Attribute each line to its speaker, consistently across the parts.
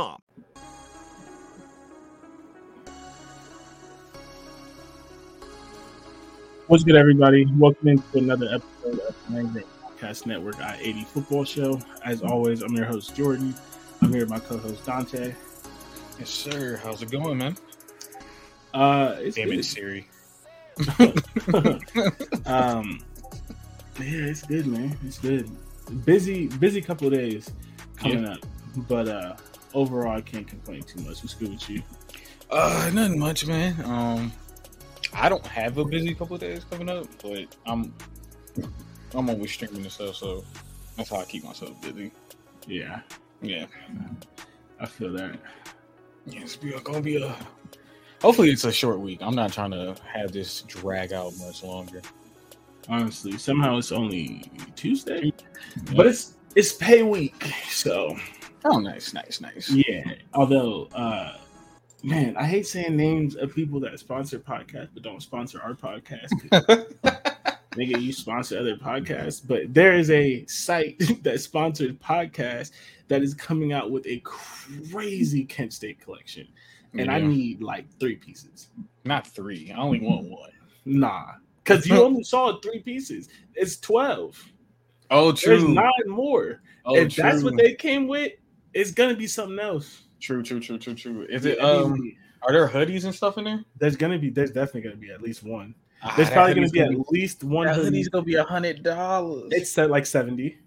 Speaker 1: GoWebamax.com.
Speaker 2: What's good, everybody? Welcome into another episode of the Mangrove Podcast Network I-80 Football Show. As always, I'm your host, Jordan. I'm here with my co-host, Dante.
Speaker 3: Yes, sir. How's it going, man?
Speaker 2: Uh, it's
Speaker 3: Damn it,
Speaker 2: good.
Speaker 3: Siri.
Speaker 2: um, yeah, it's good, man. It's good. Busy, busy couple of days coming up, but uh, overall, I can't complain too much. What's good with you?
Speaker 3: Uh, nothing much, man. Um, I don't have a busy couple of days coming up, but I'm I'm always streaming and stuff, so that's how I keep myself busy.
Speaker 2: Yeah,
Speaker 3: Yeah,
Speaker 2: I feel that.
Speaker 3: yeah it's be- gonna be a. Hopefully, it's a short week. I'm not trying to have this drag out much longer.
Speaker 2: Honestly, somehow it's only Tuesday, but it's it's pay week, so
Speaker 3: Oh, nice, nice, nice.
Speaker 2: Yeah. Although, uh, man, I hate saying names of people that sponsor podcasts but don't sponsor our podcast. Nigga, you sponsor other podcasts, but there is a site that sponsors podcasts that is coming out with a crazy Kent State collection, and I need like three pieces.
Speaker 3: not three. I only want one.
Speaker 2: Nah, because you only saw three pieces. It's twelve.
Speaker 3: Oh, true.
Speaker 2: There's nine more.
Speaker 3: oh,
Speaker 2: if that's what they came with, it's gonna be something else.
Speaker 3: True, true, true, true, true. Is it?
Speaker 2: I mean,
Speaker 3: Um, are there hoodies and stuff in there?
Speaker 2: there's gonna be there's definitely gonna be at least one.
Speaker 3: Ah,
Speaker 2: There's
Speaker 3: that
Speaker 2: probably gonna
Speaker 3: hoodie's
Speaker 2: be at least one
Speaker 3: That
Speaker 2: hoodie.
Speaker 3: hoodie's gonna be a hundred dollars.
Speaker 2: It's set like seventy.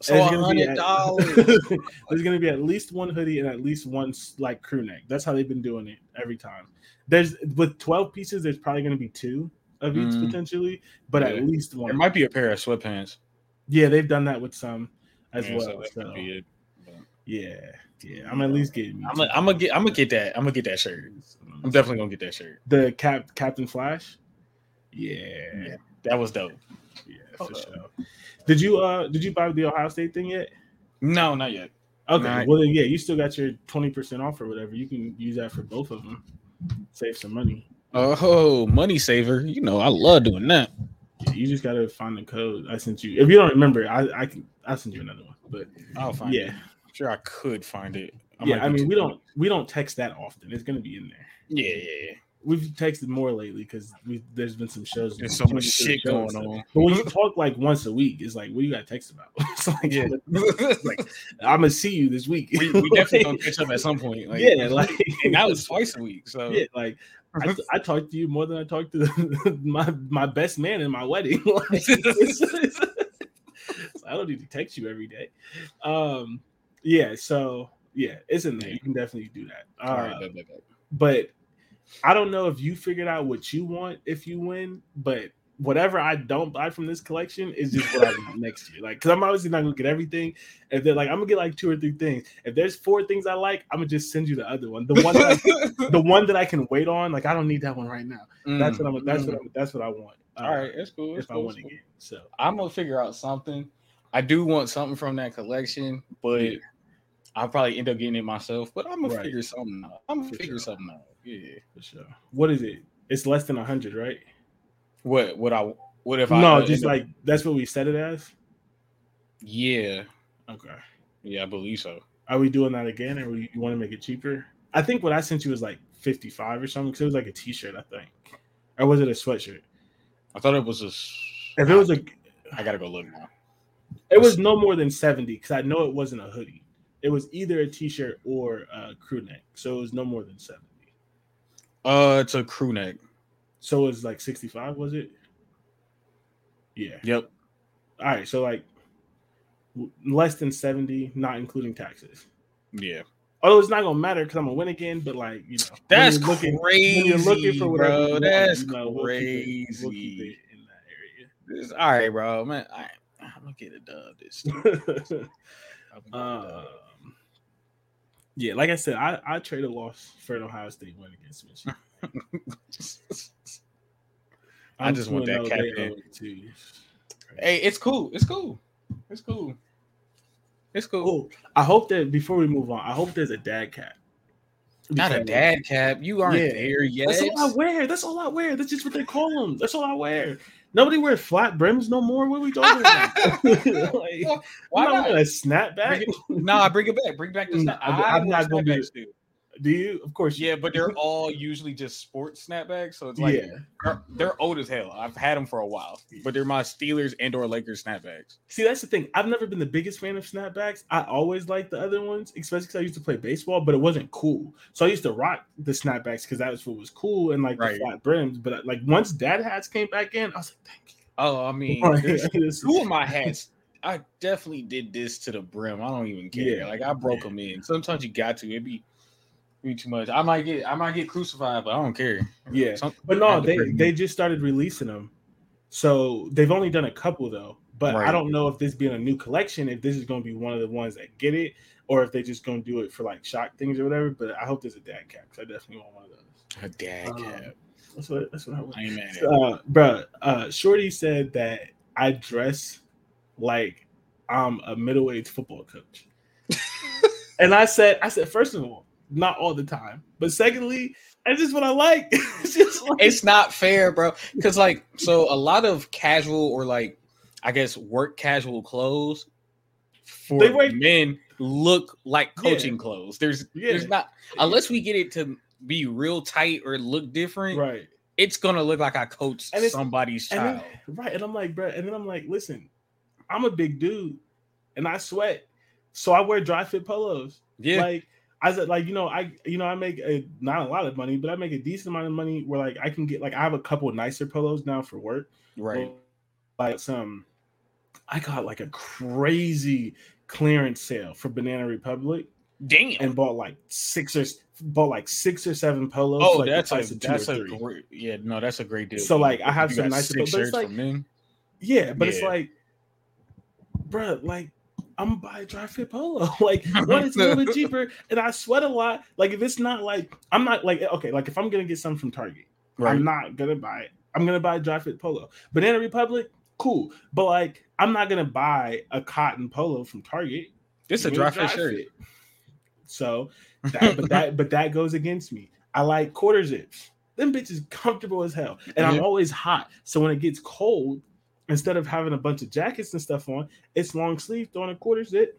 Speaker 3: so
Speaker 2: There's
Speaker 3: a
Speaker 2: gonna be
Speaker 3: hundred
Speaker 2: at-
Speaker 3: dollars.
Speaker 2: There's gonna be at least one hoodie and at least one like crew neck. That's how they've been doing it every time. There's with twelve pieces. There's probably gonna be two of each
Speaker 3: Mm.
Speaker 2: potentially, but at
Speaker 3: Yeah.
Speaker 2: least
Speaker 3: There
Speaker 2: one.
Speaker 3: might be a pair of sweatpants
Speaker 2: yeah, they've done that with some as
Speaker 3: Yeah,
Speaker 2: well.
Speaker 3: So
Speaker 2: yeah, yeah. I'm at least getting.
Speaker 3: I'm gonna get I'm gonna get that I'm gonna get that shirt. I'm definitely gonna get that shirt.
Speaker 2: the cap Captain Flash. Yeah,
Speaker 3: Yeah. That was dope.
Speaker 2: yeah, for
Speaker 3: up.
Speaker 2: sure. Did you uh did you buy the Ohio State thing yet?
Speaker 3: No, not yet.
Speaker 2: Okay,
Speaker 3: Right.
Speaker 2: well then, yeah, you still got your twenty percent off or whatever. You can use that for both of them. Save some money.
Speaker 3: Oh, money saver. You know I love doing that.
Speaker 2: Yeah, you just gotta find the code I sent you. If you don't remember, I I can I send you another one. But
Speaker 3: I'll find
Speaker 2: yeah,
Speaker 3: it. I'm sure I could find it.
Speaker 2: yeah. I mean, we don't we don't text that often. It's gonna be in there.
Speaker 3: Yeah, yeah, yeah.
Speaker 2: We've texted more lately because there's been some shows.
Speaker 3: There's so much shit going on.
Speaker 2: But when you talk like once a week, it's like, what do you got to text about? it's like,
Speaker 3: Yeah.
Speaker 2: like I'm gonna see you this week.
Speaker 3: We, we definitely gonna catch up at some point. Like,
Speaker 2: yeah, like
Speaker 3: and that was twice a week. So
Speaker 2: yeah, like I, I talked to you more than I talked to my my best man in my wedding. Like, it's- it's- I don't need to text you every day. Um, yeah, so yeah, it's in there. You can definitely do that.
Speaker 3: All
Speaker 2: Uh,
Speaker 3: right, bet, bet, bet.
Speaker 2: but I don't know if you figured out what you want if you win, but whatever I don't buy from this collection is just what I want next year. Like, because I'm obviously not gonna get everything. If they're like, I'm gonna get like two or three things. If there's four things I like, I'm gonna just send you the other one. The one, that I, the one that I can wait on. Like, I don't need that one right now. That's what I'm. That's what I'm. That's what I want. uh,
Speaker 3: Mm, All right, that's cool. That's
Speaker 2: If I win
Speaker 3: cool.
Speaker 2: again, so
Speaker 3: I'm gonna figure out something. I do want something from that collection, but
Speaker 2: Yeah.
Speaker 3: I'll probably end up getting it myself. But I'm gonna
Speaker 2: Right.
Speaker 3: figure something out. I'm gonna
Speaker 2: For
Speaker 3: figure
Speaker 2: sure.
Speaker 3: something out. Yeah.
Speaker 2: for sure. What is it? It's less than hundred, right?
Speaker 3: What? What I? What if I?
Speaker 2: no, just
Speaker 3: end up-
Speaker 2: like that's what we set it as.
Speaker 3: Yeah.
Speaker 2: Okay.
Speaker 3: Yeah, I believe so.
Speaker 2: Are we doing that again, or we, you want to make it cheaper? I think what I sent you was like fifty-five or something. Because it was like a T-shirt, I think, or was it a sweatshirt?
Speaker 3: I thought it was a.
Speaker 2: If it was a,
Speaker 3: I gotta go look now.
Speaker 2: it was no more than seventy. Because I know it wasn't a hoodie. It was either a T-shirt or a crew neck. So it was no more than seventy.
Speaker 3: Uh, it's a crew neck.
Speaker 2: So it was like sixty-five. Was it? Yeah.
Speaker 3: Yep.
Speaker 2: All right. So like w- less than seventy, not including taxes.
Speaker 3: Yeah.
Speaker 2: Although it's not gonna matter because I'm gonna win again, but like you know, when
Speaker 3: That's
Speaker 2: you're looking-
Speaker 3: crazy,
Speaker 2: when you're looking for whatever
Speaker 3: bro.
Speaker 2: want,
Speaker 3: That's
Speaker 2: you know, we'll keep it- we'll keep
Speaker 3: crazy.
Speaker 2: it in that area.
Speaker 3: This- all right, bro. Man, I, I'm gonna get a dub this.
Speaker 2: area.
Speaker 3: I'm gonna get a dub.
Speaker 2: um, Yeah, like I said, I I trade a loss for an Ohio State win against Michigan.
Speaker 3: I just want that cap
Speaker 2: they
Speaker 3: hit.
Speaker 2: 0-2.
Speaker 3: Hey, it's cool. It's cool. It's cool. It's cool.
Speaker 2: Oh, I hope that before we move on, I hope there's a dad cap.
Speaker 3: Not a dad cap. You aren't
Speaker 2: Yeah.
Speaker 3: there yet.
Speaker 2: That's all I wear. That's all I wear. That's just what they call them. That's all I wear. Nobody wears flat brims no more. What are we talking about? like, why
Speaker 3: Why
Speaker 2: not
Speaker 3: not?
Speaker 2: wearing a snapback?
Speaker 3: Nah, I bring it back. Bring back the snap.
Speaker 2: I'm- I'm not gonna do
Speaker 3: snapbacks too.
Speaker 2: Do you? Of course.
Speaker 3: Yeah, but they're all usually just sports snapbacks, so it's like
Speaker 2: yeah.
Speaker 3: they're, they're old as hell. I've had them for a while, but they're my Steelers and or Lakers snapbacks.
Speaker 2: See, that's the thing. I've never been the biggest fan of snapbacks. I always liked the other ones, especially because I used to play baseball, but it wasn't cool. So I used to rock the snapbacks because that was what was cool and like
Speaker 3: Right.
Speaker 2: the flat brims. But uh, like once dad hats came back in, I was like, thank you.
Speaker 3: Oh, I mean, two of my hats. I definitely did this to the brim. I don't even care.
Speaker 2: Yeah.
Speaker 3: Like I broke them in. Sometimes you got to. It'd be, be too much. I might get I might get crucified, but I don't care.
Speaker 2: Yeah.
Speaker 3: Some-
Speaker 2: But no, they they just started releasing them. So they've only done a couple though. But I don't know if this being a new collection, if this is going to be one of the ones that get it, or if they just going to do it for like shock things or whatever. But I hope there's a dad cap because I definitely want one of those.
Speaker 3: a dad
Speaker 2: Um,
Speaker 3: cap.
Speaker 2: That's what that's what I want.
Speaker 3: I ain't mad it.
Speaker 2: Uh, bruh, uh, Shorty said that I dress like I'm a middle aged football coach, and I said, I said, first of all, not all the time, but secondly, that's just what I like. it's like,
Speaker 3: it's not fair, bro. Because like, so a lot of casual or like, I guess work casual clothes for
Speaker 2: They wear-
Speaker 3: men look like
Speaker 2: Yeah.
Speaker 3: coaching clothes. There's,
Speaker 2: Yeah.
Speaker 3: there's not unless we get it to be real tight or look different.
Speaker 2: right.
Speaker 3: It's gonna look like I coached
Speaker 2: And it's-
Speaker 3: somebody's
Speaker 2: And
Speaker 3: child.
Speaker 2: then, right, and I'm like, bro, and then I'm like, listen, I'm a big dude, and I sweat, so I wear dry fit polos.
Speaker 3: yeah,
Speaker 2: Like I said, like you know, I you know I make a not a lot of money, but I make a decent amount of money where like I can get like I have a couple nicer pillows now for work.
Speaker 3: right.
Speaker 2: Like some, I got like a crazy clearance sale for Banana Republic
Speaker 3: Damn.
Speaker 2: and bought like six or bought like six or seven polos.
Speaker 3: oh,
Speaker 2: like,
Speaker 3: that's
Speaker 2: price
Speaker 3: a that's a
Speaker 2: three.
Speaker 3: great. Yeah, no, that's a great deal.
Speaker 2: So, like, I have
Speaker 3: You
Speaker 2: some
Speaker 3: got
Speaker 2: nice-
Speaker 3: six
Speaker 2: but
Speaker 3: shirts
Speaker 2: like-
Speaker 3: from men.
Speaker 2: Yeah, but it's like, bruh, like I'm gonna buy a dry fit polo. like one, it's a little bit cheaper, and I sweat a lot. Like if it's not like I'm not like okay, like if I'm gonna get something from Target,
Speaker 3: Right.
Speaker 2: I'm not gonna buy it. I'm gonna buy a dry fit polo. Banana Republic, cool, but like I'm not gonna buy a cotton polo from Target.
Speaker 3: This is a
Speaker 2: me
Speaker 3: dry fit shirt.
Speaker 2: fit. So, that, but that but that goes against me. I like quarter zips. Them bitches comfortable as hell, and I'm always hot. So when it gets cold, instead of having a bunch of jackets and stuff on, it's long sleeve, throwing a quarter zip.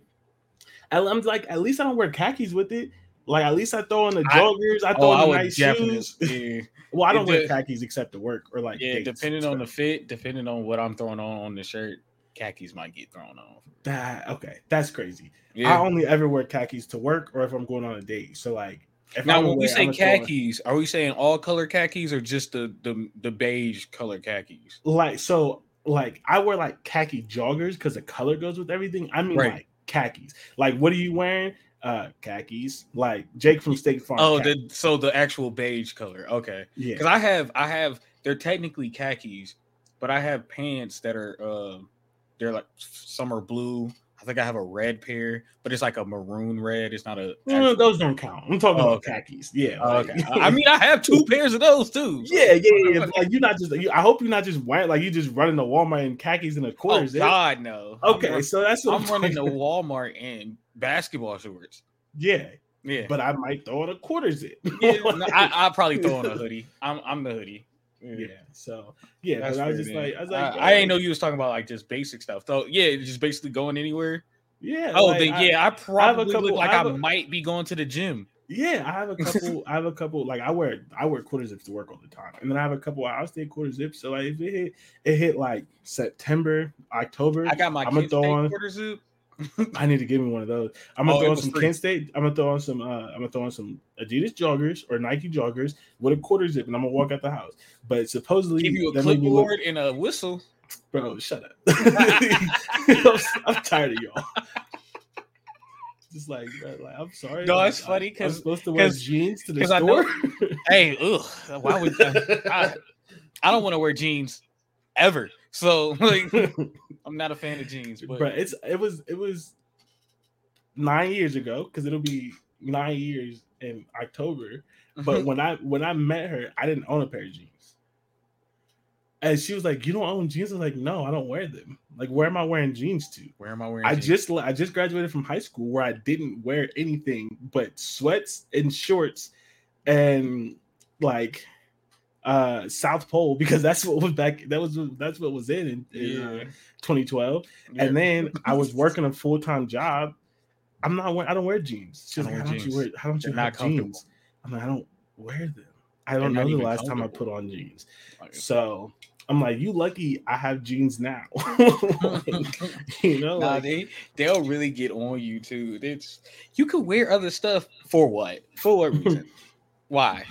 Speaker 2: I'm like, at least I don't wear khakis with it. Like at least I throw in the
Speaker 3: I-
Speaker 2: joggers, I
Speaker 3: Oh,
Speaker 2: throw
Speaker 3: I
Speaker 2: in the nice shoes.
Speaker 3: Yeah.
Speaker 2: Well, I don't wear
Speaker 3: de-
Speaker 2: khakis except to work or like
Speaker 3: Yeah,
Speaker 2: dates
Speaker 3: depending on the fit, depending on what I'm throwing on on the shirt, khakis might get thrown on.
Speaker 2: that. Okay, that's crazy. I only ever wear khakis to work or if I'm going on a date. So like, if
Speaker 3: Now,
Speaker 2: I'm
Speaker 3: when we say khakis, are we saying all color khakis or just the the, the beige color khakis?
Speaker 2: like so like I wear like khaki joggers because the color goes with everything. I mean
Speaker 3: Right.
Speaker 2: like khakis. Like what are you wearing? Uh khakis. Like Jake from State Farm.
Speaker 3: Oh, the so the actual beige color. Okay,
Speaker 2: yeah.
Speaker 3: because I have I have they're technically khakis, but I have pants that are uh they're like summer blue. I think I have a red pair, but it's like a maroon red. It's not a.
Speaker 2: No, those don't count. I'm talking
Speaker 3: Oh,
Speaker 2: about
Speaker 3: okay.
Speaker 2: khakis. Yeah.
Speaker 3: Oh,
Speaker 2: like-
Speaker 3: okay. I mean, I have two pairs of those too.
Speaker 2: yeah, yeah, yeah. but, Like you're not just. You, I hope you're not just wearing like you just running to Walmart in khakis and a
Speaker 3: Oh
Speaker 2: quarter zip.
Speaker 3: God, no.
Speaker 2: Okay, so that's what
Speaker 3: I'm running to Walmart in basketball shorts.
Speaker 2: Yeah,
Speaker 3: Yeah.
Speaker 2: but I might throw in a quarter zip.
Speaker 3: Yeah, no, I, I'll probably throw on a hoodie. I'm I'm the hoodie.
Speaker 2: Yeah. So yeah,
Speaker 3: That's
Speaker 2: but I was just
Speaker 3: then.
Speaker 2: like, I was like,
Speaker 3: I, I didn't know you was talking about like just basic stuff. So yeah, just basically going anywhere.
Speaker 2: Yeah.
Speaker 3: Oh,
Speaker 2: like,
Speaker 3: then
Speaker 2: I-
Speaker 3: yeah, I probably
Speaker 2: couple-
Speaker 3: look like
Speaker 2: I
Speaker 3: I,
Speaker 2: a-
Speaker 3: might be going to the gym.
Speaker 2: Yeah, I have a couple. I have a couple. Like I wear, I wear quarter zips to work all the time, and then I have a couple out stay quarter zips. So like, if it hit, it hit like September, October.
Speaker 3: I got my
Speaker 2: I'ma
Speaker 3: Kent
Speaker 2: throw
Speaker 3: quarter zip.
Speaker 2: I need to give me one of those. I'm gonna
Speaker 3: Oh,
Speaker 2: throw on some
Speaker 3: free.
Speaker 2: Kent State. I'm gonna throw on some. Uh, I'm gonna throw on some Adidas joggers or Nike joggers with a quarter zip, and I'm gonna walk out the house. But supposedly,
Speaker 3: Give you a
Speaker 2: me look-
Speaker 3: clipboard and a whistle.
Speaker 2: bro. Shut up. I'm, I'm tired of y'all. Just like, bro, like I'm sorry.
Speaker 3: No,
Speaker 2: like,
Speaker 3: it's funny because I'm
Speaker 2: supposed to wear jeans to the
Speaker 3: I know-
Speaker 2: store.
Speaker 3: hey, ugh, why would I, I don't want to wear jeans ever. So like, I'm not a fan of jeans. But
Speaker 2: it's it was it was nine years ago because it'll be nine years in October. But when I when I met her, I didn't own a pair of jeans. And she was like, "You don't own jeans?" I was like, "No, I don't wear them. Like, where am I wearing jeans to?
Speaker 3: where am I wearing?
Speaker 2: I
Speaker 3: jeans?
Speaker 2: just I just graduated from high school where I didn't wear anything but sweats and shorts and like uh South Pole because that's what was back that was that's what was in in, in, uh, 2012
Speaker 3: Yeah.
Speaker 2: and then I was working a full-time job I'm not I don't wear jeans she's like
Speaker 3: don't
Speaker 2: how
Speaker 3: wear
Speaker 2: don't you
Speaker 3: jeans.
Speaker 2: wear how don't you
Speaker 3: not
Speaker 2: jeans I'm like I don't wear them I don't know the last time I put on jeans so I'm like you lucky I have jeans now Like, you know
Speaker 3: nah,
Speaker 2: like,
Speaker 3: they they'll really get on you too. It's you could wear other stuff for what? For what reason? Why?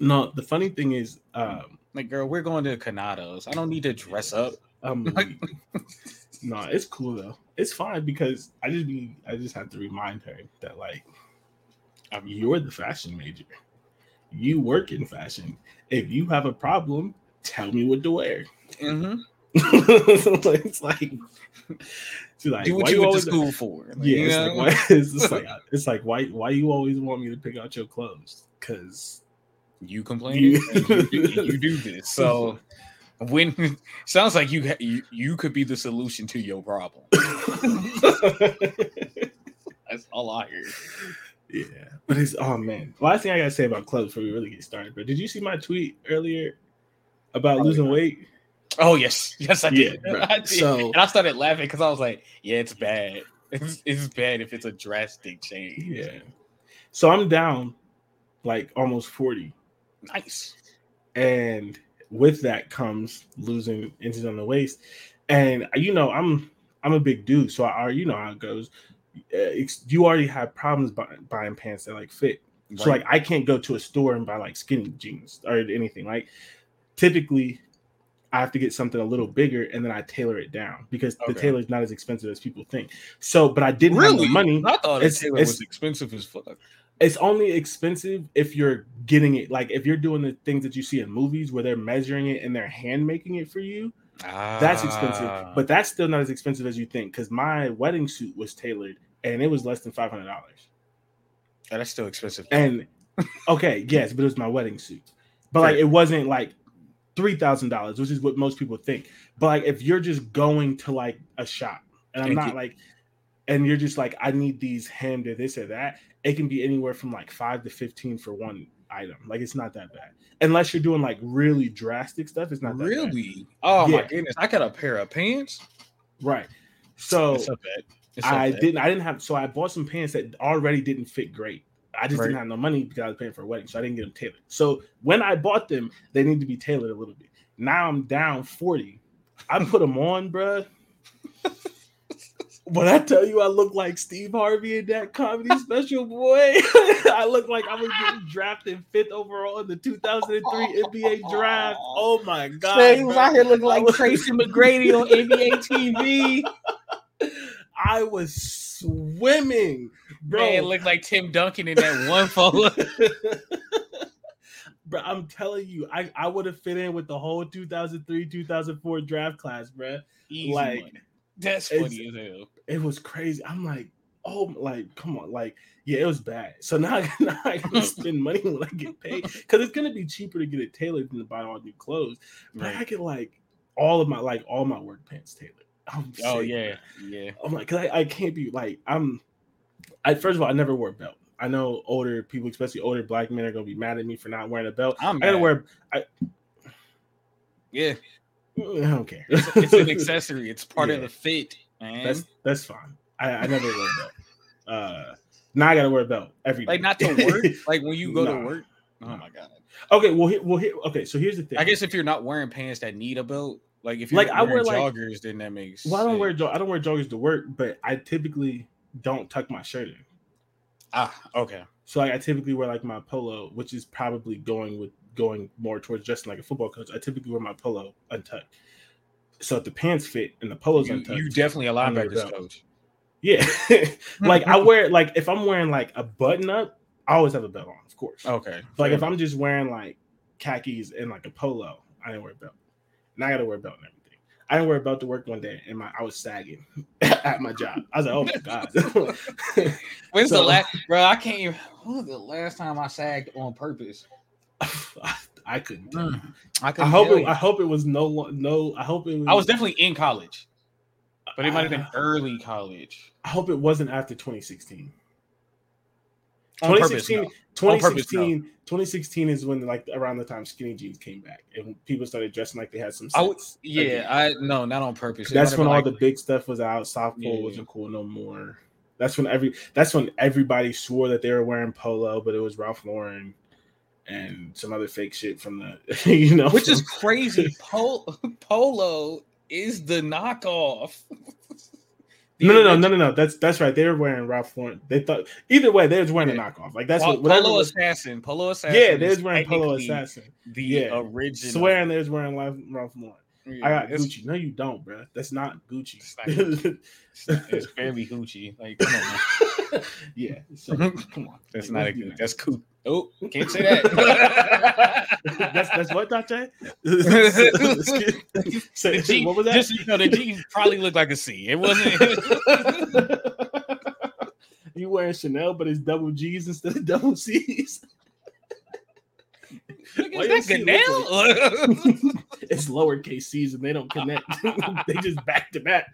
Speaker 2: No the funny thing is um
Speaker 3: Like, girl, we're going to Canados. I don't need to dress up.
Speaker 2: I'm no, it's cool though. It's fine because I just be I just have to remind her that like um, you're the fashion major. You work in fashion. If you have a problem, tell me what to wear.
Speaker 3: Mm-hmm.
Speaker 2: so it's like she's like
Speaker 3: Do what
Speaker 2: why
Speaker 3: you went to
Speaker 2: always-
Speaker 3: school for. Like,
Speaker 2: Yeah, it's like, why, it's just like it's like why why you always want me to pick out your clothes? Because
Speaker 3: you complain.
Speaker 2: You-
Speaker 3: you, do- you do this. So when sounds like you, you you could be the solution to your problem. That's all I hear.
Speaker 2: Yeah, but it's oh man. Last thing I gotta say about clubs before we really get started. But did you see my tweet earlier about
Speaker 3: Probably
Speaker 2: losing
Speaker 3: not.
Speaker 2: weight?
Speaker 3: Oh yes, yes I did.
Speaker 2: Yeah.
Speaker 3: I did.
Speaker 2: So-
Speaker 3: and I started laughing because I was like, yeah, it's bad. It's, it's bad if it's a drastic change.
Speaker 2: Yeah. So I'm down like almost forty,
Speaker 3: Nice.
Speaker 2: and with that comes losing inches on the waist. And you know, I'm I'm a big dude, so I you know how it goes. Uh, it's- you already have problems buy, buying pants that like fit. So like I can't go to a store and buy like skinny jeans or anything. Like typically I have to get something a little bigger and then I tailor it down because the tailor is not as expensive as people think. So, but I didn't have the money.
Speaker 3: I thought
Speaker 2: It's-
Speaker 3: it's, Taylor
Speaker 2: it's-
Speaker 3: was expensive as fuck.
Speaker 2: It's only expensive if you're getting it. Like if you're doing the things that you see in movies where they're measuring it and they're hand making it for you, ah. that's expensive.
Speaker 3: Ah.
Speaker 2: But that's still not as expensive as you think because my wedding suit was tailored and it was less than five hundred dollars.
Speaker 3: Oh, that's still expensive.
Speaker 2: And okay, yes, but it was my wedding suit. But like it wasn't like three thousand dollars, which is what most people think. But like if you're just going to like a shop, and I'm
Speaker 3: And
Speaker 2: not
Speaker 3: get-
Speaker 2: like, and you're just like, I need these hemmed or this or that, it can be anywhere from like five to fifteen for one item. Like it's not that bad, unless you're doing like really drastic stuff. It's not that bad.
Speaker 3: really? Oh my goodness! I got a pair of pants.
Speaker 2: right. So
Speaker 3: it's not bad. It's not
Speaker 2: I
Speaker 3: bad.
Speaker 2: didn't. I didn't have. So I bought some pants that already didn't fit great. I just
Speaker 3: Right.
Speaker 2: didn't have no money because I was paying for a wedding, so I didn't get them tailored. So when I bought them, they need to be tailored a little bit. Now I'm down forty. I put them on, bruh. When I tell you I look like Steve Harvey in that comedy special, boy, I look like I was getting drafted fifth overall in the 2003 NBA draft. Oh my god!
Speaker 3: Man, he was out here looking like Tracy McGrady on NBA TV.
Speaker 2: I was swimming, bro.
Speaker 3: Man, looked like Tim Duncan in that one photo.
Speaker 2: bro, I'm telling you, I, I would have fit in with the whole 2003 2004 draft class, bro.
Speaker 3: Easy
Speaker 2: Like,
Speaker 3: money. That's
Speaker 2: it's-
Speaker 3: funny as hell.
Speaker 2: It was crazy. I'm like, oh, like, come on, like, yeah, it was bad. So now, I- now I can spend money when I get paid because it's gonna be cheaper to get it tailored than to buy all new clothes. But I
Speaker 3: Right.
Speaker 2: get like all of my like all my work pants tailored. I'm
Speaker 3: Oh
Speaker 2: sick,
Speaker 3: yeah, yeah.
Speaker 2: I'm like, cause I, I can't be like, I'm. I first of all, I never wore a belt. I know older people, especially older black men, are gonna be mad at me for not wearing a belt.
Speaker 3: I'm
Speaker 2: I gotta
Speaker 3: mad.
Speaker 2: wear.
Speaker 3: Yeah,
Speaker 2: I don't care.
Speaker 3: it's, it's an accessory. It's part of the fit, man.
Speaker 2: That's that's fine. I, I never wear a belt. Uh, now I gotta wear a belt every day.
Speaker 3: like not to work. like when you go
Speaker 2: Nah.
Speaker 3: to work. Oh my god.
Speaker 2: okay, well, here, well, here, okay. So here's the thing.
Speaker 3: I guess if you're not wearing pants that need a belt, like if you're
Speaker 2: Like,
Speaker 3: like
Speaker 2: I wear, like-
Speaker 3: joggers, then that makes.
Speaker 2: Well, I don't
Speaker 3: sense.
Speaker 2: wear jo- I don't wear joggers to work, but I typically don't tuck my shirt in.
Speaker 3: Ah, okay.
Speaker 2: So like, I typically wear like my polo, which is probably going with going more towards dressing like a football coach. I typically wear my polo untucked. So if the pants fit and the polo's
Speaker 3: You,
Speaker 2: untucked,
Speaker 3: you definitely a
Speaker 2: I need a
Speaker 3: linebackers coach.
Speaker 2: yeah. like I wear like if I'm wearing like a button up, I always have a belt on, of course.
Speaker 3: Okay.
Speaker 2: But, like if I'm just wearing like khakis and like a polo, I didn't wear a belt. and I gotta wear a belt and everything. I didn't wear a belt to work one day, and my I was sagging at my job. I was like, oh my god.
Speaker 3: When's
Speaker 2: So-
Speaker 3: the last, bro? I can't even. When was the last time I sagged on purpose?
Speaker 2: I couldn't.
Speaker 3: Mm, I,
Speaker 2: I
Speaker 3: couldn't
Speaker 2: hope it.
Speaker 3: you.
Speaker 2: I hope it was no no. I hope it was.
Speaker 3: I was definitely in college, but it might have been early college.
Speaker 2: I hope it wasn't after 2016.
Speaker 3: On purpose,
Speaker 2: 2016,
Speaker 3: no. On purpose,
Speaker 2: 2016, 2016 is when like around the time skinny jeans came back and people started dressing like they had some
Speaker 3: I would,
Speaker 2: sense.
Speaker 3: yeah,
Speaker 2: again.
Speaker 3: I no, not on purpose.
Speaker 2: That's when all
Speaker 3: been
Speaker 2: the big stuff was out. South Pole
Speaker 3: Yeah.
Speaker 2: wasn't cool no more. That's when every that's when everybody swore that they were wearing polo, but it was Ralph Lauren and some other fake shit from the you know
Speaker 3: which is crazy. Pol- Polo is the knockoff. The
Speaker 2: no no no no no no that's that's right. They were wearing Ralph Lauren. They thought either way they was wearing a knockoff. Like that's
Speaker 3: Pol-
Speaker 2: what
Speaker 3: Polo
Speaker 2: was-
Speaker 3: Assassin. Polo Assassin.
Speaker 2: yeah, they was wearing Polo Assassin.
Speaker 3: The
Speaker 2: Yeah.
Speaker 3: original.
Speaker 2: Swearing they was wearing Ralph, Ralph Lauren.
Speaker 3: Yeah,
Speaker 2: I got Gucci. No, you don't, bro. That's not Gucci.
Speaker 3: It's not Gucci. It's, it's barely Gucci. Like, come on, man.
Speaker 2: yeah. So
Speaker 3: come on. That's not a good. That's cool. Oh, can't say that.
Speaker 2: that's that's what Dante.
Speaker 3: The
Speaker 2: Say,
Speaker 3: G,
Speaker 2: what was that?
Speaker 3: Just you know, the G probably looked like a C. It wasn't.
Speaker 2: you wearing Chanel, but it's double G's instead of double C's.
Speaker 3: Look, is
Speaker 2: your
Speaker 3: that
Speaker 2: C
Speaker 3: Goodell?
Speaker 2: it's lowercase C's and they don't connect. they just back to back.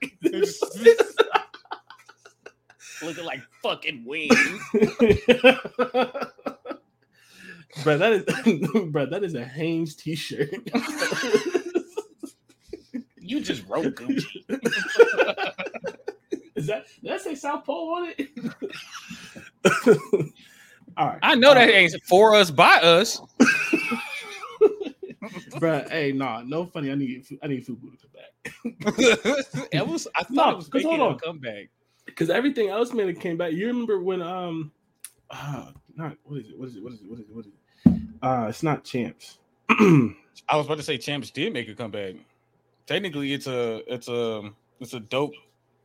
Speaker 3: Looking like fucking wings.
Speaker 2: bro, that is bro, that is a Hanes t-shirt.
Speaker 3: You just wrote Gucci.
Speaker 2: is that did I say South Pole on it? All right.
Speaker 3: I know that um, ain't for us by us.
Speaker 2: bro. Hey, nah, no funny. I need I need Fubu to come back.
Speaker 3: it was. I thought
Speaker 2: No,
Speaker 3: it was making
Speaker 2: hold
Speaker 3: a
Speaker 2: on.
Speaker 3: comeback.
Speaker 2: Because everything else man it came back. You remember when um uh not what is it? What is it? What is it? What is it? What is it? Uh it's not champs.
Speaker 3: I was about to say champs did make a comeback. Technically, it's a it's a it's a dope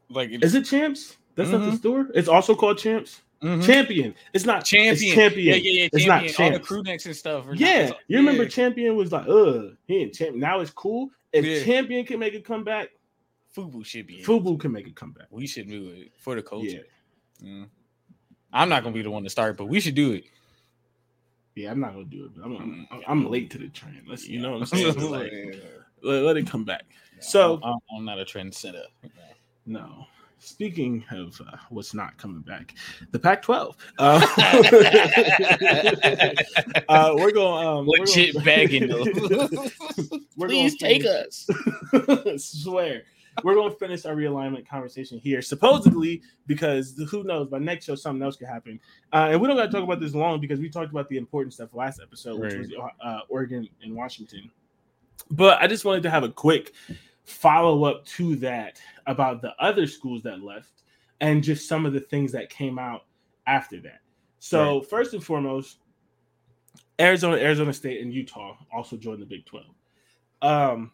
Speaker 3: like it's,
Speaker 2: is it champs? That's not the
Speaker 3: Mhm.
Speaker 2: store. It's also called champs.
Speaker 3: Mhm.
Speaker 2: Champion. It's not
Speaker 3: champion.
Speaker 2: It's champion.
Speaker 3: Yeah, yeah, yeah.
Speaker 2: It's
Speaker 3: Champion.
Speaker 2: not
Speaker 3: All the crew necks and stuff. not-
Speaker 2: Yeah,
Speaker 3: it's-
Speaker 2: you remember
Speaker 3: yeah.
Speaker 2: champion was like, ugh, he ain't champ. Now it's cool. If
Speaker 3: Yeah.
Speaker 2: champion can make a comeback,
Speaker 3: Fubu should be.
Speaker 2: Fubu can make a comeback.
Speaker 3: We should do it for the culture.
Speaker 2: Yeah,
Speaker 3: Mm. I'm not gonna be the one to start, but we should do it.
Speaker 2: yeah. I'm not gonna do it, but I'm
Speaker 3: Mm.
Speaker 2: I'm, I'm late to the train. Let's, you know what I'm saying? Like,
Speaker 3: Yeah.
Speaker 2: let, let it come back. So-
Speaker 3: I'm, I'm not a trendsetter.
Speaker 2: No. Speaking of uh, what's not coming back, the Pac-12. Uh, uh, we're going. Um, we're
Speaker 3: Legit
Speaker 2: gonna-
Speaker 3: begging.
Speaker 2: We're
Speaker 3: Please take us.
Speaker 2: swear. We're going to finish our realignment conversation here, supposedly because who knows? By next show, something else could happen. Uh, and we don't got to talk about this long because we talked about the important stuff last episode, which
Speaker 3: Right.
Speaker 2: was uh, Oregon and Washington. But I just wanted to have a quick follow up to that about the other schools that left and just some of the things that came out after that. So, first and foremost, Arizona, Arizona State, and Utah also joined the Big 12. Um,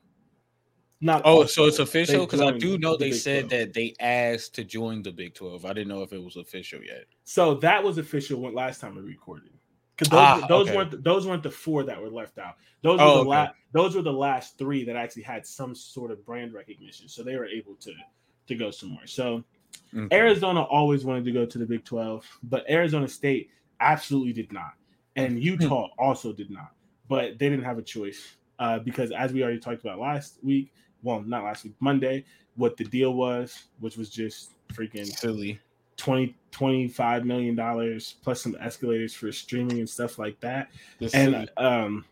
Speaker 2: not
Speaker 3: Oh, so it's official? Because I do know
Speaker 2: the
Speaker 3: they
Speaker 2: Big
Speaker 3: said
Speaker 2: 12.
Speaker 3: that they asked to join the Big 12. I didn't know if it was official yet.
Speaker 2: So that was official when last time we recorded. Because those,
Speaker 3: Ah,
Speaker 2: those
Speaker 3: okay.
Speaker 2: weren't those weren't the four that were left out. Those
Speaker 3: Oh,
Speaker 2: were the
Speaker 3: okay.
Speaker 2: last those were the last three that actually had some sort of brand recognition. So they were able to to go somewhere. So
Speaker 3: Okay.
Speaker 2: Arizona always wanted to go to the Big 12, but Arizona State absolutely did not.
Speaker 3: Hmm.
Speaker 2: And Utah also did not. But they didn't have a choice uh, because, as we already talked about last week, well, not last week, Monday, what the deal was, which was just freaking
Speaker 3: Silly.
Speaker 2: 20 25 million dollars plus some escalators for streaming and stuff like that
Speaker 3: Just
Speaker 2: and um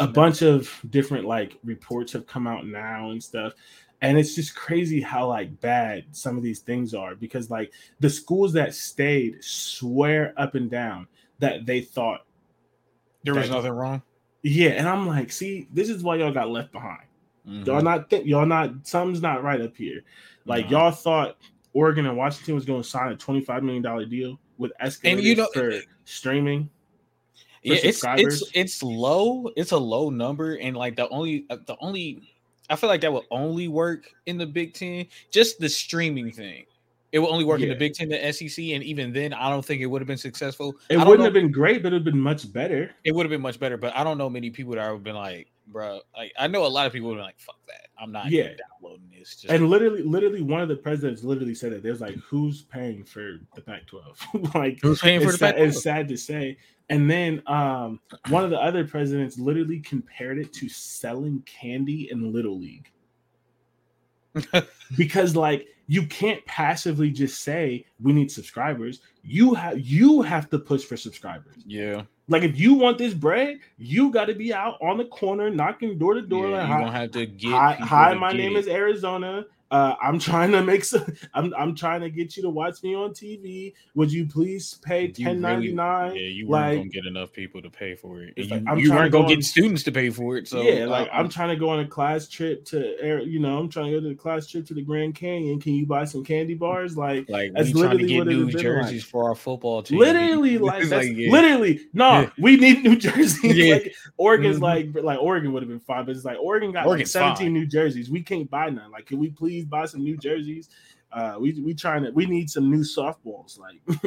Speaker 2: a bunch of different like reports have come out now and stuff and it's just crazy how like bad some of these things are because like the schools that stayed swear up and down that they thought
Speaker 3: There was
Speaker 2: that-
Speaker 3: nothing wrong.
Speaker 2: yeah and i'm like see this is why y'all got left behind
Speaker 3: Mhm.
Speaker 2: y'all not think y'all not something's not right up here like
Speaker 3: No.
Speaker 2: y'all thought oregon and washington was going to sign a 25 million dollar deal with escalators
Speaker 3: you know-
Speaker 2: for streaming
Speaker 3: yeah, it's it's it's low. It's a low number, and like the only uh, the only I feel like that would only work in the Big Ten. Just the streaming thing. It would only work in the Big Ten, the SEC, and even then, I don't think it would have been successful.
Speaker 2: It wouldn't
Speaker 3: know-
Speaker 2: have been great, but it would have been much better.
Speaker 3: It would have been much better, but I don't know many people that would have been like, bro. Like I know a lot of people would have been like, "Fuck that, I'm not
Speaker 2: Yeah.
Speaker 3: downloading this." Just
Speaker 2: And literally, literally, one of the presidents literally said that there's like, who's paying for the Pac-12? like,
Speaker 3: who's paying for the
Speaker 2: sad,
Speaker 3: Pac-12?
Speaker 2: it's sad to say. And then um, one of the other presidents literally compared it to selling candy in Little League. because like you can't passively just say we need subscribers. You have you have to push for subscribers.
Speaker 3: Yeah,
Speaker 2: Like if you want this bread, you got to be out on the corner knocking door to door.
Speaker 3: yeah,
Speaker 2: like,
Speaker 3: you
Speaker 2: hi,
Speaker 3: don't have to get.
Speaker 2: hi, hi, my
Speaker 3: get
Speaker 2: name
Speaker 3: it.
Speaker 2: is Arizona. Uh, I'm trying to make some. I'm I'm trying to get you to watch me on TV. Would you please pay
Speaker 3: You
Speaker 2: ten ninety
Speaker 3: really- Yeah, you weren't
Speaker 2: like-
Speaker 3: gonna get enough people to pay for it.
Speaker 2: Like, I'm
Speaker 3: you, you weren't
Speaker 2: go
Speaker 3: gonna
Speaker 2: on-
Speaker 3: get students to pay for it. So
Speaker 2: yeah, like
Speaker 3: uh,
Speaker 2: I'm trying to go on a class trip to, Air- you know, I'm trying to go to the class trip to the Grand Canyon. Can you buy some candy bars? Like
Speaker 3: like
Speaker 2: that's
Speaker 3: trying to
Speaker 2: literally
Speaker 3: get new
Speaker 2: been like.
Speaker 3: jerseys for our football team.
Speaker 2: literally, like that's
Speaker 3: yeah.
Speaker 2: literally no.
Speaker 3: Yeah.
Speaker 2: We need New Jersey.
Speaker 3: Yeah.
Speaker 2: like Oregon's
Speaker 3: Mhm.
Speaker 2: like like Oregon would have been fine, but it's like Oregon got like 17
Speaker 3: fine.
Speaker 2: New Jerseys. We can't buy none. Like, can we please buy some New Jerseys? Uh, we we trying to we need some new softballs. Like,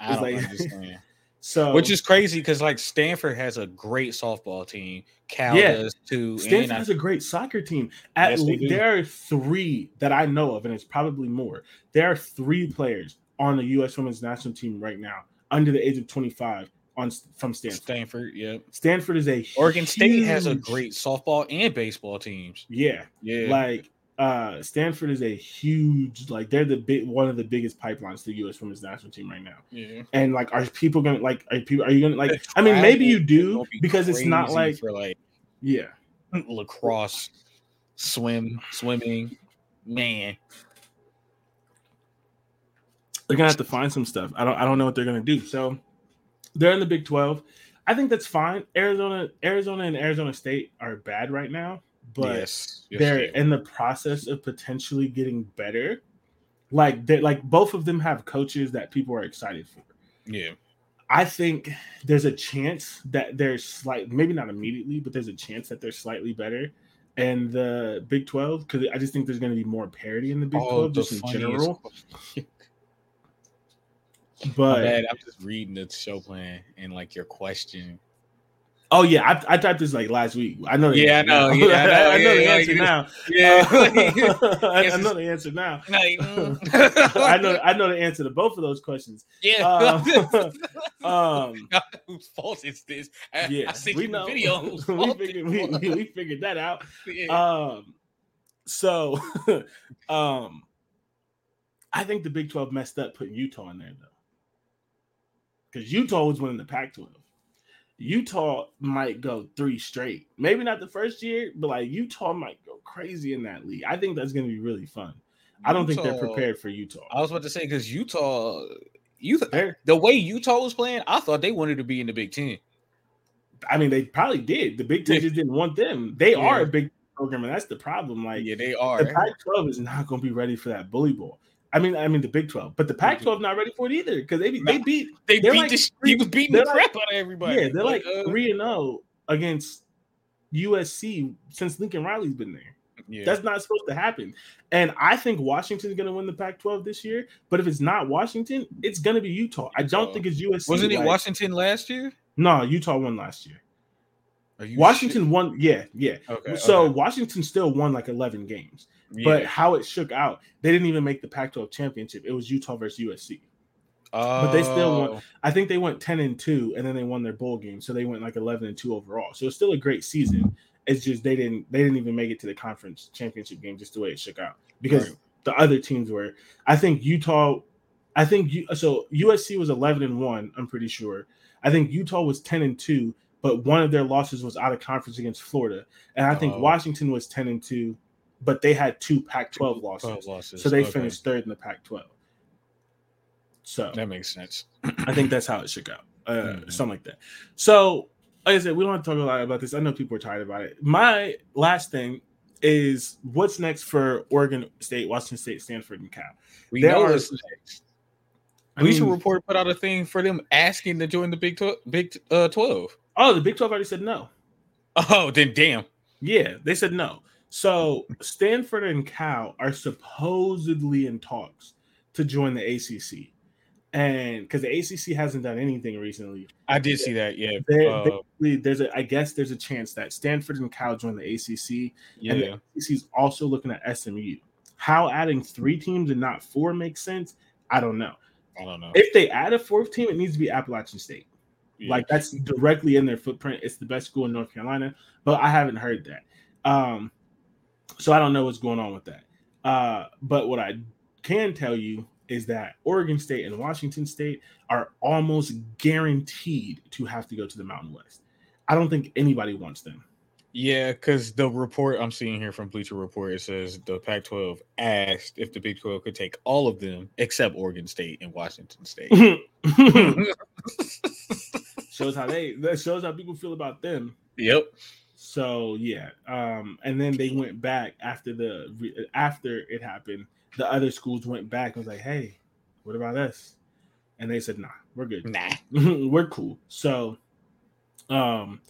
Speaker 3: I don't
Speaker 2: like-
Speaker 3: understand.
Speaker 2: so
Speaker 3: Which is crazy because like Stanford has a great softball team. Cal
Speaker 2: Yeah.
Speaker 3: does too.
Speaker 2: Stanford has a great soccer team. At
Speaker 3: Yes,
Speaker 2: le- there are three that I know of, and it's probably more. There are three players on the U.S. Women's National Team right now under the age of 25 on from Stanford.
Speaker 3: Stanford, yeah.
Speaker 2: Stanford is a
Speaker 3: Oregon State has a great softball and baseball teams.
Speaker 2: yeah.
Speaker 3: Yeah.
Speaker 2: Like uh Stanford is a huge like they're the big one of the biggest pipelines to the U.S. Women's National Team right now.
Speaker 3: yeah.
Speaker 2: And like, are people gonna like? Are people? Are you gonna like? I mean, maybe you do
Speaker 3: be
Speaker 2: because it's not like
Speaker 3: for like
Speaker 2: yeah.
Speaker 3: lacrosse, swim, swimming. Man,
Speaker 2: they're gonna have to find some stuff. I don't I don't know what they're gonna do. So they're in the Big 12. I think that's fine. Arizona, Arizona and Arizona State are bad right now, but
Speaker 3: yes, yes,
Speaker 2: they're
Speaker 3: they
Speaker 2: in the process of potentially getting better. Like they like both of them have coaches that people are excited for.
Speaker 3: yeah.
Speaker 2: I think there's a chance that they're slight, maybe not immediately, but there's a chance that they're slightly better. And the Big 12, because I just think there's going to be more parity in the Big 12 just in general. But
Speaker 3: bad. I'm just reading the show plan and like your question.
Speaker 2: Oh yeah, I, I typed this like last week. I know.
Speaker 3: Yeah, I know, yeah, I know,
Speaker 2: I know the
Speaker 3: yeah,
Speaker 2: answer now.
Speaker 3: Yeah,
Speaker 2: Uh, I, I know the answer now. I know. I know the answer to both of those questions.
Speaker 3: Yeah.
Speaker 2: Um,
Speaker 3: Whose fault is this? I,
Speaker 2: yeah,
Speaker 3: I sent
Speaker 2: we know.
Speaker 3: video.
Speaker 2: We, figured, we, we, we figured that out.
Speaker 3: Yeah.
Speaker 2: Um, so, um, I think the Big Twelve messed up putting Utah in there though, because Utah was winning the Pac-12. Utah might go three straight, maybe not the first year, but like Utah might go crazy in that league. I think that's going to be really fun. I don't think they're prepared for Utah.
Speaker 3: I was about to say because Utah, you
Speaker 2: They're,
Speaker 3: the way Utah was playing, I thought they wanted to be in the Big Ten.
Speaker 2: I mean, they probably did. The Big Ten just didn't want them. They are a big program, and that's the problem. Like,
Speaker 3: yeah, they are.
Speaker 2: the Pac-12 is not going to be ready for that bully ball. I mean, I mean the Big 12, but the Pac-12 not ready for it either because they they beat
Speaker 3: they beat
Speaker 2: like
Speaker 3: the, he was beating
Speaker 2: like-
Speaker 3: crap out of everybody.
Speaker 2: yeah they're like
Speaker 3: uh,
Speaker 2: three and zero against USC since Lincoln Riley's been there.
Speaker 3: yeah.
Speaker 2: That's not supposed to happen. And I think Washington's going to win the Pac-12 this year. But if it's not Washington, it's going to be Utah. I don't think it's USC.
Speaker 3: wasn't it
Speaker 2: like-
Speaker 3: Washington last year?
Speaker 2: No, Utah won last year. Washington won. Yeah, yeah.
Speaker 3: Okay.
Speaker 2: so
Speaker 3: okay.
Speaker 2: Washington still won like 11 games.
Speaker 3: Yeah.
Speaker 2: But how it shook out, they didn't even make the Pac-12 championship. It was Utah versus USC. but they still won-
Speaker 3: Oh,
Speaker 2: I think they went 10 and 2 and then they won their bowl game. So they went like 11 and 2 overall. So it's still a great season. It's just they didn't they didn't even make it to the conference championship game just the way it shook out because
Speaker 3: Right.
Speaker 2: the other teams were I think Utah I think you so USC was 11 and 1, I'm pretty sure. I think Utah was 10 and 2, but one of their losses was out of conference against Florida. And I think
Speaker 3: Oh.
Speaker 2: Washington was 10 and 2, but they had two Pac-12 losses.
Speaker 3: 12 losses.
Speaker 2: So they
Speaker 3: Okay.
Speaker 2: finished third in the Pac-12. So
Speaker 3: That makes sense.
Speaker 2: I think that's how it should go, Uh,
Speaker 3: Mhm.
Speaker 2: Something like that. So, like I said, we don't have to talk a lot about this. I know people are tired about it. My last thing is what's next for Oregon State, Washington State, Stanford, and Cal.
Speaker 3: We
Speaker 2: There
Speaker 3: know
Speaker 2: are-
Speaker 3: what's next.
Speaker 2: I
Speaker 3: Bleacher
Speaker 2: mean-
Speaker 3: Report put out a thing for them asking to join the Big Tw- Big uh, Twelve.
Speaker 2: Oh, the Big 12 already said no.
Speaker 3: Oh, then damn.
Speaker 2: Yeah, they said no. So Stanford and Cal are supposedly in talks to join the ACC, and because the ACC hasn't done anything recently,
Speaker 3: I did see that. Yeah,
Speaker 2: there,
Speaker 3: uh,
Speaker 2: there's a I guess there's a chance that Stanford and Cal join the ACC,
Speaker 3: yeah.
Speaker 2: and the ACC is also looking at SMU. How adding three teams and not four makes sense, I don't know.
Speaker 3: I don't know.
Speaker 2: If they add a fourth team, it needs to be Appalachian State.
Speaker 3: Yeah.
Speaker 2: Like that's directly in their footprint. It's the best school in North Carolina, but I haven't heard that. Um, so I don't know what's going on with that. Uh, but what I can tell you is that Oregon State and Washington State are almost guaranteed to have to go to the Mountain West. I don't think anybody wants them.
Speaker 3: Yeah, because the report I'm seeing here from Bleacher Report it says the Pac-12 asked if the Big 12 could take all of them except Oregon State and Washington State.
Speaker 2: shows how they that shows how people feel about them.
Speaker 3: yep.
Speaker 2: So yeah, um, and then they went back after the after it happened. The other schools went back and was like, "Hey, what about us?" And they said, "Nah, we're good.
Speaker 3: Nah.
Speaker 2: we're cool." So, um,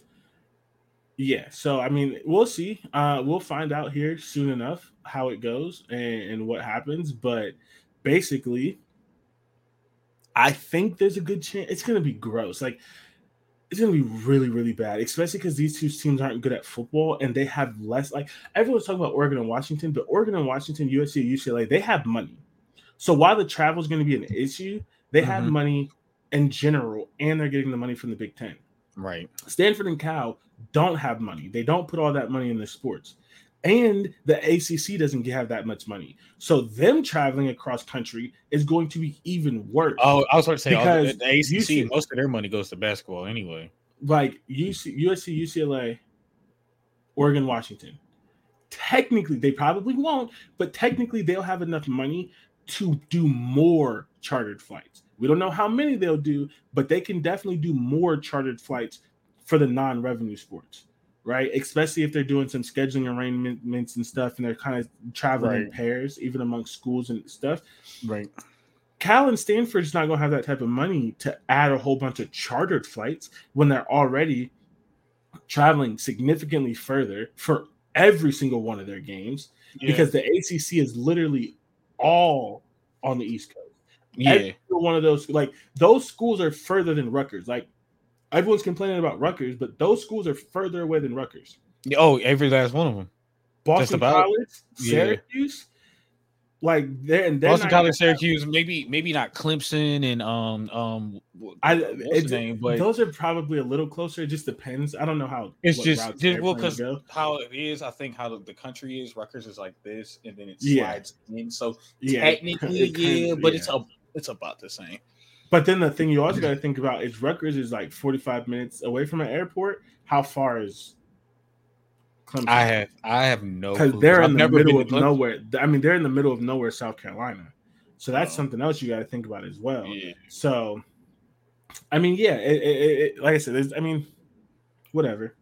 Speaker 2: yeah. So I mean, we'll see. Uh, we'll find out here soon enough how it goes and, and what happens. But basically, I think there's a good chance it's going to be gross. Like it's going to be really, really bad, especially because these two teams aren't good at football and they have less. Like everyone's talking about Oregon and Washington, but Oregon and Washington, USC, UCLA, they have money. So while the travel is going to be an issue, they have
Speaker 3: Mhm.
Speaker 2: money in general, and they're getting the money from the Big Ten.
Speaker 3: Right.
Speaker 2: Stanford and Cal don't have money. They don't put all that money in their sports. And the ACC doesn't have that much money. So them traveling across country is going to be even worse.
Speaker 3: Oh, I was about to say all the,
Speaker 2: Because
Speaker 3: the ACC.
Speaker 2: see-
Speaker 3: most of their money goes to basketball anyway.
Speaker 2: Like UC, USC, UCLA, Oregon, Washington. Technically, they probably won't, but technically they'll have enough money to do more chartered flights. We don't know how many they'll do, but they can definitely do more chartered flights for the non-revenue sports, right? Especially if they're doing some scheduling arrangements and stuff, and they're kind of traveling in pairs, even among schools and stuff.
Speaker 3: Right.
Speaker 2: Cal and Stanford's not going to have that type of money to add a whole bunch of chartered flights when they're already traveling significantly further for every single one of their games because the ACC is literally all on the East Coast.
Speaker 3: yeah,
Speaker 2: Every one of those, like those schools are further than Rutgers. Like everyone's complaining about Rutgers, but those schools are further away than Rutgers.
Speaker 3: oh, every last one of them.
Speaker 2: Boston College,
Speaker 3: yeah.
Speaker 2: Syracuse, like they're and
Speaker 3: Boston College, Syracuse, maybe maybe not Clemson and um um
Speaker 2: I it's,
Speaker 3: name, but
Speaker 2: those are probably a little closer. It just depends. I don't know how
Speaker 3: it's just, just well because how it is. I think how the, the country is. Rutgers is like this, and then it
Speaker 2: Yeah.
Speaker 3: slides in. So
Speaker 2: yeah,
Speaker 3: technically,
Speaker 2: it
Speaker 3: yeah, but
Speaker 2: yeah.
Speaker 3: it's a, it's about the same.
Speaker 2: But then the thing you also got to think about is Rutgers is like 45 minutes away from an airport. How far is Clemson?
Speaker 3: I have I have no
Speaker 2: because they're
Speaker 3: I've
Speaker 2: in the
Speaker 3: never
Speaker 2: middle of nowhere. I mean, they're in the middle of nowhere, South Carolina. So that's
Speaker 3: Oh.
Speaker 2: something else you got to think about as well.
Speaker 3: Yeah.
Speaker 2: So, I mean, yeah, it, it, it, like I said, there's, I mean, whatever.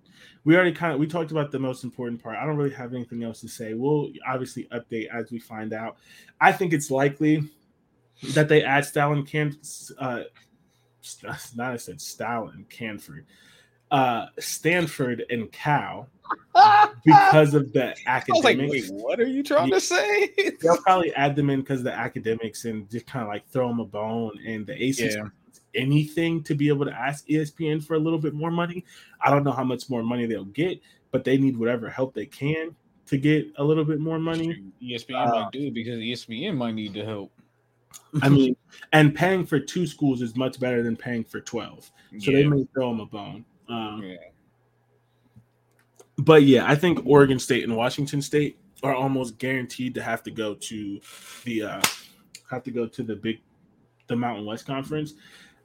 Speaker 2: We already kind of we talked about the most important part. I don't really have anything else to say. We'll obviously update as we find out. I think it's likely that they add Stalin Can uh, not I said Stalin Canford, uh, Stanford and Cal because of the
Speaker 3: like,
Speaker 2: academics.
Speaker 3: wait, what are you trying
Speaker 2: Yeah.
Speaker 3: to say?
Speaker 2: They'll probably add them in because the academics and just kind of like throw them a bone. And the ACC
Speaker 3: Yeah.
Speaker 2: anything to be able to ask ESPN for a little bit more money. I don't know how much more money they'll get, but they need whatever help they can to get a little bit more money.
Speaker 3: ESPN
Speaker 2: Uh,
Speaker 3: might do it because ESPN might need the help.
Speaker 2: I mean, and paying for two schools is much better than paying for 12. So they may throw them a bone. Um,
Speaker 3: Yeah.
Speaker 2: but yeah, I think Oregon State and Washington State are almost guaranteed to have to go to the uh have to go to the big the Mountain West Conference.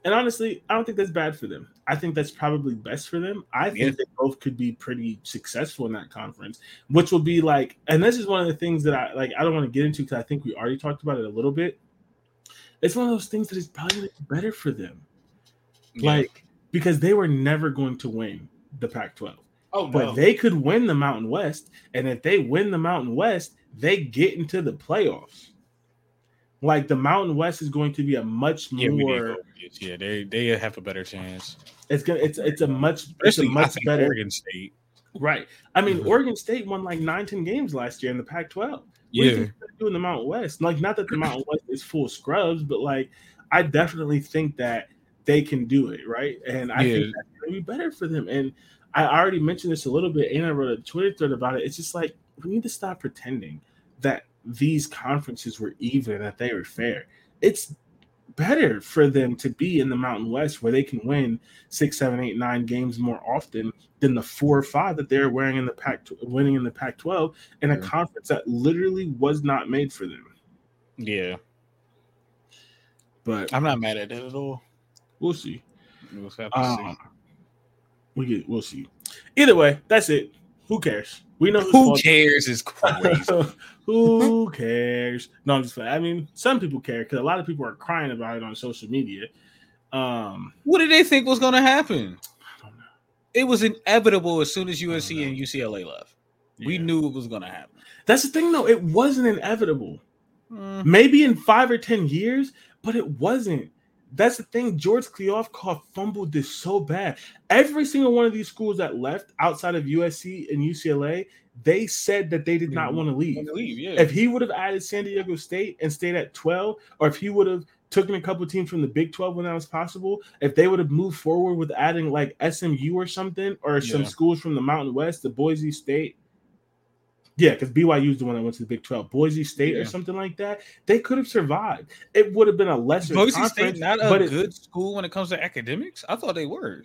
Speaker 2: And honestly, I don't think that's bad for them. I think that's probably best for them. I think
Speaker 3: Yeah.
Speaker 2: they both could be pretty successful in that conference, which will be like, and this is one of the things that I like. I don't want to get into because I think we already talked about it a little bit. It's one of those things that is probably better for them,
Speaker 3: Yeah.
Speaker 2: like because they were never going to win the Pac-12
Speaker 3: oh
Speaker 2: but they could win the Mountain West, and if they win the Mountain West, they get into the playoffs. Like the Mountain West is going to be a much
Speaker 3: yeah,
Speaker 2: more.
Speaker 3: Yeah, they they have a better chance.
Speaker 2: It's gonna. It's it's a much. It's a
Speaker 3: Especially
Speaker 2: much better.
Speaker 3: Oregon State.
Speaker 2: Right. I mean,
Speaker 3: Mhm.
Speaker 2: Oregon State won like nine, 10 games last year in the Pac-12. What do
Speaker 3: Yeah.
Speaker 2: you think they're doing in the Mountain West? Like, not that the Mountain West is full of scrubs, but like, I definitely think that they can do it, right? And I
Speaker 3: Yeah.
Speaker 2: think that's going to be better for them. And I already mentioned this a little bit, and I wrote a Twitter thread about it. It's just like we need to stop pretending that these conferences were even, that they were fair. It's better for them to be in the Mountain West where they can win six, seven, eight, nine games more often than the four or five that they're wearing in the Pac, winning in the Pac-12 in a
Speaker 3: Yeah.
Speaker 2: conference that literally was not made for them.
Speaker 3: Yeah,
Speaker 2: But
Speaker 3: I'm not mad at it at all.
Speaker 2: we'll see.
Speaker 3: We'll have to
Speaker 2: Um,
Speaker 3: see.
Speaker 2: we get, we'll see. Either way, that's it. Who cares? We know
Speaker 3: Who cares? Is crazy.
Speaker 2: Who cares? No, I'm just. I mean, some people care because a lot of people are crying about it on social media. Um,
Speaker 3: what did they think was going to happen?
Speaker 2: I don't know.
Speaker 3: It was inevitable as soon as USC and UCLA left. We knew it was going to happen.
Speaker 2: that's the thing, though. It wasn't inevitable.
Speaker 3: Mm,
Speaker 2: Maybe in five or ten years, but it wasn't. That's the thing. George Kliavkoff fumbled this so bad. Every single one of these schools that left outside of USC and UCLA, they said that they did not
Speaker 3: Mhm.
Speaker 2: want to leave.
Speaker 3: leave, yeah.
Speaker 2: If he would have added San Diego State and stayed at 12, or if he would have taken a couple teams from the Big 12 when that was possible, if they would have moved forward with adding like SMU or something, or some schools from the Mountain West, the Boise State. Yeah, because BYU is the one that went to the Big 12. Boise State or something like that, they could have survived. It would have been a lesser
Speaker 3: Boise State not a
Speaker 2: but it-
Speaker 3: good school when it comes to academics. I thought they were.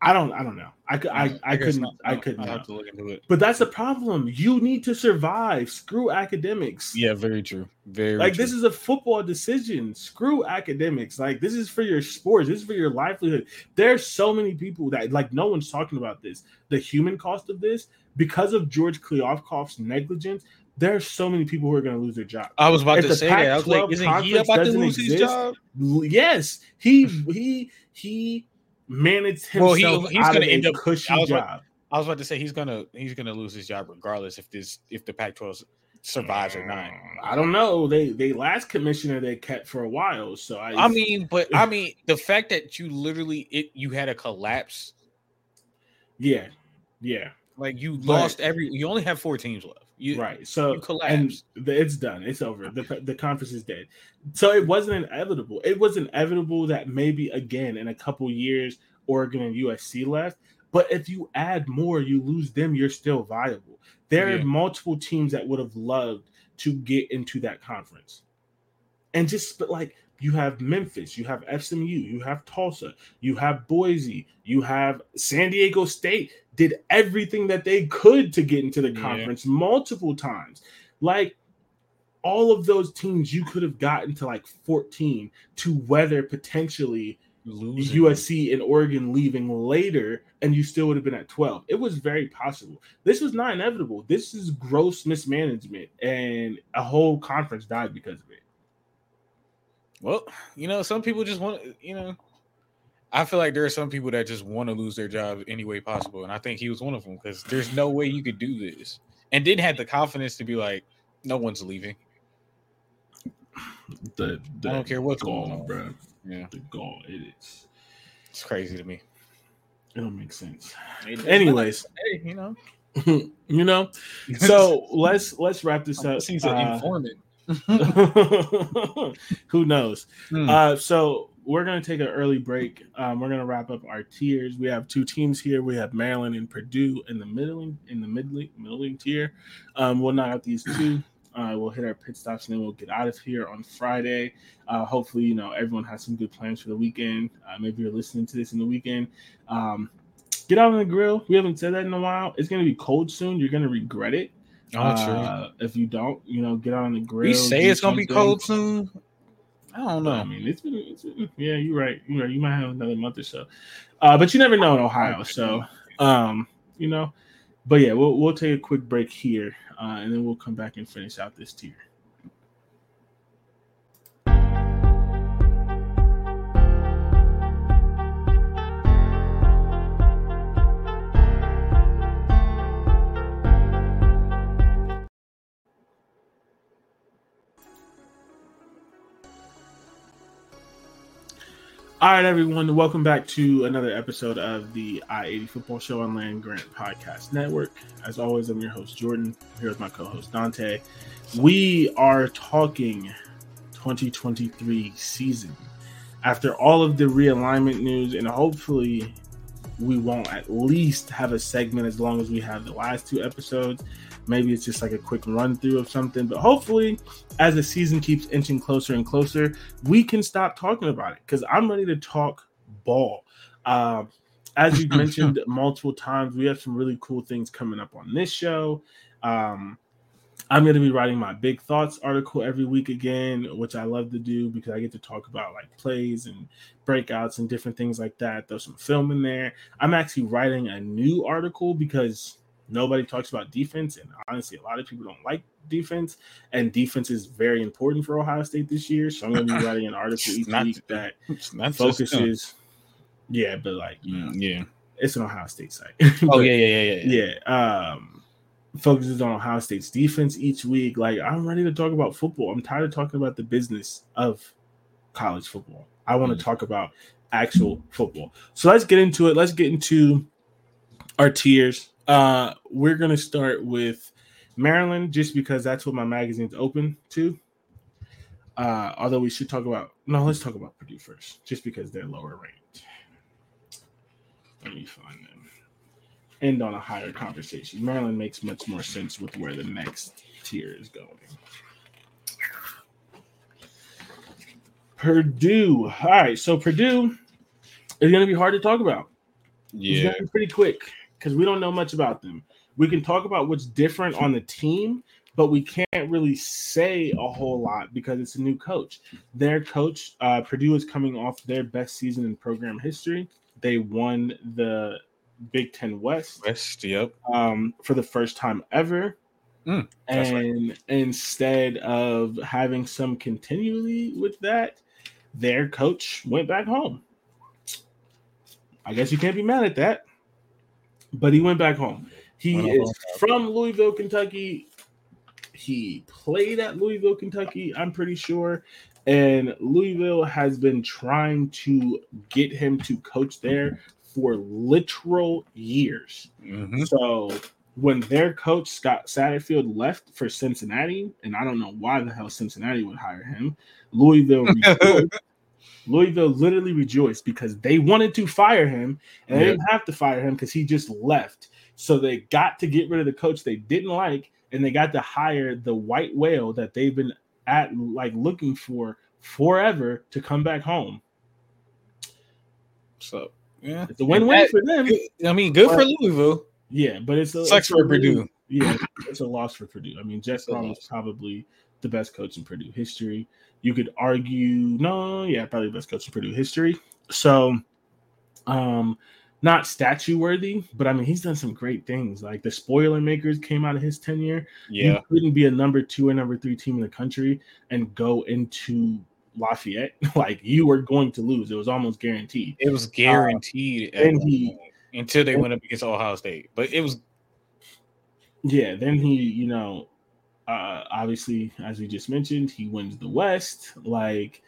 Speaker 2: I don't I don't know. I could I, I,
Speaker 3: guess
Speaker 2: couldn't
Speaker 3: not.
Speaker 2: I couldn't
Speaker 3: have to look into it.
Speaker 2: But that's the problem. You need to survive. Screw academics.
Speaker 3: Yeah, very true. Very
Speaker 2: like
Speaker 3: true.
Speaker 2: this is a football decision. Screw academics. Like this is for your sports. This is for your livelihood. There's so many people that like no one's talking about this. The human cost of this because of George Kliavkoff's negligence. there are so many people who are going to lose their job.
Speaker 3: I was about
Speaker 2: if
Speaker 3: to say that. I was like,
Speaker 2: Pac-12
Speaker 3: isn't he about to lose his job?
Speaker 2: Yes, he he he managed himself
Speaker 3: Well, he- he's gonna
Speaker 2: of
Speaker 3: end up-
Speaker 2: cushy
Speaker 3: I was about-
Speaker 2: job.
Speaker 3: I was about to say he's gonna he's gonna lose his job regardless if this if the Pac-12 survives or not.
Speaker 2: Mm, I don't know. They they last commissioner they kept for a while. So I,
Speaker 3: I mean, but I mean, the fact that you literally it you had a collapse,
Speaker 2: yeah, yeah.
Speaker 3: Like you lost every. You only have four teams left. You,
Speaker 2: right. So
Speaker 3: you
Speaker 2: and
Speaker 3: collapsed.
Speaker 2: it's done. It's over. The the conference is dead. So it wasn't inevitable. It was inevitable that maybe again in a couple years Oregon and USC left. But if you add more, you lose them. You're still viable. There
Speaker 3: Yeah.
Speaker 2: are multiple teams that would have loved to get into that conference, and just but like you have Memphis, you have FSMU, you have Tulsa, you have Boise, you have San Diego State did everything that they could to get into the
Speaker 3: Yeah.
Speaker 2: conference multiple times. Like all of those teams you could have gotten to like 14 to weather potentially
Speaker 3: Losing.
Speaker 2: USC and Oregon leaving later and you still would have been at 12. It was very possible. This was not inevitable. This is gross mismanagement and a whole conference died because of it.
Speaker 3: Well, you know, some people just want you know. I feel like there are some people that just want to lose their job any way possible, and I think he was one of them because there's no way you could do this, and didn't have the confidence to be like, no one's leaving.
Speaker 2: The,
Speaker 3: I don't care what's going on.
Speaker 2: bro.
Speaker 3: Yeah,
Speaker 2: The goal. It is.
Speaker 3: it's crazy to me.
Speaker 2: It don't make sense.
Speaker 3: It-
Speaker 2: Anyways,
Speaker 3: hey, you know,
Speaker 2: you know. So let's let's wrap this up.
Speaker 3: he's an
Speaker 2: Uh,
Speaker 3: informant.
Speaker 2: who knows?
Speaker 3: Hmm.
Speaker 2: Uh, so we're gonna take an early break. Um, we're gonna wrap up our tiers. We have two teams here. We have Maryland and Purdue in the middling in the middling middling tier. Um, we'll knock out these two. Uh, we'll hit our pit stops and then we'll get out of here on Friday. Uh, hopefully, you know everyone has some good plans for the weekend. Uh, maybe you're listening to this in the weekend. Um, get out on the grill. We haven't said that in a while. It's gonna be cold soon. You're gonna regret it.
Speaker 3: Oh, true.
Speaker 2: Uh, if you don't, you know, get on the grill.
Speaker 3: We say it's gonna be cold soon. I don't know.
Speaker 2: I mean, it's been, it's been, yeah, you're right. You're right. You might have another month or so, uh, but you never know in Ohio. So, um, you know, but yeah, we'll we'll take a quick break here, uh, and then we'll come back and finish out this tier. All right, everyone, welcome back to another episode of the I 80 Football Show on Land Grant Podcast Network. As always, I'm your host, Jordan. Here with my co host, Dante. We are talking 2023 season. After all of the realignment news, and hopefully, we won't at least have a segment as long as we have the last two episodes. Maybe it's just like a quick run through of something, but hopefully, as the season keeps inching closer and closer, we can stop talking about it because I'm ready to talk ball. Uh, as you've mentioned multiple times, we have some really cool things coming up on this show. Um, I'm going to be writing my big thoughts article every week again, which I love to do because I get to talk about like plays and breakouts and different things like that. There's some film in there. I'm actually writing a new article because Nobody talks about defense, and honestly, a lot of people don't like defense, and defense is very important for Ohio State this year. So I'm going to be writing an article each
Speaker 3: not,
Speaker 2: week that focuses. Yeah, but like,
Speaker 3: Mm, yeah.
Speaker 2: it's an Ohio State site.
Speaker 3: Oh
Speaker 2: But,
Speaker 3: yeah, yeah, yeah, yeah.
Speaker 2: yeah. Um, focuses on Ohio State's defense each week. Like, I'm ready to talk about football. I'm tired of talking about the business of college football. I want to
Speaker 3: Mm.
Speaker 2: talk about actual football. So let's get into it. Let's get into our tiers. Uh, we're gonna start with Maryland, just because that's what my magazine's open to. Uh, although we should talk about no, let's talk about Purdue first, just because they're lower ranked. Let me find them. End on a higher conversation. Maryland makes much more sense with where the next tier is going. Purdue. All right, so Purdue is going to be hard to talk about.
Speaker 3: Yeah.
Speaker 2: pretty quick because we don't know much about them. We can talk about what's different on the team, but we can't really say a whole lot because it's a new coach. Their coach, uh, Purdue, is coming off their best season in program history. They won the Big Ten West
Speaker 3: West, yep.
Speaker 2: um, for the first time ever.
Speaker 3: Mm, that's right.
Speaker 2: and instead of having some continually with that, their coach went back home. I guess you can't be mad at that. But he went back home. He is from Louisville, Kentucky. He played at Louisville, Kentucky, I'm pretty sure. And Louisville has been trying to get him to coach there for literal years.
Speaker 3: Mhm.
Speaker 2: So when their coach Scott Satterfield left for Cincinnati, and I don't know why the hell Cincinnati would hire him, Louisville. Louisville literally rejoiced because they wanted to fire him and they
Speaker 3: Yeah.
Speaker 2: didn't have to fire him because he just left. So they got to get rid of the coach they didn't like, and they got to hire the white whale that they've been at like looking for forever to come back home.
Speaker 3: So yeah,
Speaker 2: It's a win-win
Speaker 3: That-
Speaker 2: for them.
Speaker 3: I mean, good for Louisville.
Speaker 2: Yeah, but it's a,
Speaker 3: Sucks
Speaker 2: it's a
Speaker 3: for
Speaker 2: really-
Speaker 3: Purdue.
Speaker 2: Yeah, it's a loss for Purdue. I mean, Jeff
Speaker 3: It's a
Speaker 2: Brohm
Speaker 3: loss.
Speaker 2: is probably the best coach in Purdue history. You could argue, no, yeah, probably the best coach in Purdue history. So, um, not statue worthy, but I mean, he's done some great things. Like the spoiler makers came out of his tenure.
Speaker 3: Yeah,
Speaker 2: You couldn't be a number two or number three team in the country and go into Lafayette like you were going to lose. It was almost guaranteed.
Speaker 3: it was guaranteed at
Speaker 2: and he-
Speaker 3: point until they went up against Ohio State. But it was
Speaker 2: Yeah, then he, you know, uh obviously, as we just mentioned, he wins the West. Like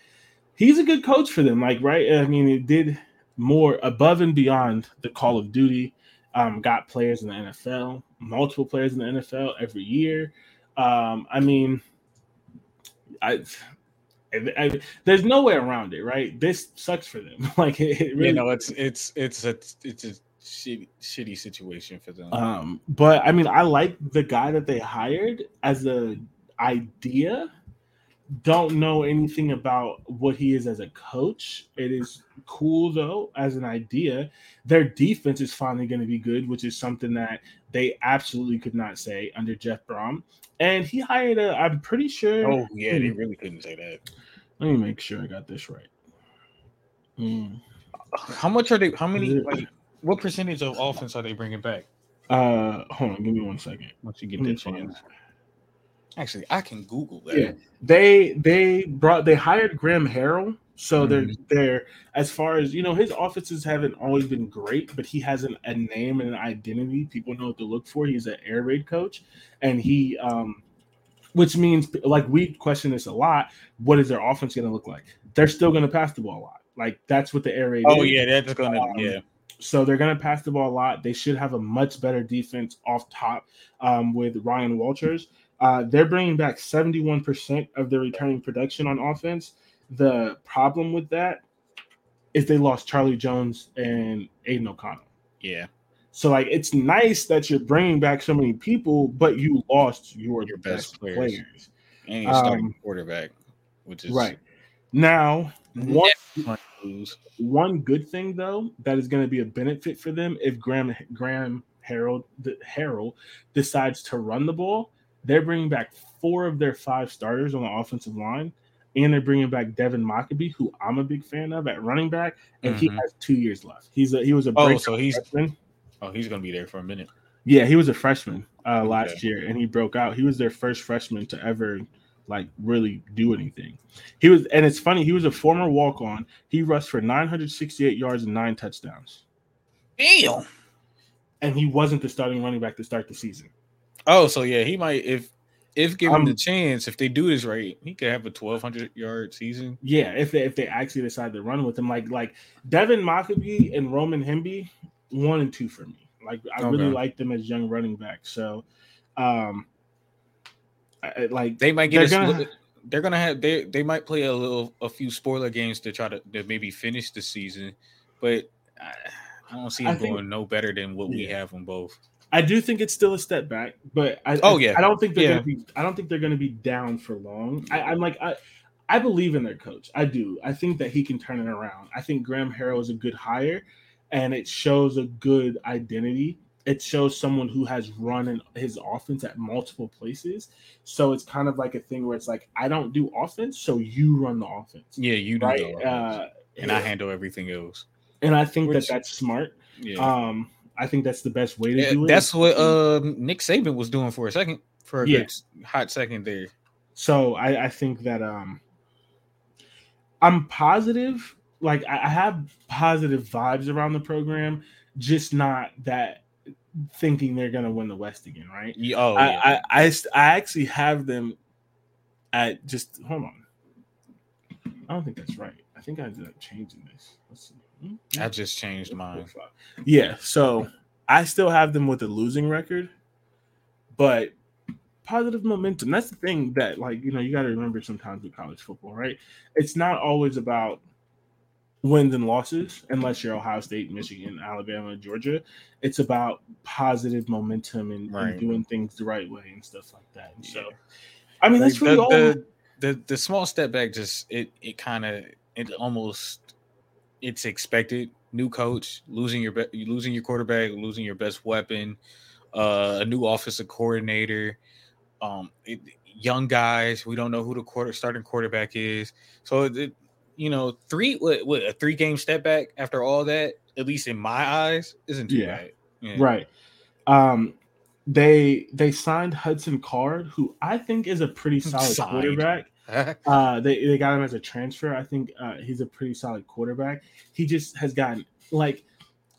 Speaker 2: he's a good coach for them. Like, right? I mean, it did more above and beyond the Call of Duty. Um, got players in the NFL, multiple players in the NFL every year. Um, I mean, I, I, there's no way around it, right? This sucks for them. like it, it really
Speaker 3: you know, it's it's it's a it's a shitty shitty situation for them.
Speaker 2: Um, but I mean, I like the guy that they hired as a idea. Don't know anything about what he is as a coach. It is cool though as an idea. Their defense is finally going to be good, which is something that they absolutely could not say under Jeff Brohm. And he hired a. I'm pretty sure.
Speaker 3: oh yeah, they really couldn't say that.
Speaker 2: Let me make sure I got this right. Mm.
Speaker 3: How much are they? How many? Like, what percentage of offense are they bringing back?
Speaker 2: Uh, hold on, give me one second.
Speaker 3: Once you get
Speaker 2: Let
Speaker 3: that chance. Actually, I can Google that.
Speaker 2: Yeah, they they brought they hired Graham Harrell, so they're
Speaker 3: Mhm.
Speaker 2: they're as far as you know, his offenses haven't always been great, but he has an, a name and an identity. People know what to look for. He's an air raid coach, and he um, which means like we question this a lot. What is their offense going to look like? They're still going to pass the ball a lot. Like that's what the air raid.
Speaker 3: Oh
Speaker 2: is.
Speaker 3: yeah, that's gonna
Speaker 2: Um,
Speaker 3: yeah.
Speaker 2: So they're going to pass the ball a lot. They should have a much better defense off top um, with Ryan Walters. Uh, they're bringing back 71% of their returning production on offense. The problem with that is they lost Charlie Jones and Aidan O'Connell.
Speaker 3: Yeah,
Speaker 2: So like it's nice that you're bringing back so many people, but you lost your,
Speaker 3: Your
Speaker 2: best,
Speaker 3: best
Speaker 2: players.
Speaker 3: players. and you're starting
Speaker 2: Um,
Speaker 3: quarterback, which is
Speaker 2: Right. Now, one One good thing though that is going to be a benefit for them if Graham Graham Harrell the Harrell decides to run the ball, they're bringing back four of their five starters on the offensive line, and they're bringing back Devin Mockobee, who I'm a big fan of at running back, and he
Speaker 3: Mhm.
Speaker 2: has two years left. He's a he was a
Speaker 3: Oh, so he's
Speaker 2: freshman.
Speaker 3: oh he's gonna be there for a minute.
Speaker 2: Yeah, he was a freshman uh, last
Speaker 3: Okay.
Speaker 2: year, and he broke out. He was their first freshman to ever like really do anything. He was, and it's funny. He was a former walk on. He rushed for 968 yards and nine touchdowns,
Speaker 3: Damn.
Speaker 2: and he wasn't the starting running back to start the season.
Speaker 3: Oh, so yeah, he might if if given
Speaker 2: Um,
Speaker 3: the chance, if they do this right, he could have a twelve hundred yard season.
Speaker 2: Yeah, if they if they actually decide to run with him, like like Devin Mockobee and Roman Hemby, one and two for me. Like I really like them as young running backs. So, um, I, like
Speaker 3: They might get
Speaker 2: They're
Speaker 3: a
Speaker 2: gonna-
Speaker 3: they're gonna have they they might play a little a few spoiler games to try to, to maybe finish the season, but I, I don't see them
Speaker 2: think-
Speaker 3: going no better than what we have on both.
Speaker 2: I do think it's still a step back, but I,
Speaker 3: Oh, yeah.
Speaker 2: I don't think they're
Speaker 3: Yeah.
Speaker 2: gonna be. I don't think they're gonna be down for long. I, I'm like I, I believe in their coach. I do. I think that he can turn it around. I think Graham Harrell is a good hire, and it shows a good identity. It shows someone who has run in his offense at multiple places. So it's kind of like a thing where it's like I don't do offense, so you run the offense,
Speaker 3: Yeah, you do,
Speaker 2: right?
Speaker 3: the offense,
Speaker 2: Uh,
Speaker 3: and I handle everything else.
Speaker 2: and I think
Speaker 3: Which-
Speaker 2: that that's smart.
Speaker 3: Yeah,
Speaker 2: Um, I think that's the best way to
Speaker 3: Yeah,
Speaker 2: do it.
Speaker 3: that's what uh Nick Saban was doing for a second, for a
Speaker 2: Yeah.
Speaker 3: good hot second there.
Speaker 2: So I, I think that um I'm positive, like I I have positive vibes around the program, just not that thinking they're gonna win the West again, right?
Speaker 3: Yeah, oh, yeah.
Speaker 2: I, I, I I actually have them at just hold on. I don't think that's right. I think I ended up changing this. Let's see. Hmm?
Speaker 3: I just changed mine.
Speaker 2: Yeah, so I still have them with a losing record, but positive momentum. That's the thing that, like, you know, you got to remember sometimes with college football, right? It's not always about wins and losses, unless you're Ohio State, Michigan, Alabama, Georgia. It's about positive momentum and, and doing things the right way and stuff like that. And so, I mean,
Speaker 3: Like,
Speaker 2: that's really
Speaker 3: the,
Speaker 2: all.
Speaker 3: the, the the small step back just it it kind of it almost it's expected. New coach, losing your be- losing your quarterback, losing your best weapon, uh, a new offensive coordinator, um, it, young guys. We don't know who the quarter starting quarterback is. So it, you know, three what, what a three game step back after all that, at least in my eyes, isn't too
Speaker 2: Yeah.
Speaker 3: bad. Yeah.
Speaker 2: Right. Um, they they signed Hudson Card, who I think is a pretty solid quarterback. Uh, they, they got him as a transfer. I think uh, he's a pretty solid quarterback. He just has gotten like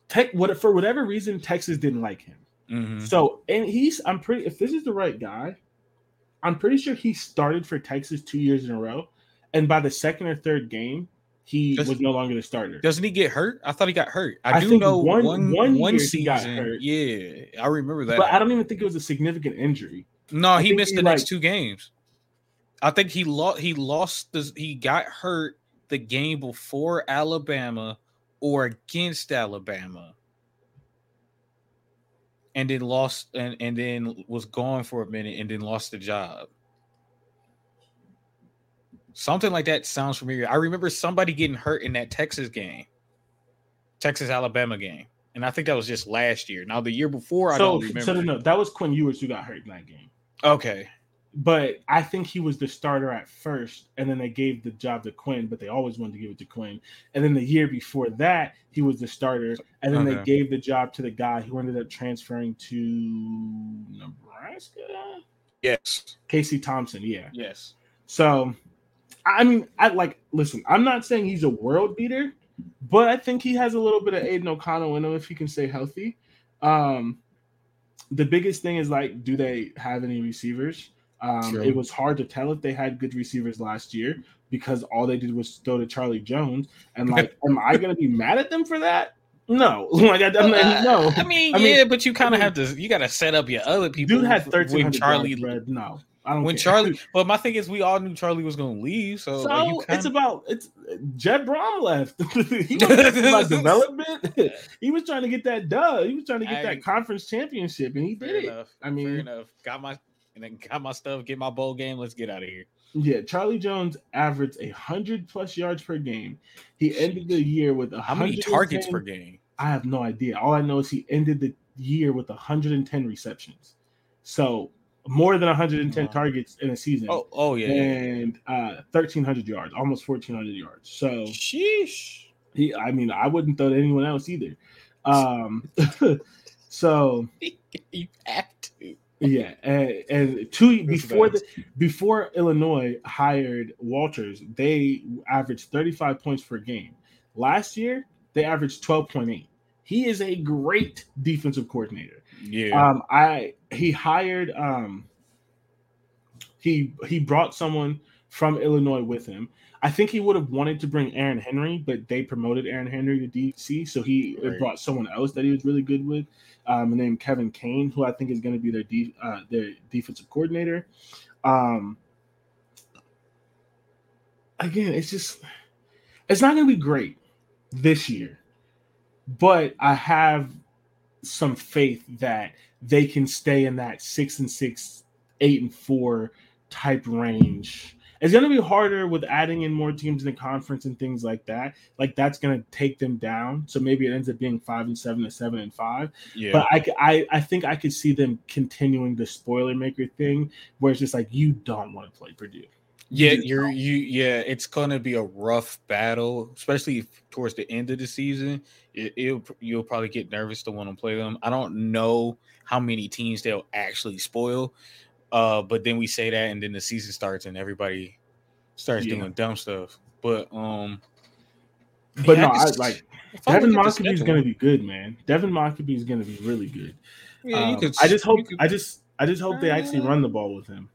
Speaker 2: tech. What for whatever reason Texas didn't like him.
Speaker 3: Mhm.
Speaker 2: So and he's I'm pretty. If this is the right guy, I'm pretty sure he started for Texas two years in a row, and by the second or third game, he
Speaker 3: Does-
Speaker 2: was no longer the starter.
Speaker 3: Doesn't he get hurt? I thought he got hurt. I,
Speaker 2: I
Speaker 3: do know
Speaker 2: one-
Speaker 3: one
Speaker 2: one
Speaker 3: one, season.
Speaker 2: got hurt.
Speaker 3: Yeah, I remember that.
Speaker 2: but I don't even think it was a significant injury.
Speaker 3: no,
Speaker 2: I
Speaker 3: he missed
Speaker 2: he,
Speaker 3: the next
Speaker 2: like-
Speaker 3: two games. I think he lost. He lost. The, he got hurt the game before Alabama or against Alabama, and then lost and and then was gone for a minute and then lost the job. Something like that sounds familiar. I remember somebody getting hurt in that Texas game, Texas Alabama game, and I think that was just last year. Now the year before, I
Speaker 2: So,
Speaker 3: don't remember.
Speaker 2: so no, no, that was Quinn Ewers who got hurt in that game.
Speaker 3: Okay,
Speaker 2: But I think he was the starter at first, and then they gave the job to Quinn, but they always wanted to give it to Quinn. And then the year before that, he was the starter, and then they gave the job to the guy who ended up transferring to Nebraska,
Speaker 3: yes,
Speaker 2: Casey Thompson. Yeah.
Speaker 3: yes.
Speaker 2: So, I mean, I like listen. I'm not saying he's a world beater, but I think he has a little bit of Aidan O'Connell in him if he can stay healthy. Um, the biggest thing is like, do they have any receivers? Um,
Speaker 3: True.
Speaker 2: it was hard to tell if they had good receivers last year because all they did was throw to Charlie Jones. And like, am I going to be mad at them for that? No, like I, I'm like, no.
Speaker 3: I mean,
Speaker 2: I mean-
Speaker 3: yeah, but you kind
Speaker 2: I
Speaker 3: of have to. You got to set up your other people.
Speaker 2: Dude had thirteen
Speaker 3: Charlie.
Speaker 2: hundred No, I don't.
Speaker 3: When
Speaker 2: care.
Speaker 3: Charlie, but my thing is, we all knew Charlie was going to leave. So,
Speaker 2: So
Speaker 3: like,
Speaker 2: it's
Speaker 3: kinda,
Speaker 2: about it's Jed Brohm left. he wasn't thinking about development. he was trying to get that dub. He was trying to get
Speaker 3: I-
Speaker 2: that conference championship, and he
Speaker 3: fair
Speaker 2: did it.
Speaker 3: enough.
Speaker 2: I mean,
Speaker 3: fair enough. Got my and then got my stuff. Get my bowl game. Let's get out of here.
Speaker 2: Yeah, Charlie Jones averaged a hundred plus yards per game. He ended the year with a
Speaker 3: How many targets per game?
Speaker 2: I have no idea. All I know is he ended the year with 110 receptions. So more than 110
Speaker 3: Wow.
Speaker 2: targets in a season.
Speaker 3: Oh, oh yeah. yeah.
Speaker 2: and uh 1300 yards, almost 1400 yards. So
Speaker 3: Sheesh.
Speaker 2: he I mean, I wouldn't throw to anyone else either. Um so
Speaker 3: you have to.
Speaker 2: yeah, and, and two
Speaker 3: That's
Speaker 2: before
Speaker 3: bad.
Speaker 2: the before Illinois hired Walters, they averaged 35 points per game. Last year, they averaged 12.8. He is a great defensive coordinator.
Speaker 3: Yeah.
Speaker 2: Um, I he hired um he he brought someone from Illinois with him. I think he would have wanted to bring Aaron Henry, but they promoted Aaron Henry to DC, so he
Speaker 3: Right.
Speaker 2: brought someone else that he was really good with, um, named Kevin Kane, who I think is going to be their de- uh, their defensive coordinator. Um, again, it's just it's not going to be great this year, but I have some faith that they can stay in that six and six, eight and four type range. It's going to be harder with adding in more teams in the conference and things like that. Like that's going to take them down. So maybe it ends up being five and seven or seven and five.
Speaker 3: yeah.
Speaker 2: But i i think I could see them continuing the spoiler maker thing, where it's just like you don't want to play Purdue.
Speaker 3: Yeah,
Speaker 2: You
Speaker 3: you're you. Yeah, it's gonna be a rough battle, especially if towards the end of the season. It, it'll you'll probably get nervous to want to play them. I don't know how many teams they'll actually spoil, uh, but then we say that, and then the season starts, and everybody starts
Speaker 2: Yeah.
Speaker 3: doing dumb stuff. But um,
Speaker 2: But
Speaker 3: yeah,
Speaker 2: no, I
Speaker 3: just-
Speaker 2: like Devin
Speaker 3: look at the
Speaker 2: Mockobee is going to be good, man. Devin Mockobee is going to be really good.
Speaker 3: Yeah, you
Speaker 2: Um,
Speaker 3: could-
Speaker 2: I just hope
Speaker 3: you could-
Speaker 2: I just I just hope they actually
Speaker 3: Uh,
Speaker 2: run the ball with him.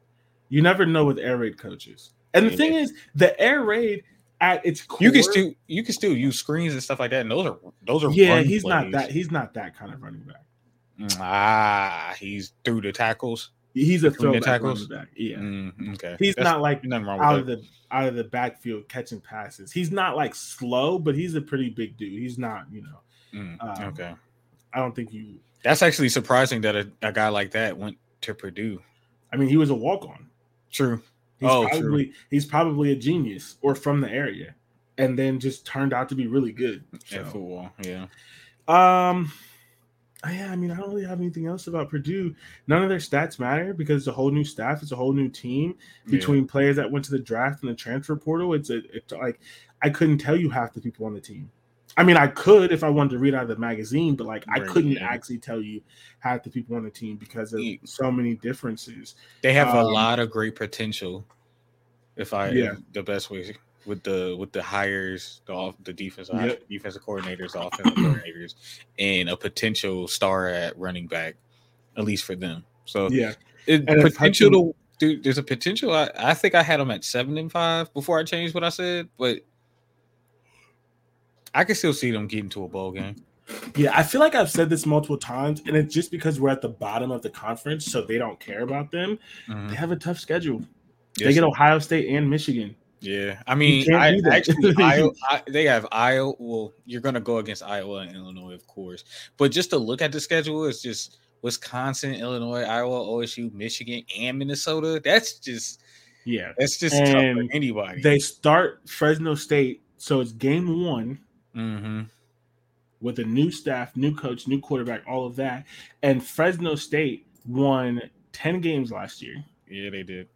Speaker 2: You never know with air raid coaches. And the
Speaker 3: Yeah.
Speaker 2: thing is, the air raid at its core,
Speaker 3: you can still you can still use screens and stuff like that. And those are those are
Speaker 2: yeah, he's not that he's not that kind of running back.
Speaker 3: ah he's through the tackles.
Speaker 2: He's a throwback
Speaker 3: tackles?
Speaker 2: running back. Yeah,
Speaker 3: Mm, okay,
Speaker 2: he's
Speaker 3: That's-
Speaker 2: not like
Speaker 3: nothing wrong with
Speaker 2: out
Speaker 3: that.
Speaker 2: of the out of the backfield catching passes. He's not like slow, but he's a pretty big dude. He's not, you know.
Speaker 3: Mm,
Speaker 2: um,
Speaker 3: okay,
Speaker 2: I don't think you.
Speaker 3: that's actually surprising that a, a guy like that went to Purdue.
Speaker 2: I mean, he was a walk on.
Speaker 3: True.
Speaker 2: He's
Speaker 3: Oh, true.
Speaker 2: probably he's probably a genius or from the area, and then just turned out to be really good.
Speaker 3: At football, yeah.
Speaker 2: um, yeah, I mean, I don't really have anything else about Purdue. None of their stats matter because it's a whole new staff. It's a whole new team between players that went to the draft and the transfer portal. It's a, it's like I couldn't tell you half the people on the team. I mean, I could if I wanted to read out of the magazine, but like I couldn't actually tell you half the people on the team because of
Speaker 3: Yeah.
Speaker 2: so many differences.
Speaker 3: they have a
Speaker 2: um,
Speaker 3: lot of great potential. If I
Speaker 2: Yeah.
Speaker 3: the best way with the with the hires, the off the defense
Speaker 2: Yep.
Speaker 3: defensive coordinators, offensive coordinators, and a potential star at running back, at least for them. So
Speaker 2: Yeah,
Speaker 3: it, potential
Speaker 2: Hudson-
Speaker 3: to dude, there's a potential. I, I think I had them at seven and five before I changed what I said, but I can still see them getting to a bowl game.
Speaker 2: Yeah, I feel like I've said this multiple times, and it's just because we're at the bottom of the conference, so they don't care about them.
Speaker 3: Mhm.
Speaker 2: They have a tough schedule. they get Ohio State and Michigan.
Speaker 3: Yeah, I mean, I actually Iowa, I, they have Iowa. Well, you're gonna go against Iowa and Illinois, of course, but just to look at the schedule, it's just Wisconsin, Illinois, Iowa, OSU, Michigan, and Minnesota. That's just
Speaker 2: Yeah,
Speaker 3: that's just tough for anybody.
Speaker 2: they start Fresno State, so it's game one
Speaker 3: hmm
Speaker 2: with a new staff, new coach, new quarterback, all of that. And Fresno State won ten games last year
Speaker 3: Yeah, they did.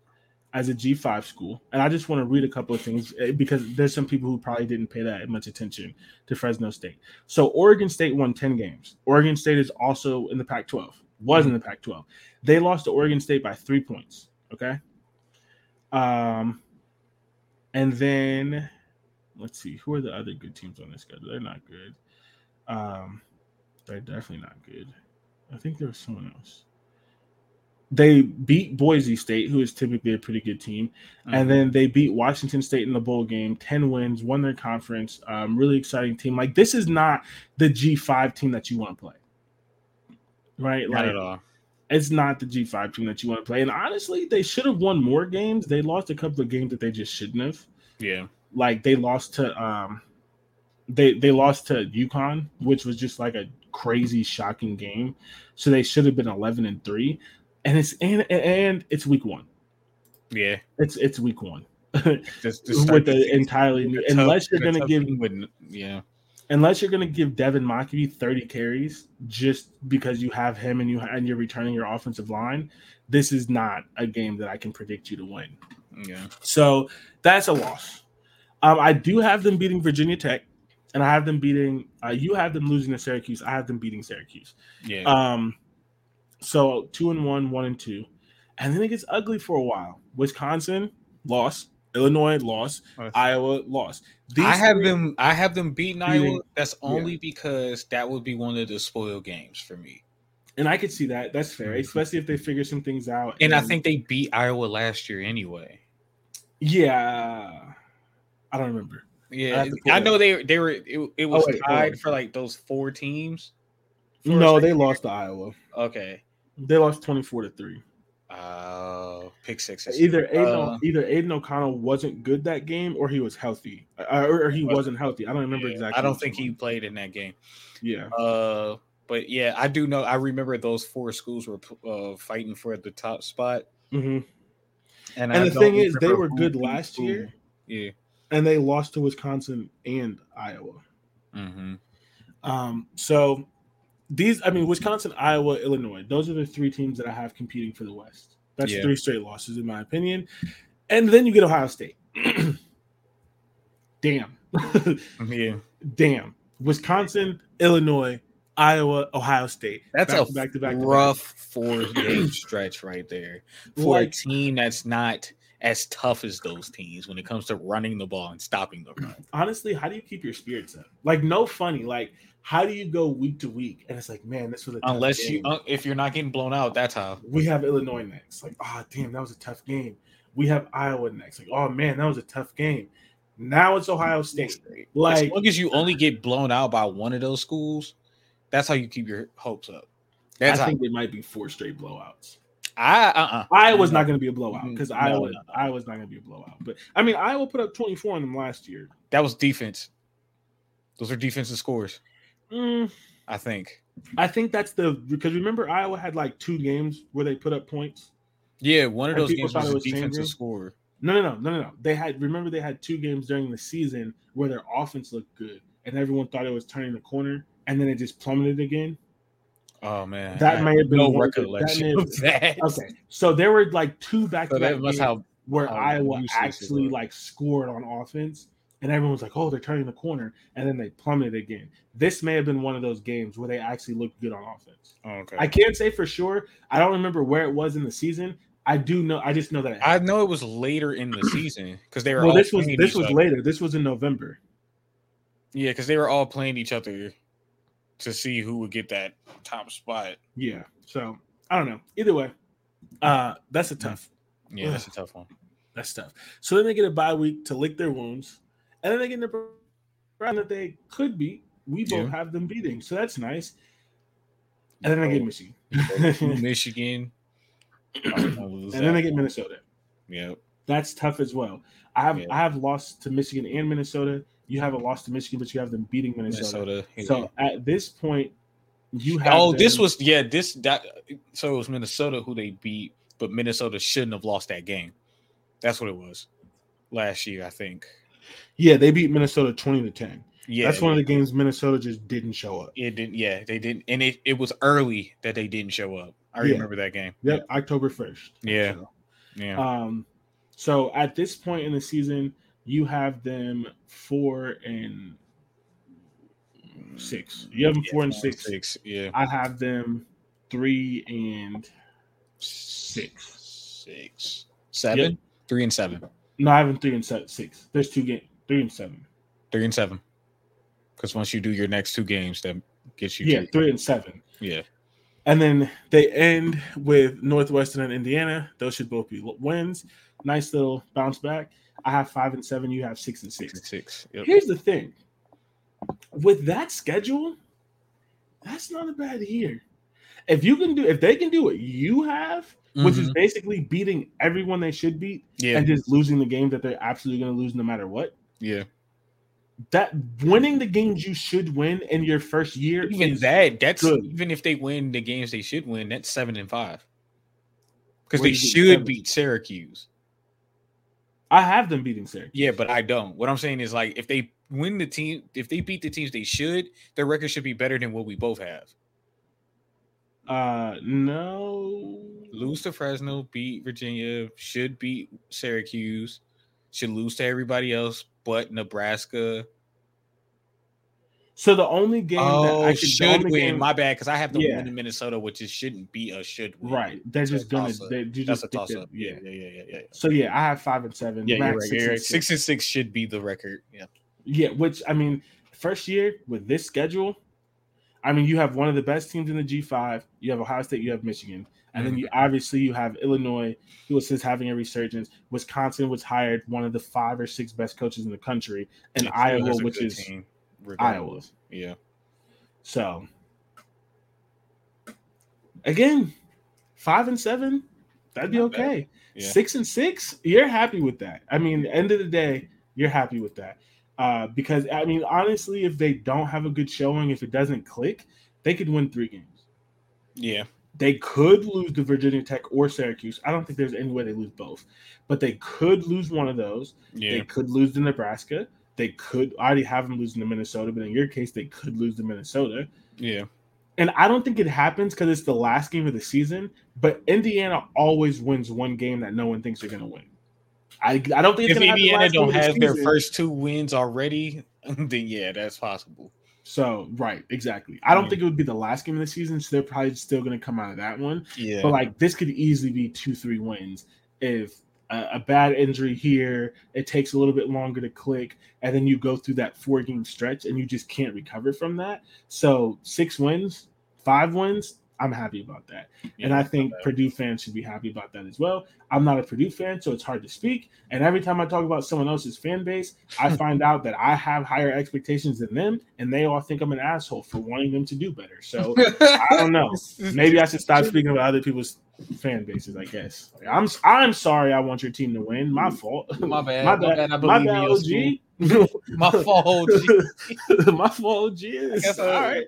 Speaker 2: as a G5 school. And I just want to read a couple of things eh, because there's some people who probably didn't pay that much attention to Fresno State. So Oregon State won 10 games. Oregon State is also in the Pac 12, was in the Pac 12. They lost to Oregon State by three points. Okay. Um, and then let's see, who are the other good teams on this schedule? They're not good. Um, they're definitely not good. I think there was someone else. they beat Boise State, who is typically a pretty good team,
Speaker 3: Mm-hmm.
Speaker 2: and then they beat Washington State in the bowl game. Ten wins, won their conference. Um, really exciting team. Like this is not the G five team that you want to play, right?
Speaker 3: not
Speaker 2: like
Speaker 3: at all.
Speaker 2: it's not the G five team that you want to play. And honestly, they should have won more games. They lost a couple of games that they just shouldn't have.
Speaker 3: Yeah,
Speaker 2: Like they lost to um, they they lost to UConn, which was just like a crazy shocking game. So they should have been eleven and three, and it's and and it's week one.
Speaker 3: yeah.
Speaker 2: It's it's week one
Speaker 3: Just, just
Speaker 2: with
Speaker 3: the
Speaker 2: entirely new.
Speaker 3: tough-
Speaker 2: Unless you're gonna give
Speaker 3: with- yeah,
Speaker 2: unless you're gonna give Devin Mockobee 30 carries just because you have him and you and you're returning your offensive line, this is not a game that I can predict you to win.
Speaker 3: yeah.
Speaker 2: So that's a loss. Um, I do have them beating Virginia Tech, and I have them beating. Uh, you have them losing to Syracuse. I have them beating Syracuse.
Speaker 3: Yeah,
Speaker 2: Um, so two and one, one and two, and then it gets ugly for a while. Wisconsin lost, Illinois lost, Iowa lost. These
Speaker 3: I have them. I have them beating
Speaker 2: beating-
Speaker 3: Iowa. That's only because that would be one of the spoil games for me.
Speaker 2: and I could see that. That's fair,
Speaker 3: Mhm.
Speaker 2: especially if they figure some things out.
Speaker 3: And I think they beat Iowa last year anyway.
Speaker 2: yeah, I don't remember.
Speaker 3: Yeah,
Speaker 2: pull
Speaker 3: I know they they were. It, it was
Speaker 2: wait, hold on.
Speaker 3: tied for like those four teams.
Speaker 2: No, they lost to Iowa.
Speaker 3: Okay.
Speaker 2: They lost twenty four to three.
Speaker 3: Uh, pick six.
Speaker 2: Either Aidan,
Speaker 3: uh,
Speaker 2: either Aidan O'Connell wasn't good that game, or he was healthy, or, or he wasn't healthy. I don't remember
Speaker 3: yeah,
Speaker 2: exactly.
Speaker 3: I don't think he played in that game.
Speaker 2: Yeah,
Speaker 3: Uh, but yeah, I do know. I remember those four schools were uh, fighting for the top spot.
Speaker 2: hmm
Speaker 3: And,
Speaker 2: and
Speaker 3: I
Speaker 2: the thing is, they were good last year,
Speaker 3: Yeah.
Speaker 2: And they lost to Wisconsin and Iowa.
Speaker 3: Mm-hmm.
Speaker 2: Um, so these, I mean, Wisconsin, Iowa, Illinois, those are the three teams that I have competing for the West. That's
Speaker 3: Yeah.
Speaker 2: three straight losses, in my opinion. And then you get Ohio State. Damn.
Speaker 3: Yeah.
Speaker 2: Damn. Wisconsin, Illinois, Iowa, Ohio State.
Speaker 3: That's
Speaker 2: Back
Speaker 3: a
Speaker 2: to back to back
Speaker 3: rough four game stretch right there for
Speaker 2: Like-
Speaker 3: a team that's not as tough as those teams when it comes to running the ball and stopping the run.
Speaker 2: Honestly, how do you keep your spirits up? Like, no funny. Like, how do you go week to week? And it's like, man, this was a tough
Speaker 3: Unless you, uh, if you're not getting blown out, that's how.
Speaker 2: we have Illinois next. Like, oh damn, that was a tough game. We have Iowa next. Like, oh man, that was a tough game. Now it's Ohio State.
Speaker 3: Like, as
Speaker 2: Like,
Speaker 3: long as you only get blown out by one of those schools, that's how you keep your hopes up. That's
Speaker 2: I
Speaker 3: how,
Speaker 2: think they might be four straight blowouts.
Speaker 3: I uh-uh.
Speaker 2: Iowa's not going to be a blowout because
Speaker 3: No,
Speaker 2: Iowa,
Speaker 3: no.
Speaker 2: Iowa's not going to be a blowout. But I mean, Iowa put up 24 on them last year.
Speaker 3: That was defense. Those are defensive scores.
Speaker 2: Mm,
Speaker 3: I think.
Speaker 2: I think that's the because remember Iowa had like two games where they put up points.
Speaker 3: Yeah, one of those
Speaker 2: people
Speaker 3: games was
Speaker 2: was
Speaker 3: defensive score.
Speaker 2: No, no, no, no, no, no. They had remember they had two games during the season where their offense looked good and everyone thought it was turning the corner, and then it just plummeted again.
Speaker 3: Oh man,
Speaker 2: That
Speaker 3: I
Speaker 2: may
Speaker 3: have
Speaker 2: been
Speaker 3: no
Speaker 2: that
Speaker 3: recollection
Speaker 2: have-
Speaker 3: that.
Speaker 2: Okay, so there were like two back to back games where
Speaker 3: how
Speaker 2: Iowa actually like scored on offense, and everyone was like, "Oh, they're turning the corner," and then they plummeted again. This may have been one of those games where they actually looked good on offense.
Speaker 3: Oh, okay.
Speaker 2: I can't say for sure. I don't remember where it was in the season. I do know. I just know that.
Speaker 3: I know it was later in the season because they were
Speaker 2: well,
Speaker 3: all
Speaker 2: this was this was
Speaker 3: other.
Speaker 2: later. This was in November.
Speaker 3: Yeah, because they were all playing each other to see who would get that top spot.
Speaker 2: Yeah. So I don't know. Either way, uh, that's a tough.
Speaker 3: Yeah, that's a tough one.
Speaker 2: That's tough. So then they get a bye week to lick their wounds, and then they get in a round that they could beat. We both
Speaker 3: Yeah.
Speaker 2: have them beating, so that's nice. And then I get Michigan,
Speaker 3: Michigan. and
Speaker 2: then I get Minnesota.
Speaker 3: Yeah,
Speaker 2: That's tough as well. I have
Speaker 3: Yeah.
Speaker 2: I have lost to Michigan and Minnesota. You have a loss to Michigan, but you have them beating Minnesota.
Speaker 3: Minnesota.
Speaker 2: So at this point, you have.
Speaker 3: oh, this was yeah. This that so it was Minnesota who they beat, but Minnesota shouldn't have lost that game. That's what it was last year, I think.
Speaker 2: yeah. They beat Minnesota twenty to ten.
Speaker 3: Yeah,
Speaker 2: That's one of the games Minnesota just didn't show up.
Speaker 3: It didn't. Yeah, they didn't, and it, it was early that they didn't show up. I
Speaker 2: Yeah.
Speaker 3: remember that game.
Speaker 2: Yep, October first.
Speaker 3: Yeah. Yeah.
Speaker 2: Um, so at this point in the season, you have them four and six. You have them
Speaker 3: Yeah,
Speaker 2: four and six.
Speaker 3: Six. Yeah.
Speaker 2: I have them three and six.
Speaker 3: Six. Seven. Three and seven.
Speaker 2: No, I have them three and se- six. There's two games. Three and seven.
Speaker 3: Three and seven. Because once you do your next two games, that gets you.
Speaker 2: Yeah, three and seven.
Speaker 3: Yeah.
Speaker 2: And then they end with Northwestern and Indiana. Those should both be wins. Nice little bounce back. I have five and seven. You have six and six.
Speaker 3: Six and six. Yep.
Speaker 2: Here's the thing with that schedule, that's not a bad year. If you can do, if they can do what you have, which is
Speaker 3: Mhm.
Speaker 2: basically beating everyone they should beat
Speaker 3: Yeah.
Speaker 2: and just losing the game that they're absolutely going to lose no matter what,
Speaker 3: yeah.
Speaker 2: that winning the games you should win in your first year,
Speaker 3: Even that, that's
Speaker 2: good.
Speaker 3: even if they win the games they should win, that's seven and five. Because they should
Speaker 2: seven.
Speaker 3: beat Syracuse.
Speaker 2: I have them beating Syracuse.
Speaker 3: Yeah, but I don't. What I'm saying is like if they win the team, if they beat the teams they should, their record should be better than what we both have.
Speaker 2: Uh, no,
Speaker 3: Lose to Fresno, beat Virginia, should beat Syracuse, should lose to everybody else but Nebraska.
Speaker 2: So the only game that
Speaker 3: Oh,
Speaker 2: I could,
Speaker 3: should win.
Speaker 2: game-
Speaker 3: My bad, because I have to
Speaker 2: Yeah.
Speaker 3: in Minnesota, which is shouldn't be a should win.
Speaker 2: right? They're just gonna.
Speaker 3: toss-up.
Speaker 2: They, you
Speaker 3: That's
Speaker 2: just
Speaker 3: a toss up. Yeah, yeah, yeah, yeah, yeah.
Speaker 2: So yeah, I have five and seven.
Speaker 3: Yeah,
Speaker 2: Max
Speaker 3: right.
Speaker 2: six and six.
Speaker 3: Six and six should be the record. Yeah.
Speaker 2: Yeah, which I mean, first year with this schedule, I mean, you have one of the best teams in the G5. You have Ohio State, you have Michigan, and then you
Speaker 3: Mm-hmm.
Speaker 2: obviously you have Illinois, who was just having a resurgence. Wisconsin was hired one of the five or six best coaches in the country, and
Speaker 3: Yeah,
Speaker 2: Iowa, which is
Speaker 3: team,
Speaker 2: Iowa.
Speaker 3: Yeah.
Speaker 2: So again, five and seven, that'd be
Speaker 3: Not
Speaker 2: okay.
Speaker 3: Yeah.
Speaker 2: Six and six, you're happy with that. I mean, end of the day, you're happy with that. Uh, because I mean, honestly, if they don't have a good showing, if it doesn't click, they could win three games.
Speaker 3: Yeah.
Speaker 2: They could lose to Virginia Tech or Syracuse. I don't think there's any way they lose both, but they could lose one of those.
Speaker 3: Yeah.
Speaker 2: They could lose to Nebraska. They could I already have them losing to Minnesota, but in your case, they could lose to Minnesota.
Speaker 3: Yeah.
Speaker 2: And I don't think it happens because it's the last game of the season. But Indiana always wins one game that no one thinks they're going to win. I, I don't think it's
Speaker 3: If
Speaker 2: gonna
Speaker 3: Indiana don't have their first two wins already, then yeah, that's possible.
Speaker 2: So right, exactly. I don't
Speaker 3: Yeah.
Speaker 2: think it would be the last game of the season, so they're probably still going to come out of that one.
Speaker 3: Yeah.
Speaker 2: But like this could easily be two, three wins if a, a bad injury here, it takes a little bit longer to click, and then you go through that four game stretch and you just can't recover from that. So six wins, five wins. I'm happy about that. and I think Purdue fans should be happy about that as well. I'm not a Purdue fan, so it's hard to speak. And every time I talk about someone else's fan base, I find out that I have higher expectations than them, and they all think I'm an asshole for wanting them to do better. So I don't know. Maybe I should stop speaking about other people's fan bases. I guess Like, I'm I'm sorry. I want your team to win. My fault.
Speaker 3: My bad.
Speaker 2: My
Speaker 3: My
Speaker 2: bad.
Speaker 3: bad. I
Speaker 2: My
Speaker 3: believe
Speaker 2: bad.
Speaker 3: in your.
Speaker 2: OG.
Speaker 3: My fault.
Speaker 2: My fault. OG.
Speaker 3: I
Speaker 2: It's
Speaker 3: guess, uh,
Speaker 2: right.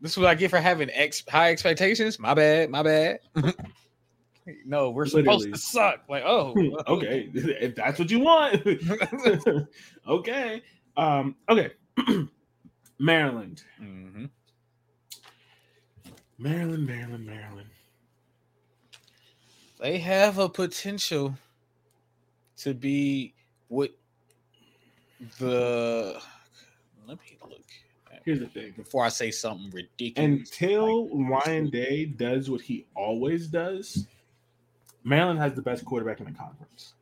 Speaker 3: This is what I get for having ex- high expectations. My bad. My bad. no, we're supposed to suck. Like, oh,
Speaker 2: okay, if that's what you want. okay. Um, okay. Maryland.
Speaker 3: Mhm.
Speaker 2: Maryland, Maryland, Maryland.
Speaker 3: They have a potential to be what the. Let me look
Speaker 2: Here's the thing.
Speaker 3: before I say something ridiculous.
Speaker 2: Until Ryan Day does what he always does, Maryland has the best quarterback in the conference.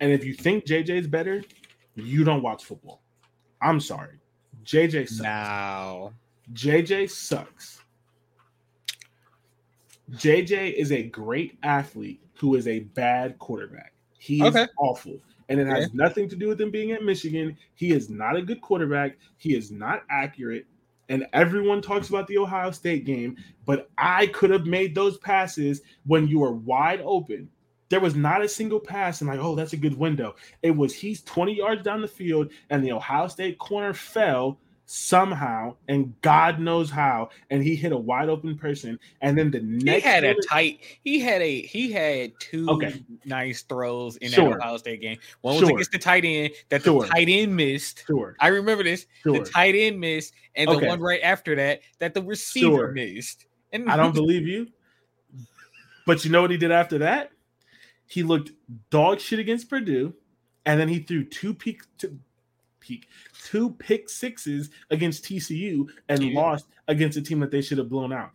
Speaker 2: And if you think JJ's better, you don't watch football. I'm sorry. JJ sucks.
Speaker 3: now,
Speaker 2: JJ sucks. JJ is a great athlete who is a bad quarterback. He is
Speaker 3: Okay.
Speaker 2: awful. And it has nothing to do with him being at Michigan. He is not a good quarterback. He is not accurate. And everyone talks about the Ohio State game, but I could have made those passes when you were wide open. There was not a single pass, and like, oh, that's a good window. It was he's 20 yards down the field, and the Ohio State corner fell somehow, and God knows how, and he hit a wide open person. And then the next he
Speaker 3: had a tight. He had a he had two
Speaker 2: Okay.
Speaker 3: nice throws in
Speaker 2: Sure.
Speaker 3: that Ohio State game. One was
Speaker 2: Sure.
Speaker 3: against the tight end that
Speaker 2: Sure.
Speaker 3: the tight end missed.
Speaker 2: sure,
Speaker 3: I remember this. The tight end missed, and
Speaker 2: Okay.
Speaker 3: the one right after that that the receiver missed. And
Speaker 2: I don't believe you. But you know what he did after that? He looked dog shit against Purdue, and then he threw two peak to peak two pick sixes against TCU and lost against a team that they should have blown out.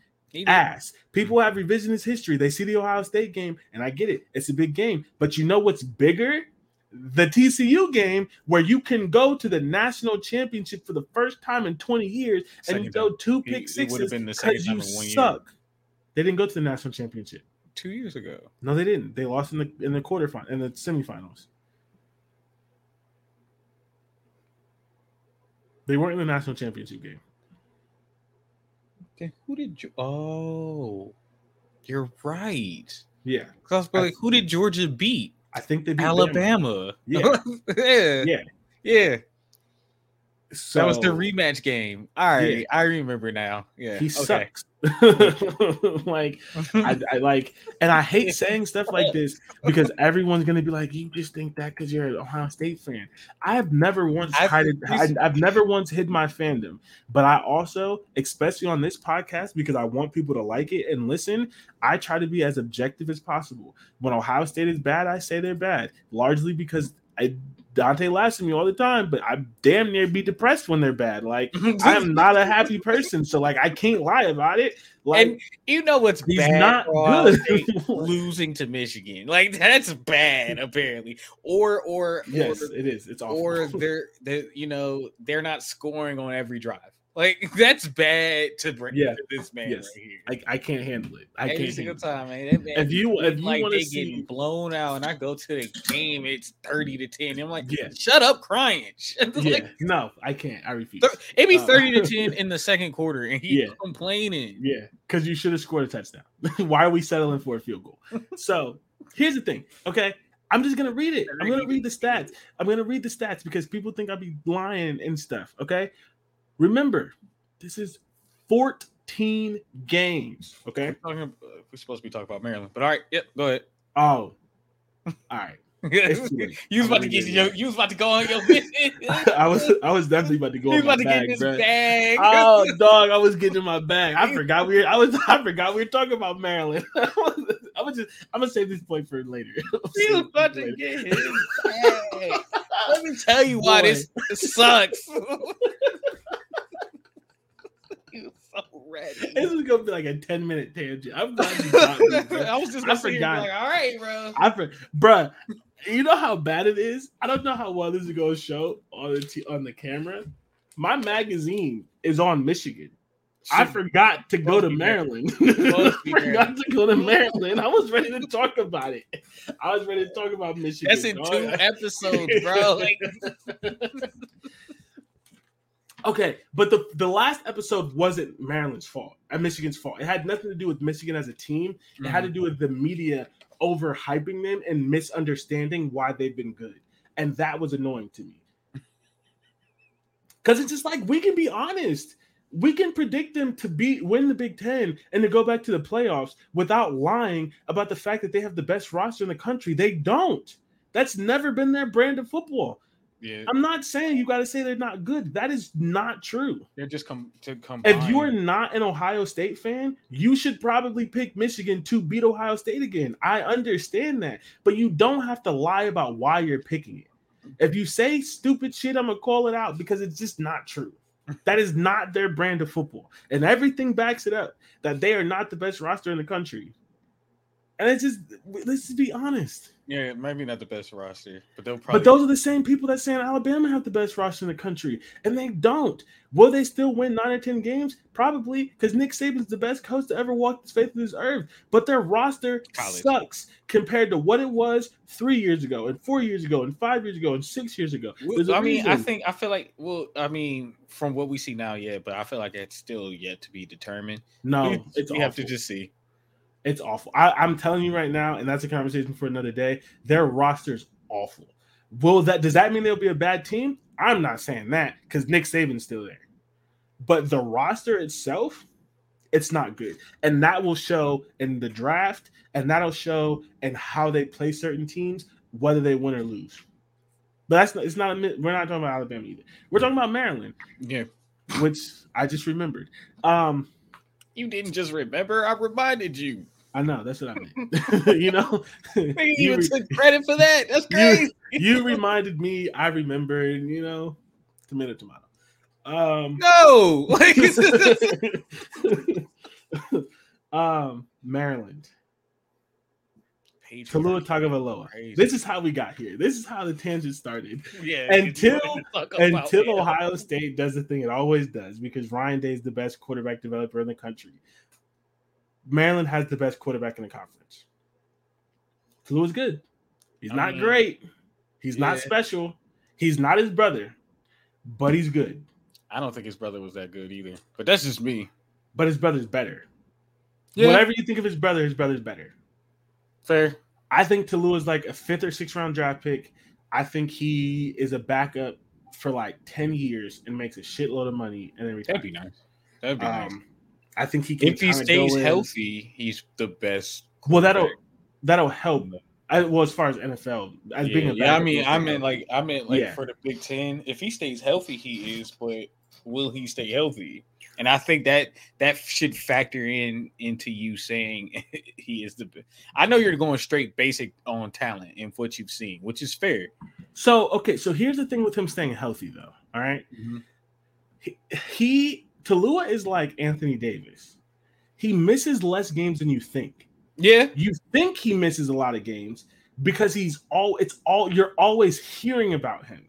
Speaker 2: Ass. People mm-hmm. have revisionist history. They see the Ohio State game, and I get it. It's a big game. But you know what's bigger the TCU game where you can go to the national championship for the first time in 20 years and you go two pick sixes
Speaker 3: been the second
Speaker 2: because you
Speaker 3: year.
Speaker 2: suck. They didn't go to the national championship.
Speaker 3: Two years ago.
Speaker 2: No, they didn't. They lost in the in the quarterfinal in the semifinals. They weren't in the national championship game.
Speaker 3: Okay, who did you? Oh, you're right.
Speaker 2: Yeah,
Speaker 3: 'Cause I like, who did Georgia beat?
Speaker 2: I think they beat Bama.
Speaker 3: Alabama.
Speaker 2: Yeah.
Speaker 3: yeah,
Speaker 2: Yeah.
Speaker 3: yeah.
Speaker 2: So
Speaker 3: that was the rematch game. All right, I remember now. Yeah,
Speaker 2: he
Speaker 3: okay.
Speaker 2: sucks. like I, I like, and I hate saying stuff like this because everyone's gonna be like, "You just think that because you're an Ohio State fan." I have never once
Speaker 3: I
Speaker 2: hid,
Speaker 3: think
Speaker 2: I, I've never once hid my fandom, but I also, especially on this podcast, because I want people to like it and listen. I try to be as objective as possible. When Ohio State is bad, I say they're bad, largely because I Dante laughs at me all the time, but I damn near be depressed when they're bad. Like I am not a happy person, so like I can't lie about it. Like
Speaker 3: and you know what's
Speaker 2: he's
Speaker 3: bad?
Speaker 2: not
Speaker 3: Ohio
Speaker 2: good.
Speaker 3: Losing to Michigan, like that's bad, apparently. Or or
Speaker 2: yes,
Speaker 3: or,
Speaker 2: it is. It's awful.
Speaker 3: or they're they you know they're not scoring on every drive. Like that's bad to bring
Speaker 2: Yeah.
Speaker 3: to this man
Speaker 2: Yes.
Speaker 3: right here.
Speaker 2: I, I can't handle it. I
Speaker 3: Every
Speaker 2: can't
Speaker 3: single time, man. Man
Speaker 2: If you if you
Speaker 3: like
Speaker 2: want to see,
Speaker 3: blown out, and I go to the game, it's thirty to ten. I'm like,
Speaker 2: Yeah.
Speaker 3: shut up, crying. Shut-
Speaker 2: yeah,
Speaker 3: like,
Speaker 2: no, I can't. I refuse.
Speaker 3: thir- it'd be
Speaker 2: Uh,
Speaker 3: thirty to ten in the second quarter, and he's
Speaker 2: Yeah.
Speaker 3: complaining.
Speaker 2: Yeah, because you should have scored a touchdown. Why are we settling for a field goal? So here's the thing. Okay. I'm just gonna read it. I'm gonna read the stats. I'm gonna read the stats because people think I'll be lying and stuff. Okay. Remember, this is 14 games. Okay.
Speaker 3: We're, talking, uh, we're supposed to be talking about Maryland, but all right, yep, go ahead.
Speaker 2: Oh, all right. It's too late.
Speaker 3: you was about to get your, you was about to go on your.
Speaker 2: I was I was definitely about to go in
Speaker 3: was about to
Speaker 2: bag,
Speaker 3: get this bag.
Speaker 2: Oh, dog! I was getting in my bag. I forgot we were. I was. I forgot we were talking about Maryland. I was just. I'm gonna save this point for later.
Speaker 3: He was about to get his bag. Let me tell you why this sucks. So ready.
Speaker 2: This is gonna be like a 10 minute tangent. I'm glad you got me. bro.
Speaker 3: I was just
Speaker 2: I forgot.
Speaker 3: like, all right, bro.
Speaker 2: I for, bruh. You know how bad it is. I don't know how well this is gonna show on the t- on the camera. My magazine is on Michigan. I forgot to go to Maryland.
Speaker 3: Must
Speaker 2: forgot to go to Maryland. I was ready to talk about it. I was ready to talk about Michigan.
Speaker 3: That's in
Speaker 2: dog.
Speaker 3: two episodes, bro.
Speaker 2: Okay, but the the last episode wasn't Maryland's fault and Michigan's fault. It had nothing to do with Michigan as a team. It had to
Speaker 3: Mm-hmm.
Speaker 2: do with the media overhyping them and misunderstanding why they've been good, and that was annoying to me. Because it's just like we can be honest. We can predict them to be win the Big Ten and to go back to the playoffs without lying about the fact that they have the best roster in the country. They don't. That's never been their brand of football.
Speaker 3: Yeah,
Speaker 2: I'm not saying you got to say they're not good. That is not true.
Speaker 3: they're just come to come.
Speaker 2: If you are not an Ohio State fan, you should probably pick Michigan to beat Ohio State again. I understand that, but you don't have to lie about why you're picking it. If you say stupid shit, I'm gonna call it out because it's just not true. That is not their brand of football, and everything backs it up that they are not the best roster in the country. And it's just let's just be honest.
Speaker 3: Yeah, maybe not the best roster, but they'll probably.
Speaker 2: But those are the same people that saying Alabama have the best roster in the country, and they don't. Will they still win nine or ten games? Probably, because Nick Saban's the best coach to ever walk this face of this earth. But their roster
Speaker 3: College.
Speaker 2: sucks compared to what it was three years ago, and four years ago, and five years ago, and six years ago.
Speaker 3: Well, I mean, I think I feel like well, I mean, from what we see now, yeah, but I feel like it's still yet to be determined.
Speaker 2: no,
Speaker 3: we,
Speaker 2: it's
Speaker 3: we
Speaker 2: awful.
Speaker 3: have to just see.
Speaker 2: It's awful. I, I'm telling you right now, and that's a conversation for another day. Their roster's awful. Will that does that mean they'll be a bad team? I'm not saying that because Nick Saban's still there. But the roster itself, it's not good. And that will show in the draft, and that'll show in how they play certain teams, whether they win or lose. But that's not, it's not, a we're not talking about Alabama either. We're talking about Maryland,
Speaker 3: Yeah,
Speaker 2: which I just remembered. Um,
Speaker 3: you didn't just remember. I reminded you.
Speaker 2: I know that's what I meant. you know, You
Speaker 3: even
Speaker 2: re-
Speaker 3: took credit for that. That's
Speaker 2: You-
Speaker 3: crazy.
Speaker 2: you reminded me. I remembered. You know, tomato, tomato. Um,
Speaker 3: no, like
Speaker 2: um, Maryland.
Speaker 3: Hate Taulia.
Speaker 2: Tagovailoa.
Speaker 3: Crazy.
Speaker 2: This is how we got here. This is how the tangent started.
Speaker 3: yeah,
Speaker 2: until-
Speaker 3: you wanted to talk about
Speaker 2: Until
Speaker 3: it.
Speaker 2: Ohio State does the thing it always does, because Ryan Day is the best quarterback developer in the country. Maryland has the best quarterback in the conference. Taulia's good. He's not
Speaker 3: mean,
Speaker 2: great. He's not special. He's not his brother, but he's good.
Speaker 3: I don't think his brother was that good either. But that's just me.
Speaker 2: But his brother's better.
Speaker 3: Yeah.
Speaker 2: Whatever you think of his brother, his brother's better.
Speaker 3: Fair.
Speaker 2: I think Taulia is like a fifth or sixth round draft pick. I think he is a backup for like 10 years and makes a shitload of money and then retires.
Speaker 3: That'd be nice. That'd be nice.
Speaker 2: Um, I think he can
Speaker 3: If he stays healthy, he's the best.
Speaker 2: Well, that'll that'll help. I, well, as far as NFL, as being
Speaker 3: Yeah,
Speaker 2: a
Speaker 3: yeah, I mean, I
Speaker 2: help.
Speaker 3: meant like, I meant like
Speaker 2: Yeah.
Speaker 3: for the Big Ten. If he stays healthy, he is. But will he stay healthy? And I think that that should factor in into you saying he is the. I know you're going straight basic on talent and what you've seen, which is fair.
Speaker 2: So okay, so here's the thing with him staying healthy, though. All right, mm-hmm. he, he Taulia is like Anthony Davis. He misses less games than you think.
Speaker 3: Yeah,
Speaker 2: You think he misses a lot of games because he's all. It's all you're always hearing about him,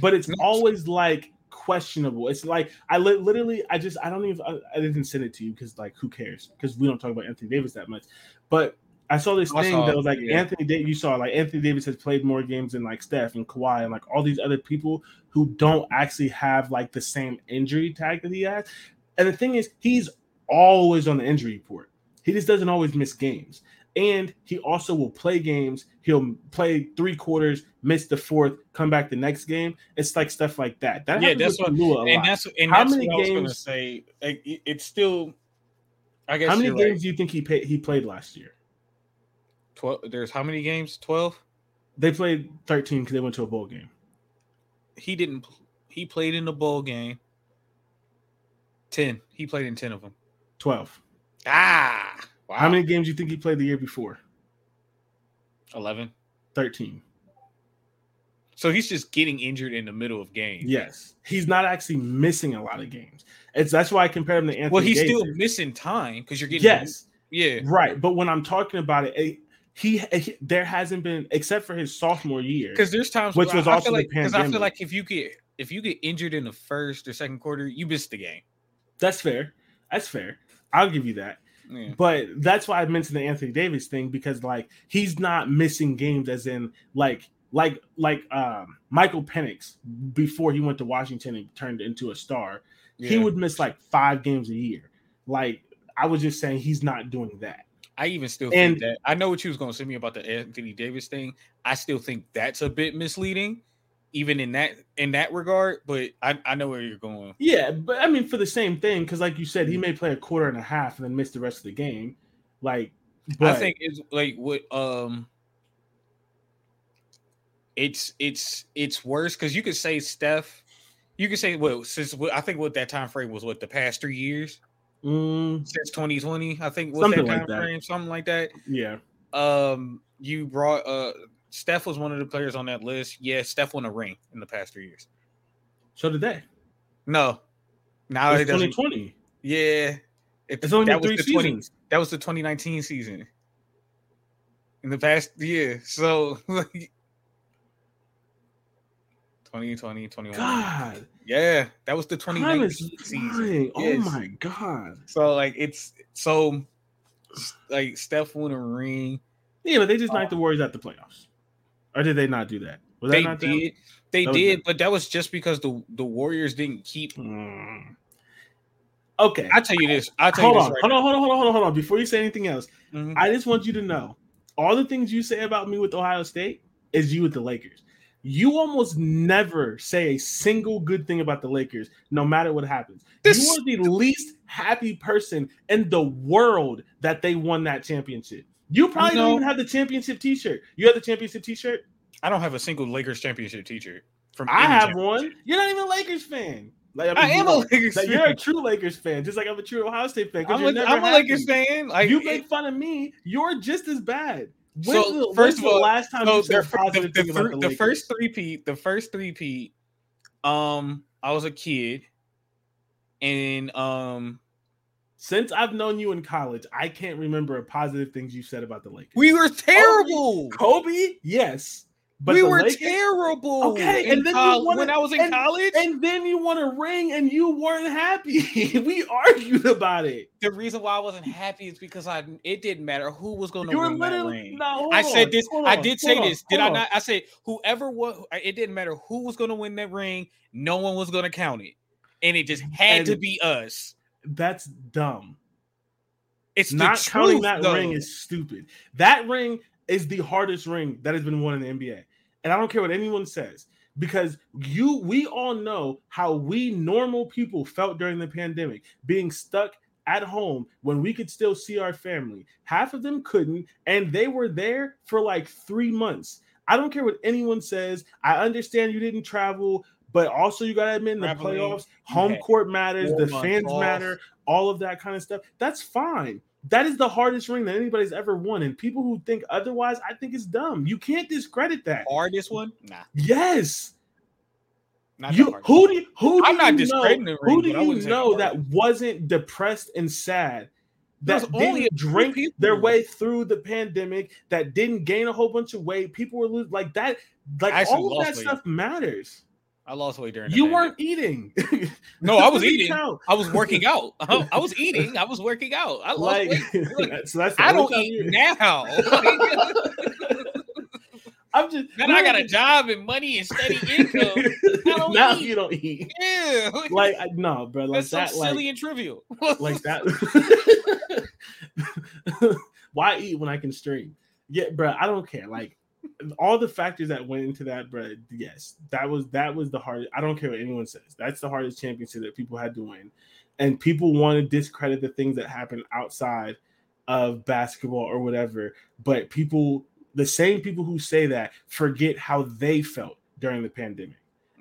Speaker 2: but it's always like questionable. It's like I li- literally, I just I don't even I, I didn't send it to you because like who cares? Because we don't talk about Anthony Davis that much. But I saw this oh,
Speaker 3: I
Speaker 2: thing
Speaker 3: saw
Speaker 2: that was like
Speaker 3: yeah.
Speaker 2: Anthony Davis. You saw like Anthony Davis has played more games than like Steph and Kawhi and like all these other people who don't actually have like the same injury tag that he has. And the thing is, he's always on the injury report. He just doesn't always miss games. And he also will play games. He'll play three quarters, miss the fourth, come back the next game. It's like stuff like that. That
Speaker 3: Yeah, that's what-
Speaker 2: Lua a
Speaker 3: and
Speaker 2: lot.
Speaker 3: that's and
Speaker 2: How
Speaker 3: that's
Speaker 2: many
Speaker 3: what I was gonna say. Like, it- it's still. I guess
Speaker 2: How many games
Speaker 3: right.
Speaker 2: do you think he paid, he played last year?
Speaker 3: Twelve. There's how many games? Twelve.
Speaker 2: They played 13 because they went to a bowl game.
Speaker 3: He didn't. He played in the bowl game. Ten. He played in ten of them.
Speaker 2: 12.
Speaker 3: Ah. Wow.
Speaker 2: How many games do you think he played the year before?
Speaker 3: Eleven.
Speaker 2: 13.
Speaker 3: So he's just getting injured in the middle of games.
Speaker 2: Yes. He's not actually missing a lot of games. It's that's why I compare him to Anthony
Speaker 3: Well, he's still missing time because you're getting.
Speaker 2: Yes.
Speaker 3: Yeah.
Speaker 2: Right. But when I'm talking about it, it he, he there hasn't been except for his sophomore year.
Speaker 3: Because there's times
Speaker 2: Which was
Speaker 3: I,
Speaker 2: also
Speaker 3: feel
Speaker 2: the
Speaker 3: like because I feel like if you get if you get injured in the first or second quarter, you miss the game.
Speaker 2: That's fair. That's fair. I'll give you that.
Speaker 3: Yeah.
Speaker 2: But that's why I mentioned the Anthony Davis thing because like he's not missing games as in like like like um Michael Penix before he went to Washington and turned into a star. He would miss like five games a year. Like I was just saying he's not doing that.
Speaker 3: I even still
Speaker 2: And-
Speaker 3: think that I know what you was going to say me about the Anthony Davis thing. I still think that's a bit misleading, even in that in that regard. But I, I know where you're going.
Speaker 2: Yeah, but I mean for the same thing because like you said, he may play a quarter and a half and then miss the rest of the game. Like, but
Speaker 3: I think it's like what um, it's it's it's worse because you could say Steph, you could say well since I think what that time frame was what the past three years
Speaker 2: mm,
Speaker 3: since 2020 I think was
Speaker 2: Something
Speaker 3: that
Speaker 2: like
Speaker 3: time
Speaker 2: that.
Speaker 3: frame something like that.
Speaker 2: yeah,
Speaker 3: Um, you brought uh Steph was one of the players on that list. Yeah, Steph won a ring in the past three years.
Speaker 2: so did they.
Speaker 3: No, now
Speaker 2: It's
Speaker 3: doesn't.
Speaker 2: 2020.
Speaker 3: Yeah, it,
Speaker 2: It's only
Speaker 3: that
Speaker 2: been
Speaker 3: was
Speaker 2: three
Speaker 3: the 20
Speaker 2: seasons.
Speaker 3: That was the 2019 season. In the past year, so 2020, 21.
Speaker 2: God,
Speaker 3: Yeah, that was the 2019 season.
Speaker 2: flying. Oh my god.
Speaker 3: So like it's so like Steph won a ring.
Speaker 2: Yeah, but they just knocked uh, the Warriors out the playoffs, or did they not do that? Was that
Speaker 3: They
Speaker 2: them?
Speaker 3: did, they
Speaker 2: That
Speaker 3: did, but that was just because the the Warriors didn't keep.
Speaker 2: Mm. Okay.
Speaker 3: I tell you this. I tell
Speaker 2: hold
Speaker 3: you
Speaker 2: on,
Speaker 3: this.
Speaker 2: hold on, hold on, hold on, hold on, hold on. Before you say anything else,
Speaker 3: Right Mhm.
Speaker 2: I just want you to know all the things you say about me with Ohio State is you with the Lakers. You almost never say a single good thing about the Lakers, no matter what happens.
Speaker 3: This-
Speaker 2: you are the least happy person in the world that they won that championship. You probably
Speaker 3: No.
Speaker 2: don't even have the championship T-shirt. You have the championship T-shirt.
Speaker 3: I don't have a single Lakers championship teacher. From
Speaker 2: I have one. You're not even a Lakers fan. Like
Speaker 3: I
Speaker 2: mean,
Speaker 3: am
Speaker 2: you
Speaker 3: a. Lakers
Speaker 2: Like,
Speaker 3: fan.
Speaker 2: you're a true Lakers fan, just like I'm a true Ohio State fan.
Speaker 3: I'm, a, I'm a. Lakers fan. Like
Speaker 2: you make fun of me. You're just as bad.
Speaker 3: So,
Speaker 2: the,
Speaker 3: first of
Speaker 2: the
Speaker 3: all,
Speaker 2: last time
Speaker 3: so
Speaker 2: you
Speaker 3: the, the,
Speaker 2: the
Speaker 3: the first three peat, the first three peat, um, I was a kid, and um,
Speaker 2: Since I've known you in college, I can't remember a positive things you said about the Lakers.
Speaker 3: We were terrible.
Speaker 2: Kobe, yes.
Speaker 3: But we were Lakers, terrible.
Speaker 2: Okay, and then
Speaker 3: col- wanna, when I was in
Speaker 2: and,
Speaker 3: college,
Speaker 2: and then you won a ring, and you weren't happy. we argued about it.
Speaker 3: The reason why I wasn't happy is because I it didn't matter who was going to win that ring.
Speaker 2: No,
Speaker 3: I said this.
Speaker 2: On,
Speaker 3: I did say
Speaker 2: on,
Speaker 3: this. Did I not? I said whoever was. It didn't matter who was going to win that ring. No one was going to count it, and it just had and to be us.
Speaker 2: That's dumb.
Speaker 3: It's
Speaker 2: not
Speaker 3: truth,
Speaker 2: counting that
Speaker 3: though.
Speaker 2: ring is stupid. That ring is the hardest ring that has been won in the NBA. And I don't care what anyone says because you we all know how we normal people felt during the pandemic being stuck at home when we could still see our family. Half of them couldn't and they were there for like 3 months. I don't care what anyone says. I understand you didn't travel, but also you got to admit in the playoffs, home
Speaker 3: had
Speaker 2: court matters,
Speaker 3: four
Speaker 2: the fans
Speaker 3: off.
Speaker 2: matter, all of that kind of stuff. That's fine. That is the hardest ring that anybody's ever won. And people who think otherwise, I think it's dumb. You can't discredit that.
Speaker 3: hardest one. Nah,
Speaker 2: Yes.
Speaker 3: not
Speaker 2: You who do you, who do
Speaker 3: I'm not discrediting
Speaker 2: know, who do you know that wasn't depressed and sad? That
Speaker 3: only
Speaker 2: didn't drink their way through the pandemic, that didn't gain a whole bunch of weight. People were losing like that, like all of that
Speaker 3: weight.
Speaker 2: stuff matters.
Speaker 3: I lost weight during.
Speaker 2: You weren't eating.
Speaker 3: No, I was eating. I was working out. Uh-huh. I was eating. I was working out. I lost
Speaker 2: Like,
Speaker 3: weight. Look,
Speaker 2: so that's
Speaker 3: I don't eat
Speaker 2: you-
Speaker 3: now.
Speaker 2: I'm just
Speaker 3: Then I got a job and money and steady income.
Speaker 2: now
Speaker 3: eat.
Speaker 2: you don't eat.
Speaker 3: Yeah,
Speaker 2: Like no, bro. Like
Speaker 3: that's so
Speaker 2: that. Like
Speaker 3: silly and trivial.
Speaker 2: like that. Why eat when I can stream? Yeah, bro. I don't care. Like all the factors that went into that, bro. Yes, that was that was the hardest. I don't care what anyone says. That's the hardest championship that people had to win, and people want to discredit the things that happen outside of basketball or whatever. But people, the same people who say that, forget how they felt during the pandemic.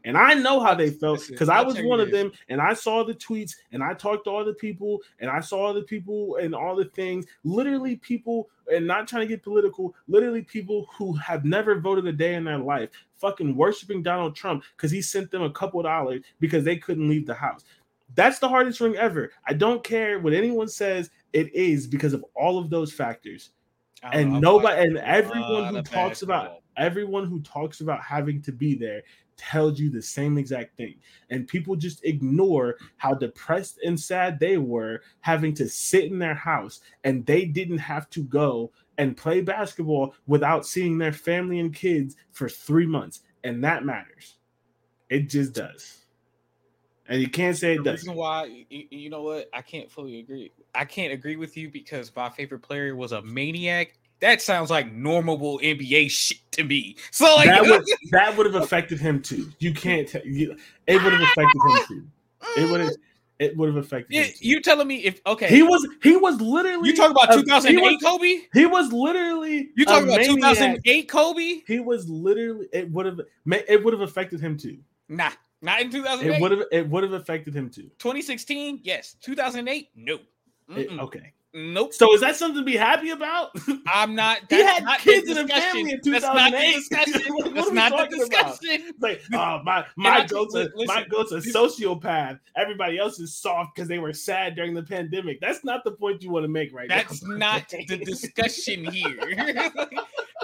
Speaker 2: And I know how they felt because I was one of them, and I saw the tweets, and I talked to all the people, and I saw the people and all the things. Literally, people, and not trying to get political, literally people who have never voted a day in their life, fucking worshiping Donald Trump because he sent them a couple dollars because they couldn't leave the house. That's the hardest ring ever. I don't care what anyone says. It is because of all of those factors and
Speaker 3: know,
Speaker 2: nobody and everyone who talks about. Everyone who talks about having to be there tells you the same exact thing. And people just ignore how depressed and sad they were having to sit in their house and they didn't have to go and play basketball without seeing their family and kids for 3 months. And that matters. It just does. And you can't say it
Speaker 3: The
Speaker 2: doesn't.
Speaker 3: reason why, you know what, I can't fully agree. I can't agree with you because my favorite player was a maniac. That sounds like normal NBA shit to me. So like,
Speaker 2: that would that would have affected him too. You can't. T- you, it would have affected him too. It would have. It would have affected him
Speaker 3: you telling me if okay,
Speaker 2: He was. He was literally.
Speaker 3: you talking about
Speaker 2: a-
Speaker 3: 2008
Speaker 2: He was,
Speaker 3: Kobe?
Speaker 2: he was literally.
Speaker 3: You talking about
Speaker 2: maniac.
Speaker 3: 2008 Kobe?
Speaker 2: He was literally. It would have. It would have affected him too.
Speaker 3: Nah, not in 2008.
Speaker 2: It would have. It would have affected him too.
Speaker 3: 2016, yes. 2008, no.
Speaker 2: It- okay.
Speaker 3: Nope.
Speaker 2: So is that something to be happy about?
Speaker 3: I'm not.
Speaker 2: He had
Speaker 3: not
Speaker 2: kids and a family in
Speaker 3: That's not the
Speaker 2: 2008.
Speaker 3: discussion.
Speaker 2: What
Speaker 3: That's not the discussion.
Speaker 2: Like, oh my, my goat's a my goat's a sociopath. Everybody else is soft because they were sad during the pandemic. That's not the point you want to make right
Speaker 3: That's
Speaker 2: now.
Speaker 3: not the discussion here.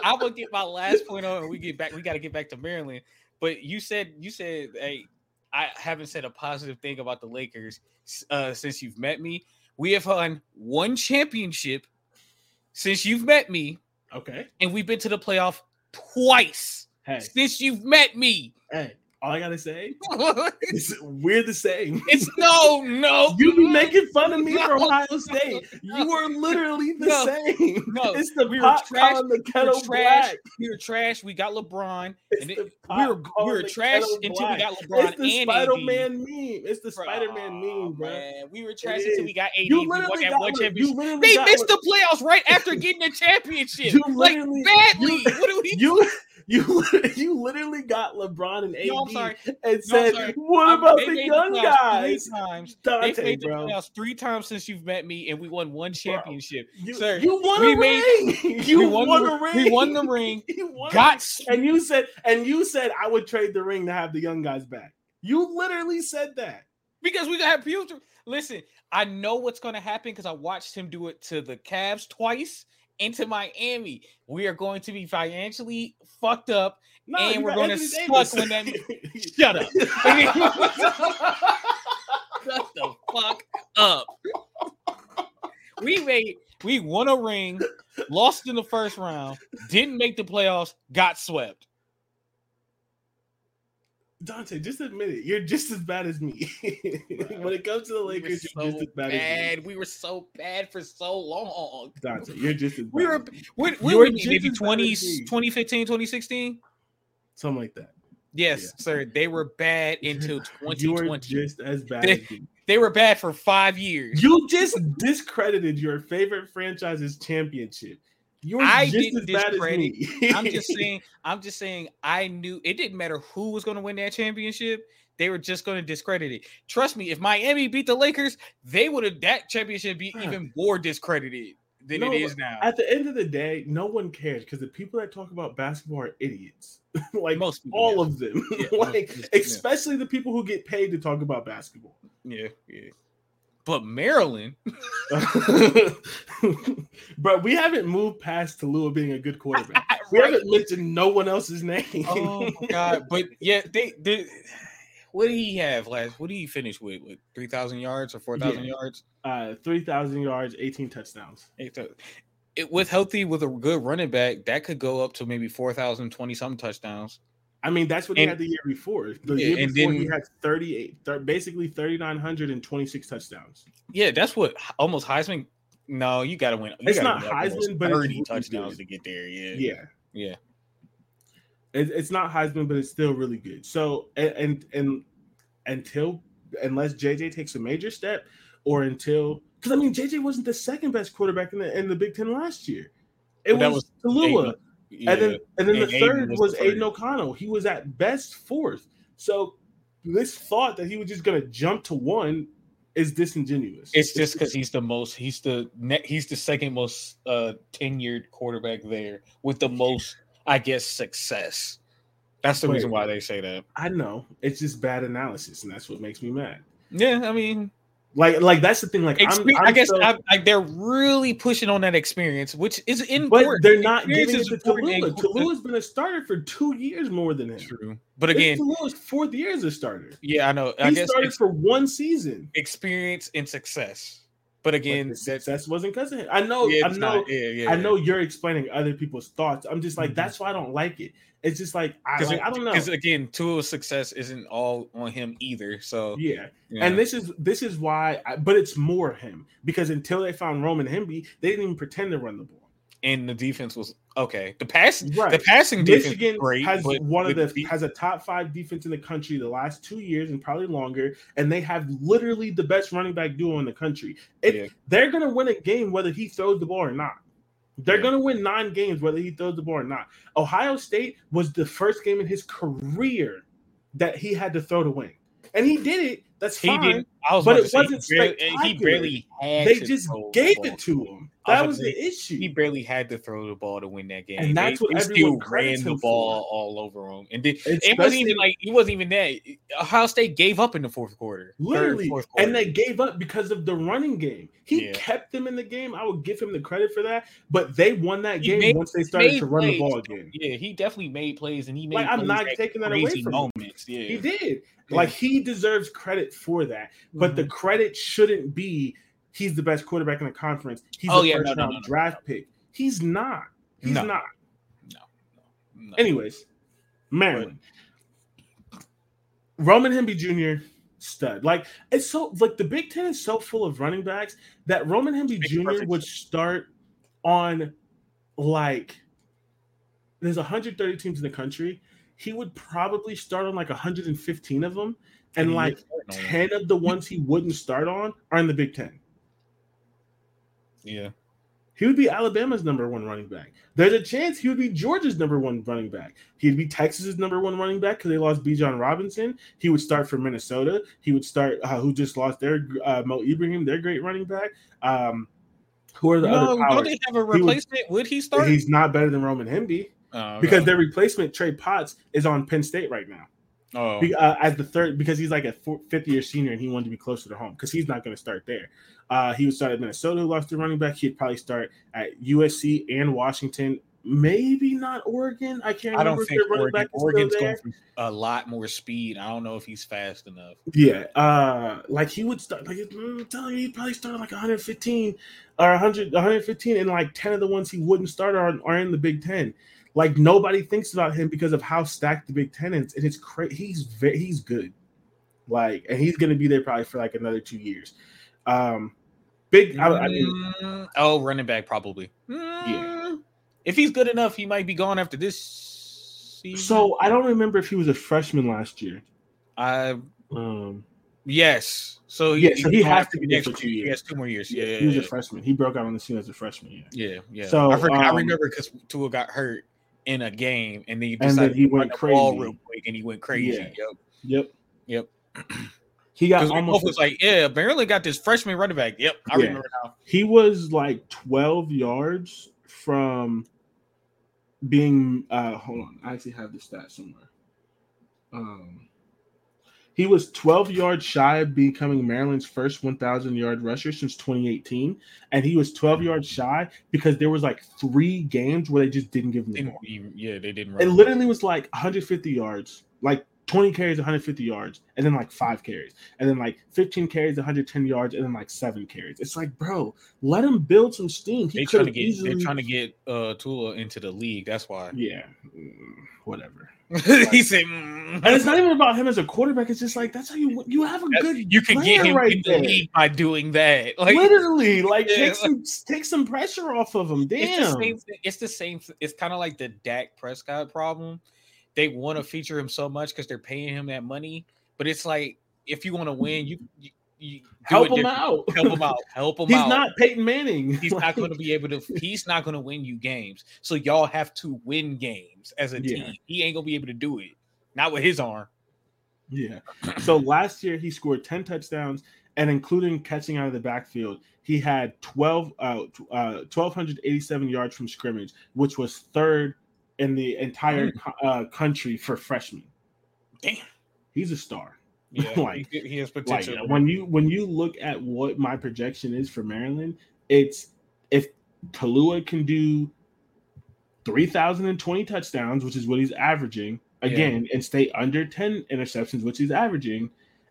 Speaker 3: I will get my last point on, and we get back. We got to get back to Maryland. But you said you said, "Hey, I haven't said a positive thing about the Lakers uh, since you've met me. We have won one championship since you've met me,
Speaker 2: Okay.
Speaker 3: and we've been to the playoff twice
Speaker 2: Hey,
Speaker 3: since you've met me.
Speaker 2: hey. All I gotta say
Speaker 3: it's
Speaker 2: is we're the same.
Speaker 3: It's no, no.
Speaker 2: You be making fun of me for Ohio State. You are literally the
Speaker 3: No.
Speaker 2: same.
Speaker 3: No.
Speaker 2: It's the
Speaker 3: We were trash.
Speaker 2: the
Speaker 3: We were trash.
Speaker 2: black.
Speaker 3: We were trash. We got LeBron.
Speaker 2: It's
Speaker 3: And it- we were we were trash until we got LeBron
Speaker 2: It's the Spider Man meme. It's the Spider Man meme, bro.
Speaker 3: man, we were trash until we got AD.
Speaker 2: You
Speaker 3: We
Speaker 2: literally got
Speaker 3: one championship.
Speaker 2: you literally
Speaker 3: They missed
Speaker 2: Le-
Speaker 3: the playoffs right after getting the championship.
Speaker 2: You
Speaker 3: like badly.
Speaker 2: you-
Speaker 3: what do we?
Speaker 2: You you you literally got LeBron and AD
Speaker 3: no, I'm sorry.
Speaker 2: and said,
Speaker 3: sorry.
Speaker 2: "What
Speaker 3: Um, they
Speaker 2: the young
Speaker 3: playoffs
Speaker 2: guys?"
Speaker 3: Three times.
Speaker 2: Dante,
Speaker 3: They've made the
Speaker 2: bro.
Speaker 3: playoffs three times since you've met me, and we won one championship.
Speaker 2: You,
Speaker 3: Sir,
Speaker 2: you won
Speaker 3: we
Speaker 2: a
Speaker 3: made-
Speaker 2: ring. You won,
Speaker 3: won,
Speaker 2: a
Speaker 3: the,
Speaker 2: ring.
Speaker 3: We won the ring.
Speaker 2: Won a
Speaker 3: Got
Speaker 2: And you said, and you said, I would trade the ring to have the young guys back. You literally said that.
Speaker 3: because we have future. Listen, I know what's going to happen because I watched him do it to the Cavs twice into Miami. We are going to be financially fucked up,
Speaker 2: No,
Speaker 3: and we're going to suck when that. Shut up. Shut the fuck up. We made we won a ring, lost in the first round, didn't make the playoffs, got swept.
Speaker 2: Dante, just admit it. You're just as bad as me. when it comes to the
Speaker 3: We were
Speaker 2: Lakers, you're just
Speaker 3: so
Speaker 2: as bad, as
Speaker 3: bad. We were so bad for so long.
Speaker 2: Dante, you're just as bad.
Speaker 3: We were
Speaker 2: as me.
Speaker 3: what,
Speaker 2: You
Speaker 3: what
Speaker 2: were
Speaker 3: were we,
Speaker 2: just
Speaker 3: maybe
Speaker 2: as
Speaker 3: 20, 2015, 2016?
Speaker 2: something like that.
Speaker 3: Yes,
Speaker 2: Yeah.
Speaker 3: sir. They were bad until
Speaker 2: You were
Speaker 3: 2020.
Speaker 2: just as bad
Speaker 3: They-
Speaker 2: as me.
Speaker 3: They were bad for five years.
Speaker 2: You just discredited your favorite franchise's championship. You're
Speaker 3: I
Speaker 2: just
Speaker 3: didn't
Speaker 2: as bad as
Speaker 3: discredit-. I'm just saying, I'm just saying I knew it didn't matter who was going to win that championship. They were just going to discredit it. Trust me, if Miami beat the Lakers, they would have that championship be even more discredited than
Speaker 2: No,
Speaker 3: it is now.
Speaker 2: At the end of the day, no one cares because the people that talk about basketball are idiots. like
Speaker 3: Most people,
Speaker 2: all
Speaker 3: yeah.
Speaker 2: of them.
Speaker 3: Yeah,
Speaker 2: like
Speaker 3: most- yeah.
Speaker 2: especially the people who get paid to talk about basketball.
Speaker 3: Yeah, yeah. But Maryland,
Speaker 2: but we haven't moved past Taulia being a good quarterback. We
Speaker 3: right?
Speaker 2: haven't mentioned no one else's name.
Speaker 3: Oh my god! But yeah, they, they what did he have last? What did he finish with? With three thousand yards or four thousand
Speaker 2: Yeah.
Speaker 3: yards?
Speaker 2: uh, 3,000 yards, 18 touchdowns.
Speaker 3: Eight It, with healthy, with a good running back, that could go up to maybe 4,000, 20 something touchdowns.
Speaker 2: I mean, that's what he had the year before. The
Speaker 3: Yeah,
Speaker 2: year
Speaker 3: and
Speaker 2: before, he
Speaker 3: then-
Speaker 2: had 38, thir- basically 3,926 touchdowns.
Speaker 3: Yeah, that's what almost Heisman. No, you got to win. You
Speaker 2: It's not Heisman, but it's
Speaker 3: 30
Speaker 2: really
Speaker 3: touchdowns to get there. Yeah.
Speaker 2: Yeah.
Speaker 3: Yeah.
Speaker 2: It, it's not Heisman, but it's still really good. So, and, and, and until, unless JJ takes a major step or until, because I mean, JJ wasn't the second best quarterback in the, in the Big Ten last year. It was,
Speaker 3: was. Yeah.
Speaker 2: And then and then
Speaker 3: And
Speaker 2: the
Speaker 3: Aidan
Speaker 2: third
Speaker 3: was
Speaker 2: was. Aidan O'Connell. He was at best fourth. So this thought that he was just gonna jump to one is disingenuous.
Speaker 3: it's just because he's the most. He's the ne- he's the second most uh tenured quarterback there with the most, I guess, success. That's the
Speaker 2: Wait.
Speaker 3: reason why they say that.
Speaker 2: I know it's just bad analysis, and that's what makes me mad.
Speaker 3: Yeah, I mean,
Speaker 2: Like like that's the thing. Like I'm, I'm
Speaker 3: I guess
Speaker 2: so-
Speaker 3: I, like they're really pushing on that experience, which is important.
Speaker 2: but they're not
Speaker 3: Experience
Speaker 2: giving it to
Speaker 3: important
Speaker 2: Taulia.
Speaker 3: and important.
Speaker 2: Taulia's been a starter for two years more than him.
Speaker 3: True, but again,
Speaker 2: is fourth year as a starter.
Speaker 3: yeah, I know. I
Speaker 2: He
Speaker 3: guess
Speaker 2: started
Speaker 3: ex-
Speaker 2: for one season.
Speaker 3: experience and success. But
Speaker 2: But
Speaker 3: again,
Speaker 2: the
Speaker 3: that's
Speaker 2: success wasn't because of him. I know.
Speaker 3: yeah,
Speaker 2: I know.
Speaker 3: not- yeah, yeah,
Speaker 2: I know you're explaining other people's thoughts. I'm just like,
Speaker 3: Mhm.
Speaker 2: that's why I don't like it. It's just like I, like, I don't know.
Speaker 3: Because again, Tua's success isn't all on him either. So
Speaker 2: Yeah.
Speaker 3: yeah.
Speaker 2: and this is this is why, I, but it's more him because until they found Roman Hemby, they didn't even pretend to run the ball.
Speaker 3: and the defense was okay. The pass, the passing
Speaker 2: Michigan
Speaker 3: great,
Speaker 2: has one of the
Speaker 3: the-
Speaker 2: has a top five defense in the country the last two years and probably longer, and they have literally the best running back duo in the country. It,
Speaker 3: Yeah.
Speaker 2: They're gonna win a game whether he throws the ball or not. They're
Speaker 3: Yeah.
Speaker 2: gonna win nine games whether he throws the ball or not. Ohio State was the first game in his career that he had to throw to win, and he did it. That's
Speaker 3: he
Speaker 2: fine.
Speaker 3: didn't. I was
Speaker 2: but it wasn't
Speaker 3: he barely, he barely had.
Speaker 2: They
Speaker 3: to
Speaker 2: just
Speaker 3: throw
Speaker 2: gave
Speaker 3: the ball.
Speaker 2: it to him.
Speaker 3: Was
Speaker 2: That was
Speaker 3: to
Speaker 2: the issue.
Speaker 3: He barely had to throw the ball to win that game.
Speaker 2: And that's
Speaker 3: they,
Speaker 2: what
Speaker 3: they still ran the ball
Speaker 2: for.
Speaker 3: all over him, and then, it wasn't even like he wasn't even that. Ohio State gave up in the fourth quarter,
Speaker 2: Literally,
Speaker 3: fourth quarter.
Speaker 2: and they gave up because of the running game. He
Speaker 3: Yeah.
Speaker 2: kept them in the game. I would give him the credit for that. But they won that
Speaker 3: He
Speaker 2: game
Speaker 3: made-
Speaker 2: once they started to run the ball again.
Speaker 3: yeah, he definitely made plays, and he made.
Speaker 2: Like, I'm not taking that away from him.
Speaker 3: Yeah,
Speaker 2: He did. Like he deserves credit for that. But the
Speaker 3: Mhm.
Speaker 2: credit shouldn't be he's the best quarterback in the conference. He's
Speaker 3: Oh,
Speaker 2: the
Speaker 3: yeah,
Speaker 2: first
Speaker 3: no,
Speaker 2: round
Speaker 3: no, no,
Speaker 2: draft pick. He's not. He's
Speaker 3: No.
Speaker 2: not.
Speaker 3: No.
Speaker 2: Anyways, Maryland. Roman Hemby Jr. stud. Like it's so like the Big Ten is so full of running backs that Roman Hemby Jr. would start on like there's 130 teams in the country. He would probably start on like 115 of them, and like
Speaker 3: was starting on
Speaker 2: 10 of the ones he wouldn't start on are in the Big Ten.
Speaker 3: Yeah,
Speaker 2: He would be Alabama's number one running back. There's a chance he would be Georgia's number one running back. He'd be Texas's number one running back because they lost Bijan Robinson. He would start for Minnesota. He would start uh, who just lost their uh, Mo Ibrahim, their great running back. Um, who are the
Speaker 3: no,
Speaker 2: other
Speaker 3: don't they have a
Speaker 2: would-
Speaker 3: replacement? Would he start?
Speaker 2: He's not better than Roman Hemby
Speaker 3: Oh, okay.
Speaker 2: because their replacement Trey Potts is on Penn State right now.
Speaker 3: Oh,
Speaker 2: Be- uh, as the third because he's like a four, fifth year senior and he wanted to be closer to home because he's not going to start there. Uh, he would start at Minnesota, who lost their running back. He'd probably start at USC and Washington. Maybe not Oregon. I can't.
Speaker 3: I don't
Speaker 2: if
Speaker 3: think
Speaker 2: running
Speaker 3: Oregon,
Speaker 2: back is still
Speaker 3: Oregon's going for a lot more speed. I don't know if he's fast enough.
Speaker 2: Yeah, uh, like he would start. Like I'm telling you, he probably started like 115 or 100, 115, and like 10 of the ones he wouldn't start are, are in the Big Ten. Like nobody thinks about him because of how stacked the Big Ten is, and it's crazy. He's very, he's good. Like, and he's gonna be there probably for like another two years. Um, big. I, I mean,
Speaker 3: Mm, oh, running back probably. Yeah. If he's good enough, he might be gone after this season.
Speaker 2: so I don't remember if he was a freshman last year.
Speaker 3: I
Speaker 2: Um,
Speaker 3: yes. So
Speaker 2: Yeah, so he has to be there
Speaker 3: next
Speaker 2: for two years.
Speaker 3: He has two more years. Yeah,
Speaker 2: he was
Speaker 3: yeah,
Speaker 2: a freshman. He broke out on the scene as a freshman. Yeah.
Speaker 3: yeah. yeah.
Speaker 2: So,
Speaker 3: I, forgot, I
Speaker 2: um,
Speaker 3: remember because Tua got hurt in a game, and then he
Speaker 2: And then he went crazy.
Speaker 3: real quick, and he went crazy.
Speaker 2: Yeah.
Speaker 3: Yep.
Speaker 2: Yep.
Speaker 3: Yep.
Speaker 2: He got
Speaker 3: Because we both
Speaker 2: almost
Speaker 3: was like, yeah, Maryland got this freshman running back. Yep, I
Speaker 2: Yeah.
Speaker 3: remember now.
Speaker 2: he was like 12 yards from being uh hold on i actually have the stat somewhere um he was 12 yards shy of becoming maryland's first 1000 yard rusher since 2018 and he was 12 yards shy because there was like three games where they just didn't give him the ball
Speaker 3: yeah, they didn't. Run it
Speaker 2: literally was like 150 yards like 20 carries 150 yards and then like five carries and then like 15 carries 110 yards and then like seven carries it's like bro let him build some steam he
Speaker 3: they trying to get
Speaker 2: easily
Speaker 3: they're trying to get uh Tula into the league. That's why.
Speaker 2: yeah mm, whatever
Speaker 3: he said, mm.
Speaker 2: and it's not even about him as a quarterback it's just like that's how you you have a
Speaker 3: That-
Speaker 2: good
Speaker 3: you can get
Speaker 2: player
Speaker 3: him
Speaker 2: right
Speaker 3: in the
Speaker 2: there.
Speaker 3: league by doing that. Like
Speaker 2: literally like
Speaker 3: Yeah,
Speaker 2: take
Speaker 3: like-
Speaker 2: some take some pressure off of him
Speaker 3: it's the
Speaker 2: damn
Speaker 3: same. It's the same. th- It's kind of like the Dak Prescott problem. They want to feature him so much because they're paying him that money, but it's like if you want to win, you, you, you
Speaker 2: help him
Speaker 3: different.
Speaker 2: out
Speaker 3: Help him out. Help him
Speaker 2: he's
Speaker 3: out.
Speaker 2: He's not Peyton Manning
Speaker 3: He's not going to be able to. He's not going to win you games. So y'all have to win games as a
Speaker 2: Yeah.
Speaker 3: team. He ain't going to be able to do it. Not with his arm.
Speaker 2: Yeah. So last year he scored 10 touchdowns and including catching out of the backfield, he had 12 uh, uh 1287 yards from scrimmage, which was third in the entire co- uh, country for freshmen.
Speaker 3: Damn.
Speaker 2: He's a star.
Speaker 3: Yeah,
Speaker 2: Like-
Speaker 3: he, he has
Speaker 2: Like
Speaker 3: potential.
Speaker 2: when you when you look at what my projection is for Maryland, it's if Taulia can do 3020 touchdowns, which is what he's averaging again, and stay under 10 interceptions, which he's averaging,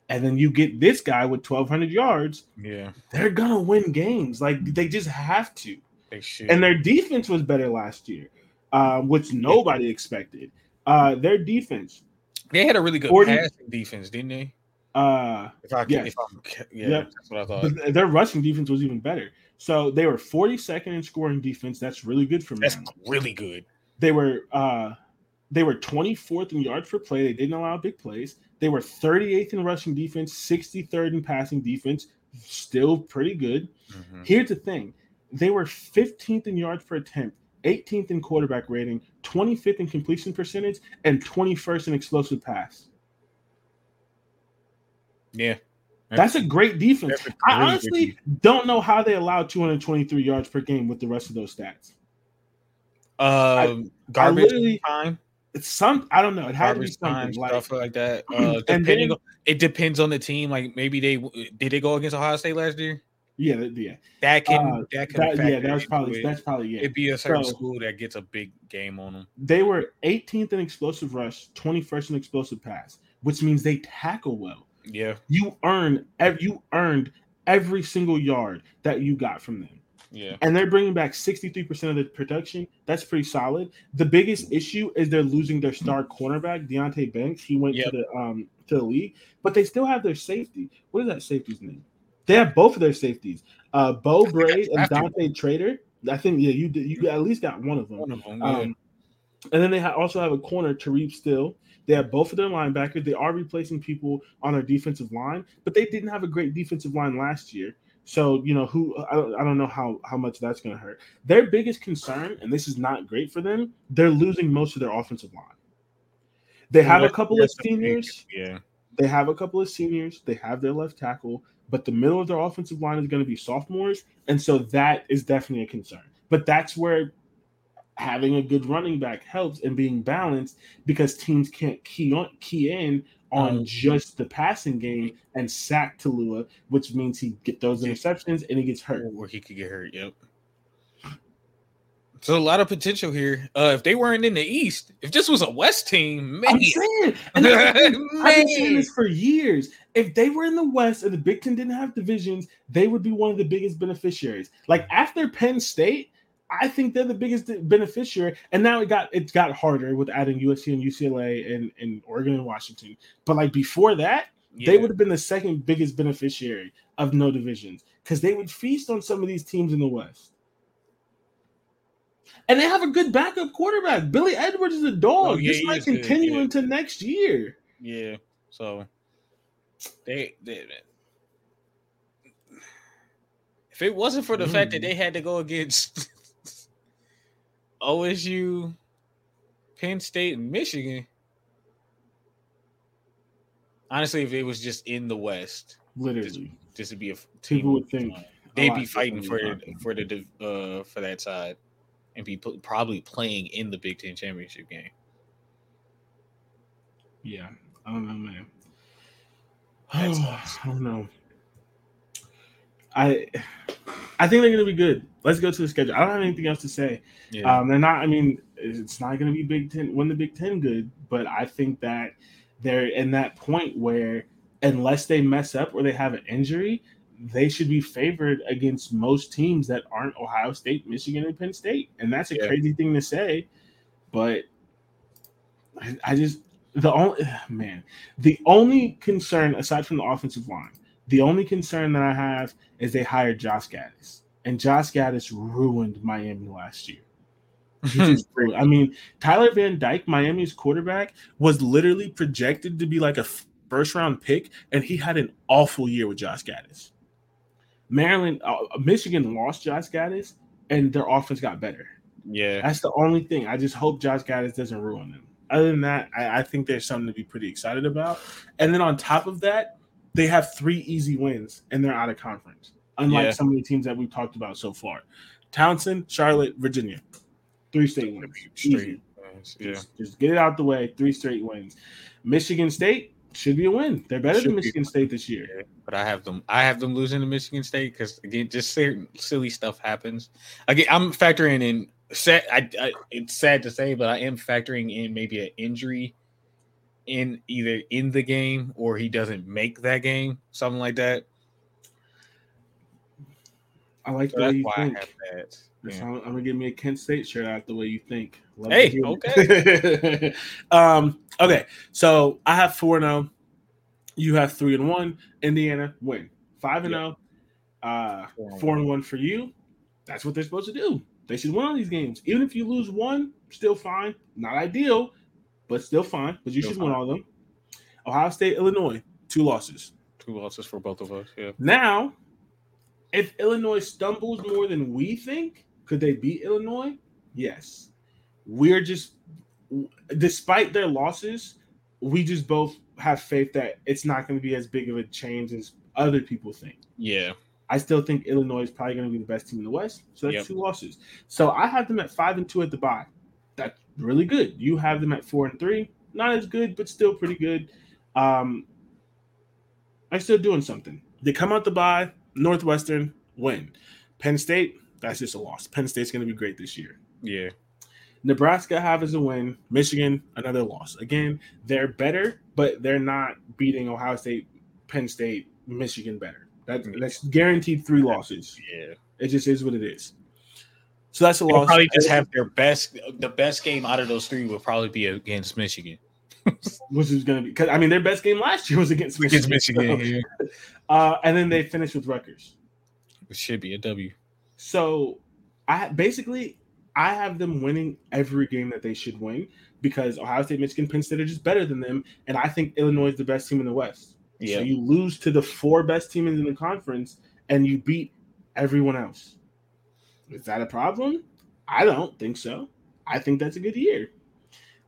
Speaker 2: and then you get this guy with 1200 yards,
Speaker 3: yeah,
Speaker 2: they're gonna win games. Like they just have to.
Speaker 3: they should.
Speaker 2: And their defense was better last year, uh, which nobody expected. Uh, their defense,
Speaker 3: they had a really good
Speaker 2: 40
Speaker 3: passing defense, didn't they?
Speaker 2: uh,
Speaker 3: If I can,
Speaker 2: Yes.
Speaker 3: if I'm, yeah,
Speaker 2: Yep.
Speaker 3: that's what I thought.
Speaker 2: but their rushing defense was even better. So they were 42nd in scoring defense. That's really good for
Speaker 3: That's really good.
Speaker 2: They were uh, they were 24th in yards per play. They didn't allow big plays. They were 38th in rushing defense, 63rd in passing defense. Still pretty good.
Speaker 3: Mhm.
Speaker 2: Here's the thing: they were 15th in yards per attempt, 18th in quarterback rating, 25th in completion percentage, and 21st in explosive pass.
Speaker 3: Yeah,
Speaker 2: That's a great defense.
Speaker 3: A
Speaker 2: I honestly don't know how they allowed 223 yards per game with the rest of those stats.
Speaker 3: um, garbage
Speaker 2: literally-
Speaker 3: time,
Speaker 2: It's some I don't know. It had to be
Speaker 3: garbage time
Speaker 2: like
Speaker 3: stuff like that. Uh, depending,
Speaker 2: then-
Speaker 3: on, it depends on the team. Like maybe they did they go against Ohio State last year.
Speaker 2: Yeah, that- yeah,
Speaker 3: That can
Speaker 2: Uh,
Speaker 3: that can
Speaker 2: that, yeah.
Speaker 3: factor
Speaker 2: That was
Speaker 3: into
Speaker 2: probably
Speaker 3: it.
Speaker 2: that's probably yeah.
Speaker 3: It'd be a certain
Speaker 2: So-
Speaker 3: school that gets a big game on them.
Speaker 2: They were 18th in explosive rush, 21st in explosive pass, which means they tackle well.
Speaker 3: Yeah,
Speaker 2: You earn you earned every single yard that you got from them.
Speaker 3: yeah.
Speaker 2: and they're bringing back 63% of the production. That's pretty solid. The biggest issue is they're losing their star cornerback, Deonte Banks. He went
Speaker 3: Yep.
Speaker 2: to the um to the league, but they still have their safety. What is that safety's name? They have both of their safeties. Uh
Speaker 3: Beau
Speaker 2: Brade and Dante Trader. I think yeah, you did you at least got one of them.
Speaker 3: One of them. Yeah.
Speaker 2: Um, and then they ha- also have a corner, Tariq Still. They have both of their linebackers. They are replacing people on their defensive line, but they didn't have a great defensive line last year. So you know who I don't, I don't know how how much that's going to hurt. Their biggest concern, and this is not great for them, they're losing most of their offensive line. They have a couple of
Speaker 3: that's a big-
Speaker 2: seniors.
Speaker 3: yeah.
Speaker 2: They have a couple of seniors. They have their left tackle, but the middle of their offensive line is going to be sophomores, and so that is definitely a concern. But that's where having a good running back helps and being balanced because teams can't key on key in on
Speaker 3: Um,
Speaker 2: just the passing game and sack Taulia, which means he get those interceptions and he gets hurt.
Speaker 3: Or he could get hurt. Yep. So a lot of potential here. Uh, if they weren't in the East, if this was a West team, man,
Speaker 2: I'm saying, and I've been, saying this for years. If they were in the West and the Big Ten didn't have divisions, they would be one of the biggest beneficiaries. Like after Penn State, I think they're the biggest beneficiary. And now it got it got harder with adding USC and UCLA and, and Oregon and Washington. But like before that, they would have been the second biggest beneficiary of no divisions because they would feast on some of these teams in the West. And they have a good backup quarterback. Billy Edwards is a dog.
Speaker 3: Oh, yeah,
Speaker 2: this might continue
Speaker 3: yeah.
Speaker 2: into next year.
Speaker 3: Yeah. So they, they if it wasn't for the fact that
Speaker 2: Mm.
Speaker 3: they had to go against OSU, Penn State, and Michigan. Honestly, if it was just in the West,
Speaker 2: Literally.
Speaker 3: this would be a
Speaker 2: People would think
Speaker 3: they'd be fighting for for the uh for that side and be probably playing in the Big Ten championship game.
Speaker 2: Yeah. I don't know, man. I don't know. I I think they're gonna be good. Let's go to the schedule. I don't have anything else to say.
Speaker 3: Yeah,
Speaker 2: Um, they're not. I mean, it's not going to be Big Ten win the Big Ten good, but I think that they're in that point where unless they mess up or they have an injury, they should be favored against most teams that aren't Ohio State, Michigan, and Penn State. And that's a
Speaker 3: Yeah.
Speaker 2: crazy thing to say, but I, I just the only man the only concern aside from the offensive line, the only concern that I have is they hired Josh Gattis, and Josh Gattis ruined Miami last year. Ruined- I mean, Tyler Van Dyke, Miami's quarterback, was literally projected to be like a first round pick, and he had an awful year with Josh Gattis. Maryland, uh, Michigan lost Josh Gattis, and their offense got better.
Speaker 3: yeah,
Speaker 2: That's the only thing. I just hope Josh Gattis doesn't ruin them. Other than that, I, I think there's something to be pretty excited about. And then on top of that, they have three easy wins and they're out of conference. Unlike
Speaker 3: Yeah.
Speaker 2: some of the teams that we've talked about so far. Towson, Charlotte, Virginia. Three straight wins. Easy.
Speaker 3: straight. Yeah,
Speaker 2: Just, just get it out the way. Three straight wins. Michigan State should be a win. They're better
Speaker 3: Should
Speaker 2: than. Michigan State this year.
Speaker 3: Yeah, but I have them. I have them losing to Michigan State because again, just certain silly stuff happens. Again, I'm factoring in. Sad, I, I, it's sad to say, but I am factoring in maybe an injury in either in the game or he doesn't make that game, something like that.
Speaker 2: I like
Speaker 3: So
Speaker 2: the way you think.
Speaker 3: have that. Yeah.
Speaker 2: how- I'm gonna give me a Kent State shirt out the way you think. Love
Speaker 3: Hey,
Speaker 2: it. um, okay, so I have four and zero. You have three and one. Indiana win five and zero. Uh,
Speaker 3: Four and
Speaker 2: four and one for you. That's what they're supposed to do. They should win all these games. Even if you lose one, still fine. Not ideal, but still fine. But you
Speaker 3: Still
Speaker 2: should win all of them. Ohio State, Illinois, two losses.
Speaker 3: Two losses for both of us. Yeah.
Speaker 2: Now, if Illinois stumbles more than we think, could they beat Illinois? Yes. We're just, despite their losses, we just both have faith that it's not going to be as big of a change as other people think.
Speaker 3: Yeah.
Speaker 2: I still think Illinois is probably going to be the best team in the West. So that's
Speaker 3: Yep.
Speaker 2: two losses. So I have them at five and two at the bye. That's really good. You have them at four and three. Not as good, but still pretty good. Um, I'm still doing something. They come out the bye. Northwestern win. Penn State. That's just a loss. Penn State's going to be great this year.
Speaker 3: Yeah.
Speaker 2: Nebraska have as a win. Michigan another loss. Again, they're better, but they're not beating Ohio State, Penn State, Michigan better. That, that's guaranteed three losses.
Speaker 3: Yeah.
Speaker 2: It just is what it is. So that's a
Speaker 3: They'll
Speaker 2: loss.
Speaker 3: probably just have their best. The best game out of those three will probably be against Michigan.
Speaker 2: which is going to be because I mean their best game last year was against Michigan.
Speaker 3: Against Michigan,
Speaker 2: So,
Speaker 3: yeah.
Speaker 2: uh, and then they finished with Rutgers.
Speaker 3: It should be a W.
Speaker 2: So I basically I have them winning every game that they should win because Ohio State, Michigan, Penn State are just better than them, and I think Illinois is the best team in the West.
Speaker 3: Yeah.
Speaker 2: So you lose to the four best teams in the conference and you beat everyone else. Is that a problem? I don't think so. I think that's a good year.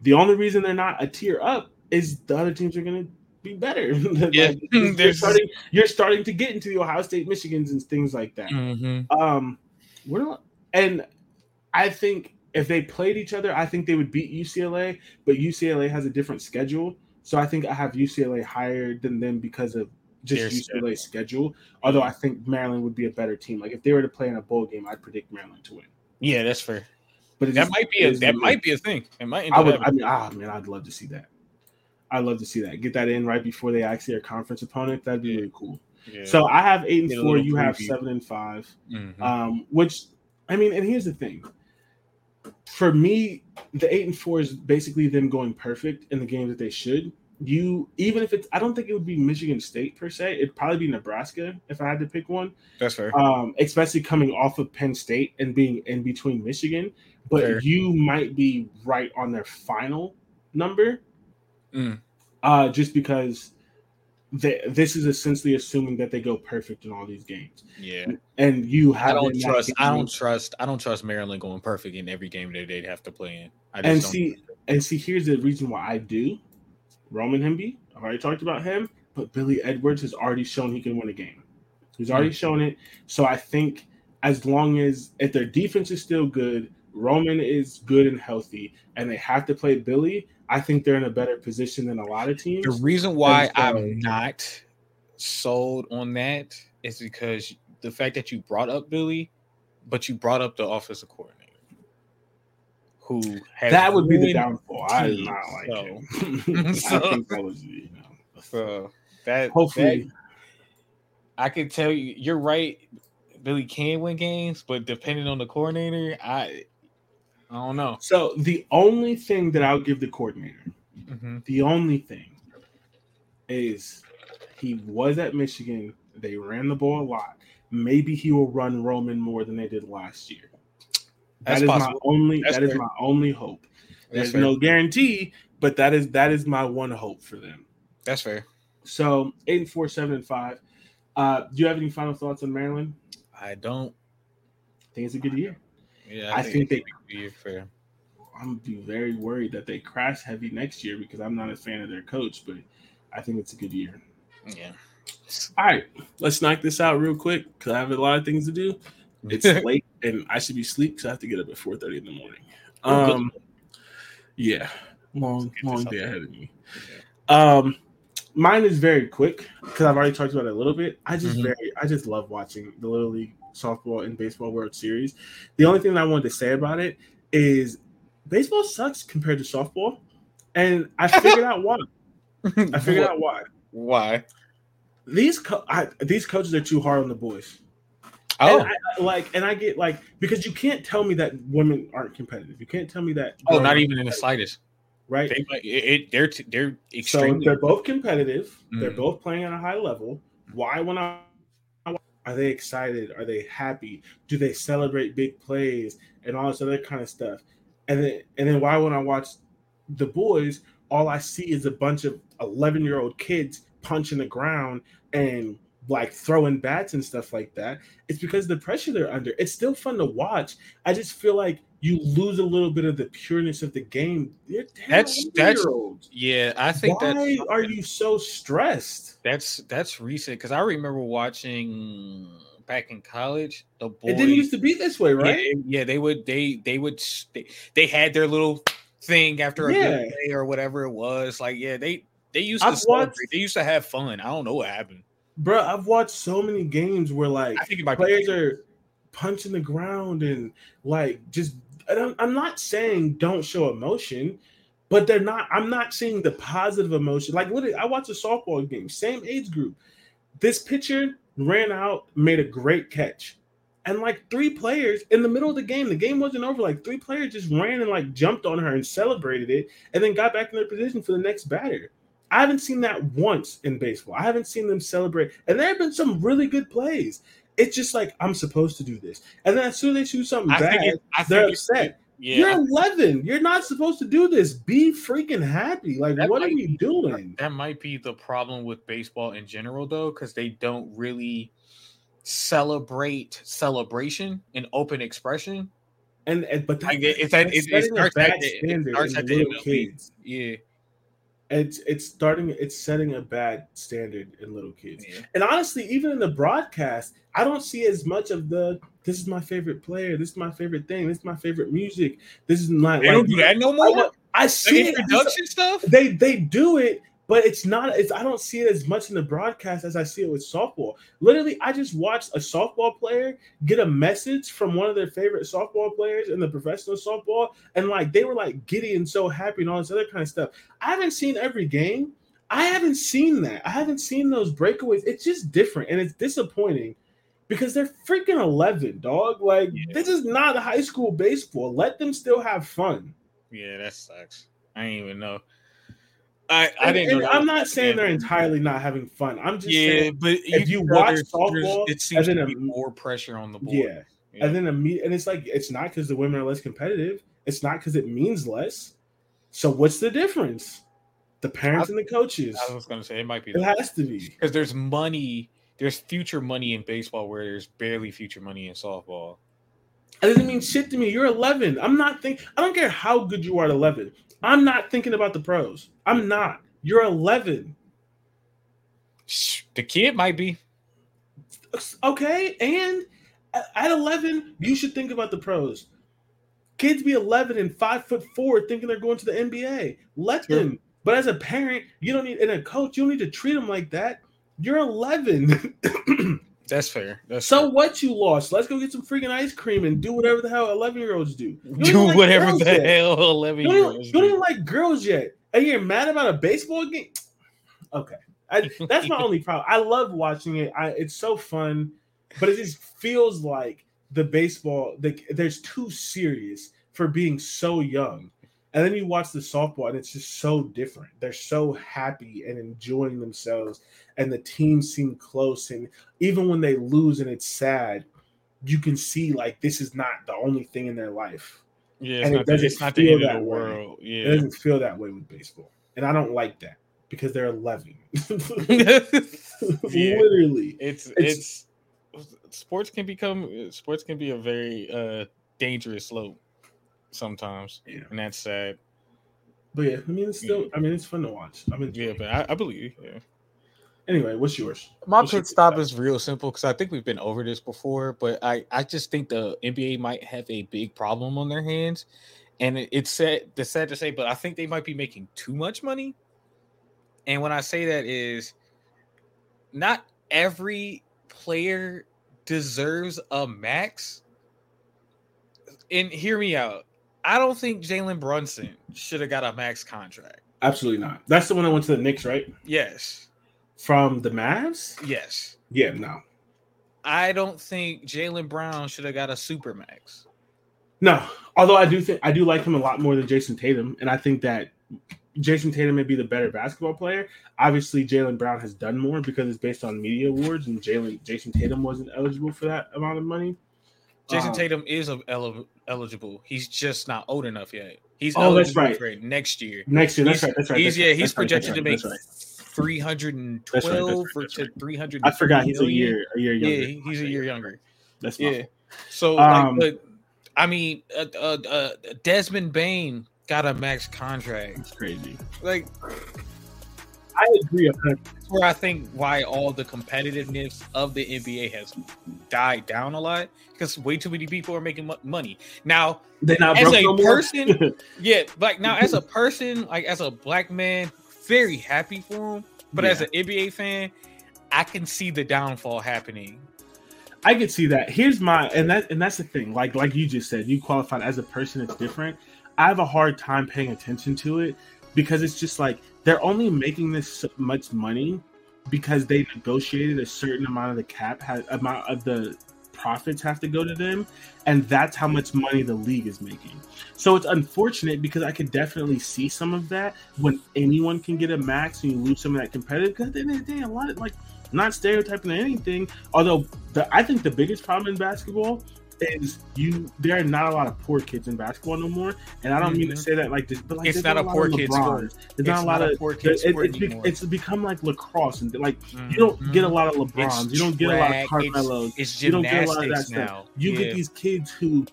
Speaker 2: The only reason they're not a tier up is the other teams are going to be better.
Speaker 3: Yeah.
Speaker 2: Like, you're, starting, you're starting to get into the Ohio State, Michigans, and things like that.
Speaker 3: Mm-hmm.
Speaker 2: Um, we're not, and I think if they played each other, I think they would beat UCLA, but UCLA has a different schedule. So I think I have UCLA higher than them because of just Their UCLA's schedule. Although I think Maryland would be a better team. Like if they were to play in a bowl game, I'd predict Maryland to win.
Speaker 3: Yeah, that's fair. But that might be a that might be a thing. It might.
Speaker 2: I would. I mean, ah, man, I'd love to see that. I'd love to see that. Get that in right before they actually are conference opponent. That'd be yeah. really cool. Yeah. So I have eight and Get four. You preview. have seven and 5 mm-hmm. Um, which I mean, and here's the thing. For me, the eight and four is basically them going perfect in the game that they should. You even if it's, I don't think it would be Michigan State per se. It'd probably be Nebraska if I had to pick one.
Speaker 3: That's fair.
Speaker 2: Um, especially coming off of Penn State and being in between Michigan but Fair. you might be right on their final number. Mm. Uh, just because they, this is essentially assuming that they go perfect in all these games.
Speaker 3: Yeah,
Speaker 2: and you have.
Speaker 3: I don't trust. I don't trust. I don't trust Maryland going perfect in every game that they'd have to play in.
Speaker 2: and see, and see, here's the reason why I do. Roman Hemby, I've already talked about him, but Billy Edwards has already shown he can win a game. He's already mm shown it. So I think as long as if their defense is still good, Roman is good and healthy, and they have to play Billy, I think they're in a better position than a lot of teams.
Speaker 3: The reason why so, I'm not sold on that is because the fact that you brought up Billy, but you brought up the offensive coordinator. Who
Speaker 2: that would be the downfall. I do not like so,
Speaker 3: so, I think that was you know so that hopefully that, I can tell you you're right. Billy can win games, but depending on the coordinator, I I don't know.
Speaker 2: So the only thing that I'll give the coordinator, mm-hmm. the only thing is he was at Michigan. They ran the ball a lot. Maybe he will run Roman more than they did last year. That That's is possible. my only. That's that is my only hope. There's no guarantee, but that is that is my one hope for them.
Speaker 3: That's fair.
Speaker 2: So eight and four, seven and five. Uh, do you have any final thoughts on Maryland?
Speaker 3: I don't.
Speaker 2: I think it's a good year.
Speaker 3: Yeah, I, I think, think they be fair.
Speaker 2: I'm be very worried that they crash heavy next year because I'm not a fan of their coach, but I think it's a good year.
Speaker 3: Yeah.
Speaker 2: All right, let's knock this out real quick because I have a lot of things to do. It's late and I should be asleep because I have to get up at 4:30 in the morning. Um, yeah, long long day ahead of me. Um, mine is very quick because I've already talked about it a little bit. I just mm-hmm. very I just love watching the Little League softball and baseball World Series. The only thing I wanted to say about it is baseball sucks compared to softball, and I figured out why. I figured out why.
Speaker 3: Why?
Speaker 2: These co- I, these coaches are too hard on the boys. Oh, and I, like, and I get like because you can't tell me that women aren't competitive. You can't tell me that.
Speaker 3: Oh, not even in the slightest.
Speaker 2: Right?
Speaker 3: They, it, they're they're extremely.
Speaker 2: So they're both competitive. Mm. They're both playing at a high level. Why, when I are they excited? Are they happy? Do they celebrate big plays and all this other kind of stuff? And then and then why when I watch the boys, all I see is a bunch of 11 year old kids punching the ground and like throwing bats and stuff like that. It's because the pressure they're under. It's still fun to watch. I just feel like you lose a little bit of the pureness of the game.
Speaker 3: That's that's yeah. I think
Speaker 2: why are you so stressed?
Speaker 3: That's that's recent because I remember watching back in college. The boys,
Speaker 2: it didn't used to be this way, right?
Speaker 3: Yeah, yeah they would they they would they, they had their little thing after a yeah. good day or whatever it was. Like yeah, they they used to watched, they used to have fun. I don't know what happened,
Speaker 2: bro. I've watched so many games where like I think players are punching the ground and like just I'm not saying don't show emotion, but they're not. I'm not seeing the positive emotion. Like, what I watched a softball game, same age group. This pitcher ran out, made a great catch, and like three players in the middle of the game, the game wasn't over. Like three players just ran and like jumped on her and celebrated it, and then got back in their position for the next batter. I haven't seen that once in baseball. I haven't seen them celebrate, and there have been some really good plays it's just like I'm supposed to do this, and then as soon as they do something I bad, it, they're upset. Yeah. You're 11. You're not supposed to do this. Be freaking happy. Like, that what are you doing?
Speaker 3: That might be the problem with baseball in general, though, because they don't really celebrate celebration and open expression.
Speaker 2: And, and but
Speaker 3: that, like, it's that it, it, starts at, it starts at the kids. Yeah.
Speaker 2: It's it's starting it's setting a bad standard in little kids.
Speaker 3: Yeah.
Speaker 2: And honestly, even in the broadcast, I don't see as much of the this is my favorite player, this is my favorite thing, this is my favorite music, this is my
Speaker 3: They
Speaker 2: like,
Speaker 3: don't do that no
Speaker 2: I,
Speaker 3: more.
Speaker 2: I
Speaker 3: Like
Speaker 2: see it.
Speaker 3: introduction stuff.
Speaker 2: They they do it, but it's not. It's I don't see it as much in the broadcast as I see it with softball. Literally, I just watched a softball player get a message from one of their favorite softball players in the professional softball, and like they were like giddy and so happy and all this other kind of stuff. I haven't seen every game. I haven't seen that. I haven't seen those breakaways. It's just different, and it's disappointing because they're freaking eleven, dog. Like
Speaker 3: Yeah.
Speaker 2: this is not high school baseball. Let them still have fun.
Speaker 3: Yeah, that sucks. I didn't even know. I I
Speaker 2: And-
Speaker 3: didn't.
Speaker 2: I'm not saying they're entirely not having fun. I'm just
Speaker 3: Yeah,
Speaker 2: saying,
Speaker 3: but
Speaker 2: if you
Speaker 3: can
Speaker 2: watch
Speaker 3: tell there's- there's-
Speaker 2: softball,
Speaker 3: it seems to be
Speaker 2: a-
Speaker 3: more pressure on the board.
Speaker 2: yeah.
Speaker 3: Yeah.
Speaker 2: And then immediate, and it's like it's not because the women are less competitive. It's not because it means less. So what's the difference? The parents and the coaches.
Speaker 3: I was gonna say it might be
Speaker 2: It has to be.
Speaker 3: because there's money. There's future money in baseball where there's barely future money in softball.
Speaker 2: It doesn't mean shit to me. You're 11. I'm not think. I don't care how good you are at 11. I'm not thinking about the pros. I'm not. You're 11.
Speaker 3: The kid might be.
Speaker 2: Okay, and at- at 11, you should think about the pros. Kids be 11 and five foot four thinking they're going to the NBA. Let
Speaker 3: Sure.
Speaker 2: them. But as a parent, you don't need, and a coach, you don't need to treat them like that. You're 11.
Speaker 3: That's fair. That's
Speaker 2: so
Speaker 3: fair.
Speaker 2: what you lost? Let's go get some freaking ice cream and do whatever the hell 11 year olds do.
Speaker 3: Do
Speaker 2: like
Speaker 3: whatever the
Speaker 2: yet.
Speaker 3: hell eleven year olds
Speaker 2: you don't even like girls yet. And you're mad about a baseball game? Okay. I, that's my only problem. I love watching it. I, it's so fun, but it just feels like the baseball, the, there's too serious for being so young. And then you watch the softball, and it's just so different. They're so happy and enjoying themselves, and the teams seem close. And even when they lose and it's sad, you can see like this is not the only thing in their life.
Speaker 3: Yeah,
Speaker 2: and it doesn't
Speaker 3: it's not the
Speaker 2: feel that
Speaker 3: the
Speaker 2: way.
Speaker 3: world.
Speaker 2: It
Speaker 3: Yeah.
Speaker 2: doesn't feel that way with baseball, and I don't like that because they're 11.
Speaker 3: Yeah.
Speaker 2: Literally,
Speaker 3: It's,
Speaker 2: It's-
Speaker 3: it's sports can become sports can be a very uh dangerous slope sometimes,
Speaker 2: Yeah.
Speaker 3: and that's sad.
Speaker 2: but yeah, I mean, it's still. I mean, it's fun to watch. I mean,
Speaker 3: Yeah, but I, I believe. Yeah.
Speaker 2: anyway, what's yours?
Speaker 3: My
Speaker 2: What's your
Speaker 3: pit stop
Speaker 2: stop?
Speaker 3: is real simple because I think we've been over this before, but I, I just think the NBA might have a big problem on their hands. And it, it's sad, it's sad to say, but I think they might be making too much money. And when I say that is not every player deserves a max. And hear me out. I don't think Jalen Brunson should have got a max contract.
Speaker 2: Absolutely not. That's the one that went to the Knicks, right?
Speaker 3: Yes.
Speaker 2: From the Mavs?
Speaker 3: Yes.
Speaker 2: Yeah, no,
Speaker 3: I don't think Jaylen Brown should have got a super max.
Speaker 2: no. Although I do think I do like him a lot more than Jayson Tatum, and I think that Jayson Tatum may be the better basketball player. Obviously, Jaylen Brown has done more because it's based on media awards, and Jalen Jayson Tatum wasn't eligible for that amount of money.
Speaker 3: Jason
Speaker 2: Um,
Speaker 3: Tatum is el- el- eligible. He's just not old enough yet. He's
Speaker 2: Oh, that's right.
Speaker 3: for next year.
Speaker 2: next year. That's
Speaker 3: he's,
Speaker 2: right. That's right.
Speaker 3: He's
Speaker 2: that's
Speaker 3: yeah.
Speaker 2: right,
Speaker 3: He's
Speaker 2: that's right,
Speaker 3: projected to make
Speaker 2: that's right,
Speaker 3: three hundred
Speaker 2: That's right, that's
Speaker 3: twelve
Speaker 2: right,
Speaker 3: to three hundred.
Speaker 2: I forgot he's a year a year younger.
Speaker 3: Yeah, he's a year younger.
Speaker 2: That's
Speaker 3: Yeah.
Speaker 2: fault.
Speaker 3: So,
Speaker 2: Um,
Speaker 3: like, but I mean, uh, uh, uh, Desmond Bane got a max contract.
Speaker 2: It's crazy.
Speaker 3: Like,
Speaker 2: I agree. hundred-
Speaker 3: that's where I think why all the competitiveness of the NBA has died down a lot because way too many people are making money now.
Speaker 2: They're not
Speaker 3: As
Speaker 2: broke
Speaker 3: a
Speaker 2: no
Speaker 3: person- Yeah, like now as a person, like as a black man, very happy for him. But as an NBA fan, I can see the downfall happening.
Speaker 2: I could see that. Here's my and that and that's the thing. Like like you just said, you qualified as a person. It's different. I have a hard time paying attention to it because it's just like they're only making this so much money because they negotiated a certain amount of the cap amount of the profits have to go to them, and that's how much money the league is making. So it's unfortunate because I could definitely see some of that when anyone can get a max and you lose some of that competitive. Because at the end of the day, a lot of like not stereotyping anything. Although the, I think the biggest problem in basketball is you there are not a lot of poor kids in basketball no more. And I don't mean to
Speaker 3: Mhm.
Speaker 2: say that like this, but like
Speaker 3: It's not a poor kid's sport.
Speaker 2: There's not
Speaker 3: It's
Speaker 2: a lot of
Speaker 3: poor kid's
Speaker 2: it's, be-
Speaker 3: anymore.
Speaker 2: it's become like lacrosse and like you don't get a lot of LeBrons,
Speaker 3: It's
Speaker 2: you don't get a lot of
Speaker 3: track, it's- It's
Speaker 2: you don't get a lot of that
Speaker 3: gymnastics
Speaker 2: stuff.
Speaker 3: now.
Speaker 2: you
Speaker 3: Yeah.
Speaker 2: get these kids who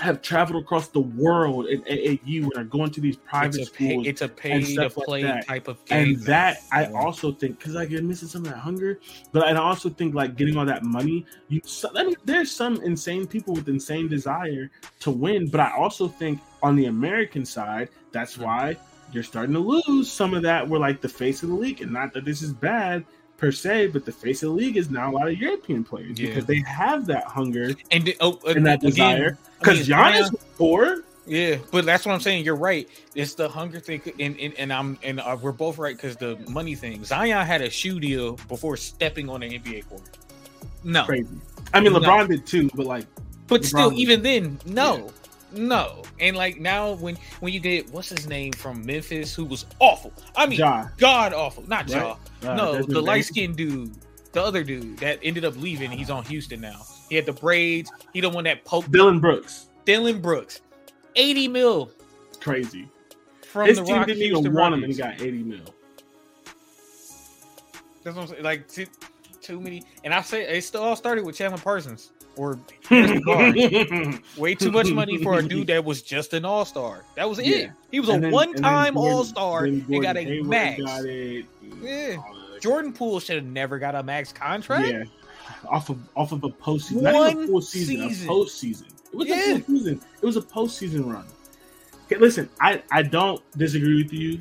Speaker 2: have traveled across the world at AAU and are going to these private
Speaker 3: It's pay,
Speaker 2: schools.
Speaker 3: it's a pay to
Speaker 2: stuff like
Speaker 3: play type of game.
Speaker 2: and that I also think because like you're missing some of that hunger, but I also think like getting all that money. You, so, I mean, there's some insane people with insane desire to win, but I also think on the American side, that's
Speaker 3: Mm-hmm.
Speaker 2: why you're starting to lose some of that. We're like the face of the league, and not that this is bad per se, but the face of the league is now a lot of European players
Speaker 3: Yeah.
Speaker 2: because they have that hunger
Speaker 3: and oh,
Speaker 2: and that
Speaker 3: again,
Speaker 2: desire. Because Giannis was poor.
Speaker 3: Yeah, but that's what I'm saying. You're right. It's the hunger thing, and and, and I'm and uh, we're both right because the money thing. Zion had a shoe deal before stepping on the NBA court. No,
Speaker 2: Crazy. I mean,
Speaker 3: No.
Speaker 2: LeBron did too, but like
Speaker 3: but still, even then, no, no. And like now, when when you get what's his name from Memphis, who was awful. I mean,
Speaker 2: Ja.
Speaker 3: god awful. Not
Speaker 2: Right.
Speaker 3: Ja.
Speaker 2: uh,
Speaker 3: no, the light skinned dude, the other dude that ended up leaving. He's on Houston now. He had the braids. He the one that poked
Speaker 2: Dillon Brooks.
Speaker 3: Dillon Brooks, eighty mil
Speaker 2: Crazy.
Speaker 3: from
Speaker 2: His
Speaker 3: the
Speaker 2: team
Speaker 3: Rock
Speaker 2: didn't even
Speaker 3: Houston
Speaker 2: want him, and he got 80 mil.
Speaker 3: That's what I'm saying. Like too, too many, and I say it still all started with Chandler Parsons or way too much money for a dude that was just an all star. That was it. He was
Speaker 2: And
Speaker 3: a
Speaker 2: then- one-time
Speaker 3: all star
Speaker 2: then
Speaker 3: and got a
Speaker 2: Hayward
Speaker 3: max.
Speaker 2: Got it.
Speaker 3: Yeah. Jordan Poole should have never got a max contract.
Speaker 2: Yeah. Off of off of a postseason, not even a
Speaker 3: One
Speaker 2: full season,
Speaker 3: season.
Speaker 2: a postseason. It was
Speaker 3: Yeah.
Speaker 2: a full season. It was a postseason run. Okay, listen, I I don't disagree with you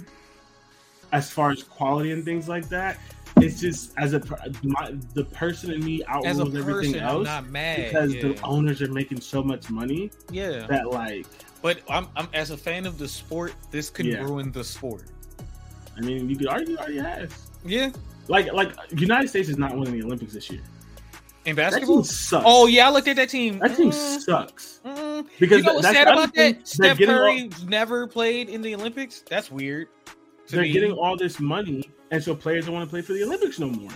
Speaker 2: as far as quality and things like that. It's just as a my, the person in me outrules everything
Speaker 3: person, I'm
Speaker 2: else
Speaker 3: not mad.
Speaker 2: because
Speaker 3: yeah.
Speaker 2: the owners are making so much money
Speaker 3: yeah.
Speaker 2: that like
Speaker 3: But I'm, I'm as a fan of the sport, this could
Speaker 2: Yeah.
Speaker 3: ruin the sport.
Speaker 2: I mean you could argue already has.
Speaker 3: Yeah.
Speaker 2: Like like United States is not winning the Olympics this year.
Speaker 3: In
Speaker 2: That
Speaker 3: basketball.
Speaker 2: team sucks.
Speaker 3: Oh yeah, I looked at that team.
Speaker 2: that team
Speaker 3: Mm,
Speaker 2: sucks.
Speaker 3: mm.
Speaker 2: Because
Speaker 3: you know what's
Speaker 2: that's
Speaker 3: sad about that? Steph
Speaker 2: getting all-
Speaker 3: Curry never played in the Olympics. That's weird.
Speaker 2: they're
Speaker 3: me.
Speaker 2: getting all this money, and so players don't want to play for the Olympics no more.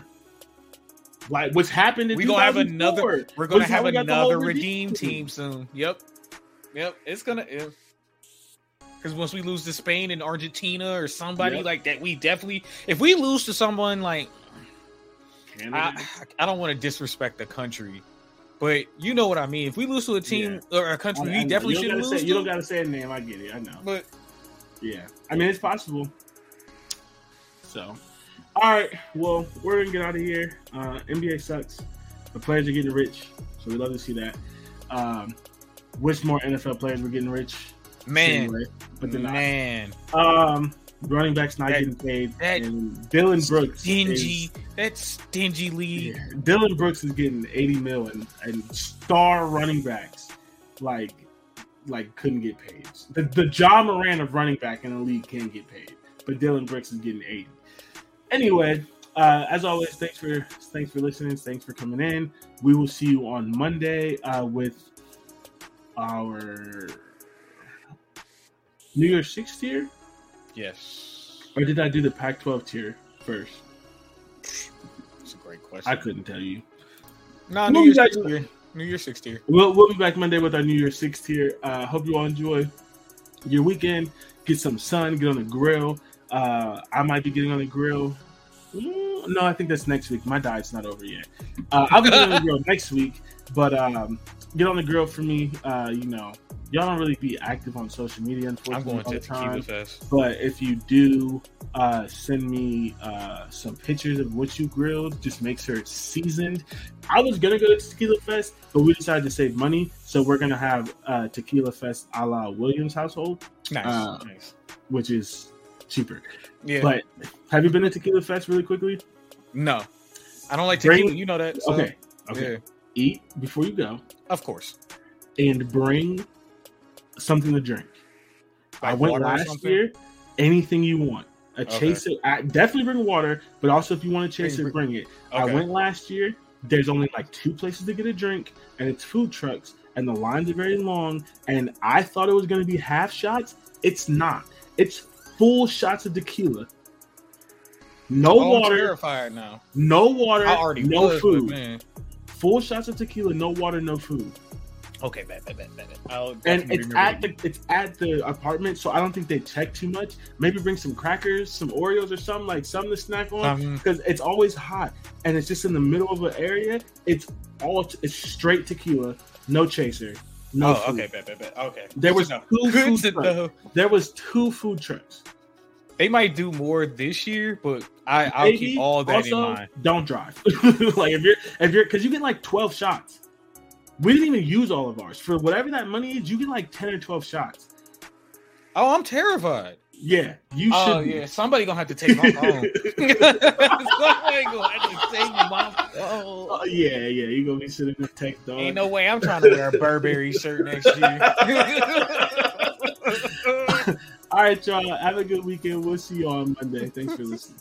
Speaker 2: Like what's happened in
Speaker 3: We gonna have another. We're gonna have
Speaker 2: we got the whole
Speaker 3: another
Speaker 2: redeem
Speaker 3: redeem team soon. Yep, yep. It's gonna. Because once we lose to Spain and Argentina or somebody
Speaker 2: Yep.
Speaker 3: like that, we definitely. If we lose to someone like,
Speaker 2: Canada.
Speaker 3: I, I don't want to disrespect the country, but you know what I mean. If we lose to a team or a country,
Speaker 2: I-
Speaker 3: we definitely shouldn't lose.
Speaker 2: Say, you don't got to say a name. I get it. I know.
Speaker 3: But
Speaker 2: Yeah, I mean it's possible. So, all right. Well, we're gonna get out of here. Uh, NBA sucks. The players are getting rich, so we love to see that. Um, wish more NFL players were getting rich.
Speaker 3: man,
Speaker 2: Anyway, but they're not.
Speaker 3: man,
Speaker 2: Um, running backs not
Speaker 3: That-
Speaker 2: getting paid.
Speaker 3: that
Speaker 2: and Dillon Brooks,
Speaker 3: stingy.
Speaker 2: is-
Speaker 3: That stingy league.
Speaker 2: yeah, Dillon Brooks is getting 80 mil, and, and star running backs like like couldn't get paid. The the Ja Morant of running back in the league can't get paid, but Dillon Brooks is getting 80. Anyway, uh, as always, thanks for thanks for listening. Thanks for coming in. We will see you on Monday uh, with our New Year's Six tier,
Speaker 3: Yes,
Speaker 2: or did I do the Pac-12 tier first?
Speaker 3: it's a great question.
Speaker 2: I couldn't tell you.
Speaker 3: Nah,
Speaker 2: We'll
Speaker 3: New
Speaker 2: be
Speaker 3: Year's
Speaker 2: back-
Speaker 3: sixth year. New Year's sixth year.
Speaker 2: We'll, we'll be back Monday with our New Year's Six tier. Uh, hope you all enjoy your weekend. Get some sun. Get on the grill. Uh, I might be getting on the grill. Mm, no, I think that's next week. My diet's not over yet. Uh, I'll be getting on the grill next week. But um, get on the grill for me. Uh, you know, y'all don't really be active on social media,
Speaker 3: I'm
Speaker 2: unfortunately.
Speaker 3: going
Speaker 2: all
Speaker 3: to
Speaker 2: the time. But if you do uh, send me uh, some pictures of what you grilled, just make sure it's seasoned. I was gonna go to Tequila Fest, but we decided to save money, so we're gonna have uh, Tequila Fest a la Williams household,
Speaker 3: Nice,
Speaker 2: Uh,
Speaker 3: nice.
Speaker 2: which is cheaper.
Speaker 3: Yeah.
Speaker 2: But have you been to Tequila Fest really quickly?
Speaker 3: no, I don't like
Speaker 2: Bring-
Speaker 3: tequila. You know that. so,
Speaker 2: okay, okay.
Speaker 3: Yeah,
Speaker 2: Eat before you go,
Speaker 3: of course.
Speaker 2: and bring something to drink. I went last year. Anything you want. A
Speaker 3: Okay.
Speaker 2: chaser. I definitely bring water, but also if you want a chaser,
Speaker 3: Bring-
Speaker 2: bring it. I went last year. There's only like two places to get a drink, and it's food trucks, and the lines are very long. And I thought it was going to be half shots. It's not. It's full shots of tequila. No
Speaker 3: Oh, I'm
Speaker 2: water.
Speaker 3: terrified now.
Speaker 2: No water.
Speaker 3: I already
Speaker 2: no
Speaker 3: was,
Speaker 2: food.
Speaker 3: man.
Speaker 2: Full shots of tequila. No water. No food.
Speaker 3: Okay, bad, bad, bad, bad. bad. I'll
Speaker 2: and it's at the it's at the apartment, so I don't think they check too much. Maybe bring some crackers, some Oreos, or something like something to snack on
Speaker 3: Um,
Speaker 2: because it's always hot and it's just in the middle of an area. It's all it's straight tequila, no chaser. No
Speaker 3: oh,
Speaker 2: food.
Speaker 3: okay, bet, bet, bet. Okay.
Speaker 2: There was
Speaker 3: No.
Speaker 2: two
Speaker 3: Good
Speaker 2: food trucks. There was two food trucks.
Speaker 3: They might do more this year, but I, I'll
Speaker 2: Maybe.
Speaker 3: keep all that
Speaker 2: also,
Speaker 3: in mind.
Speaker 2: Don't drive. like if you're if you're because you get like twelve shots. We didn't even use all of ours for whatever that money is. You get like ten or twelve shots.
Speaker 3: Oh, I'm terrified.
Speaker 2: Yeah, you oh, should.
Speaker 3: Oh yeah, somebody gonna have to take my phone. somebody gonna have to take my phone.
Speaker 2: Oh, yeah, yeah. You gonna be sitting with tech dog.
Speaker 3: Ain't no way I'm trying to wear a Burberry shirt next year.
Speaker 2: All right, y'all. Have a good weekend. We'll see you on Monday. Thanks for listening.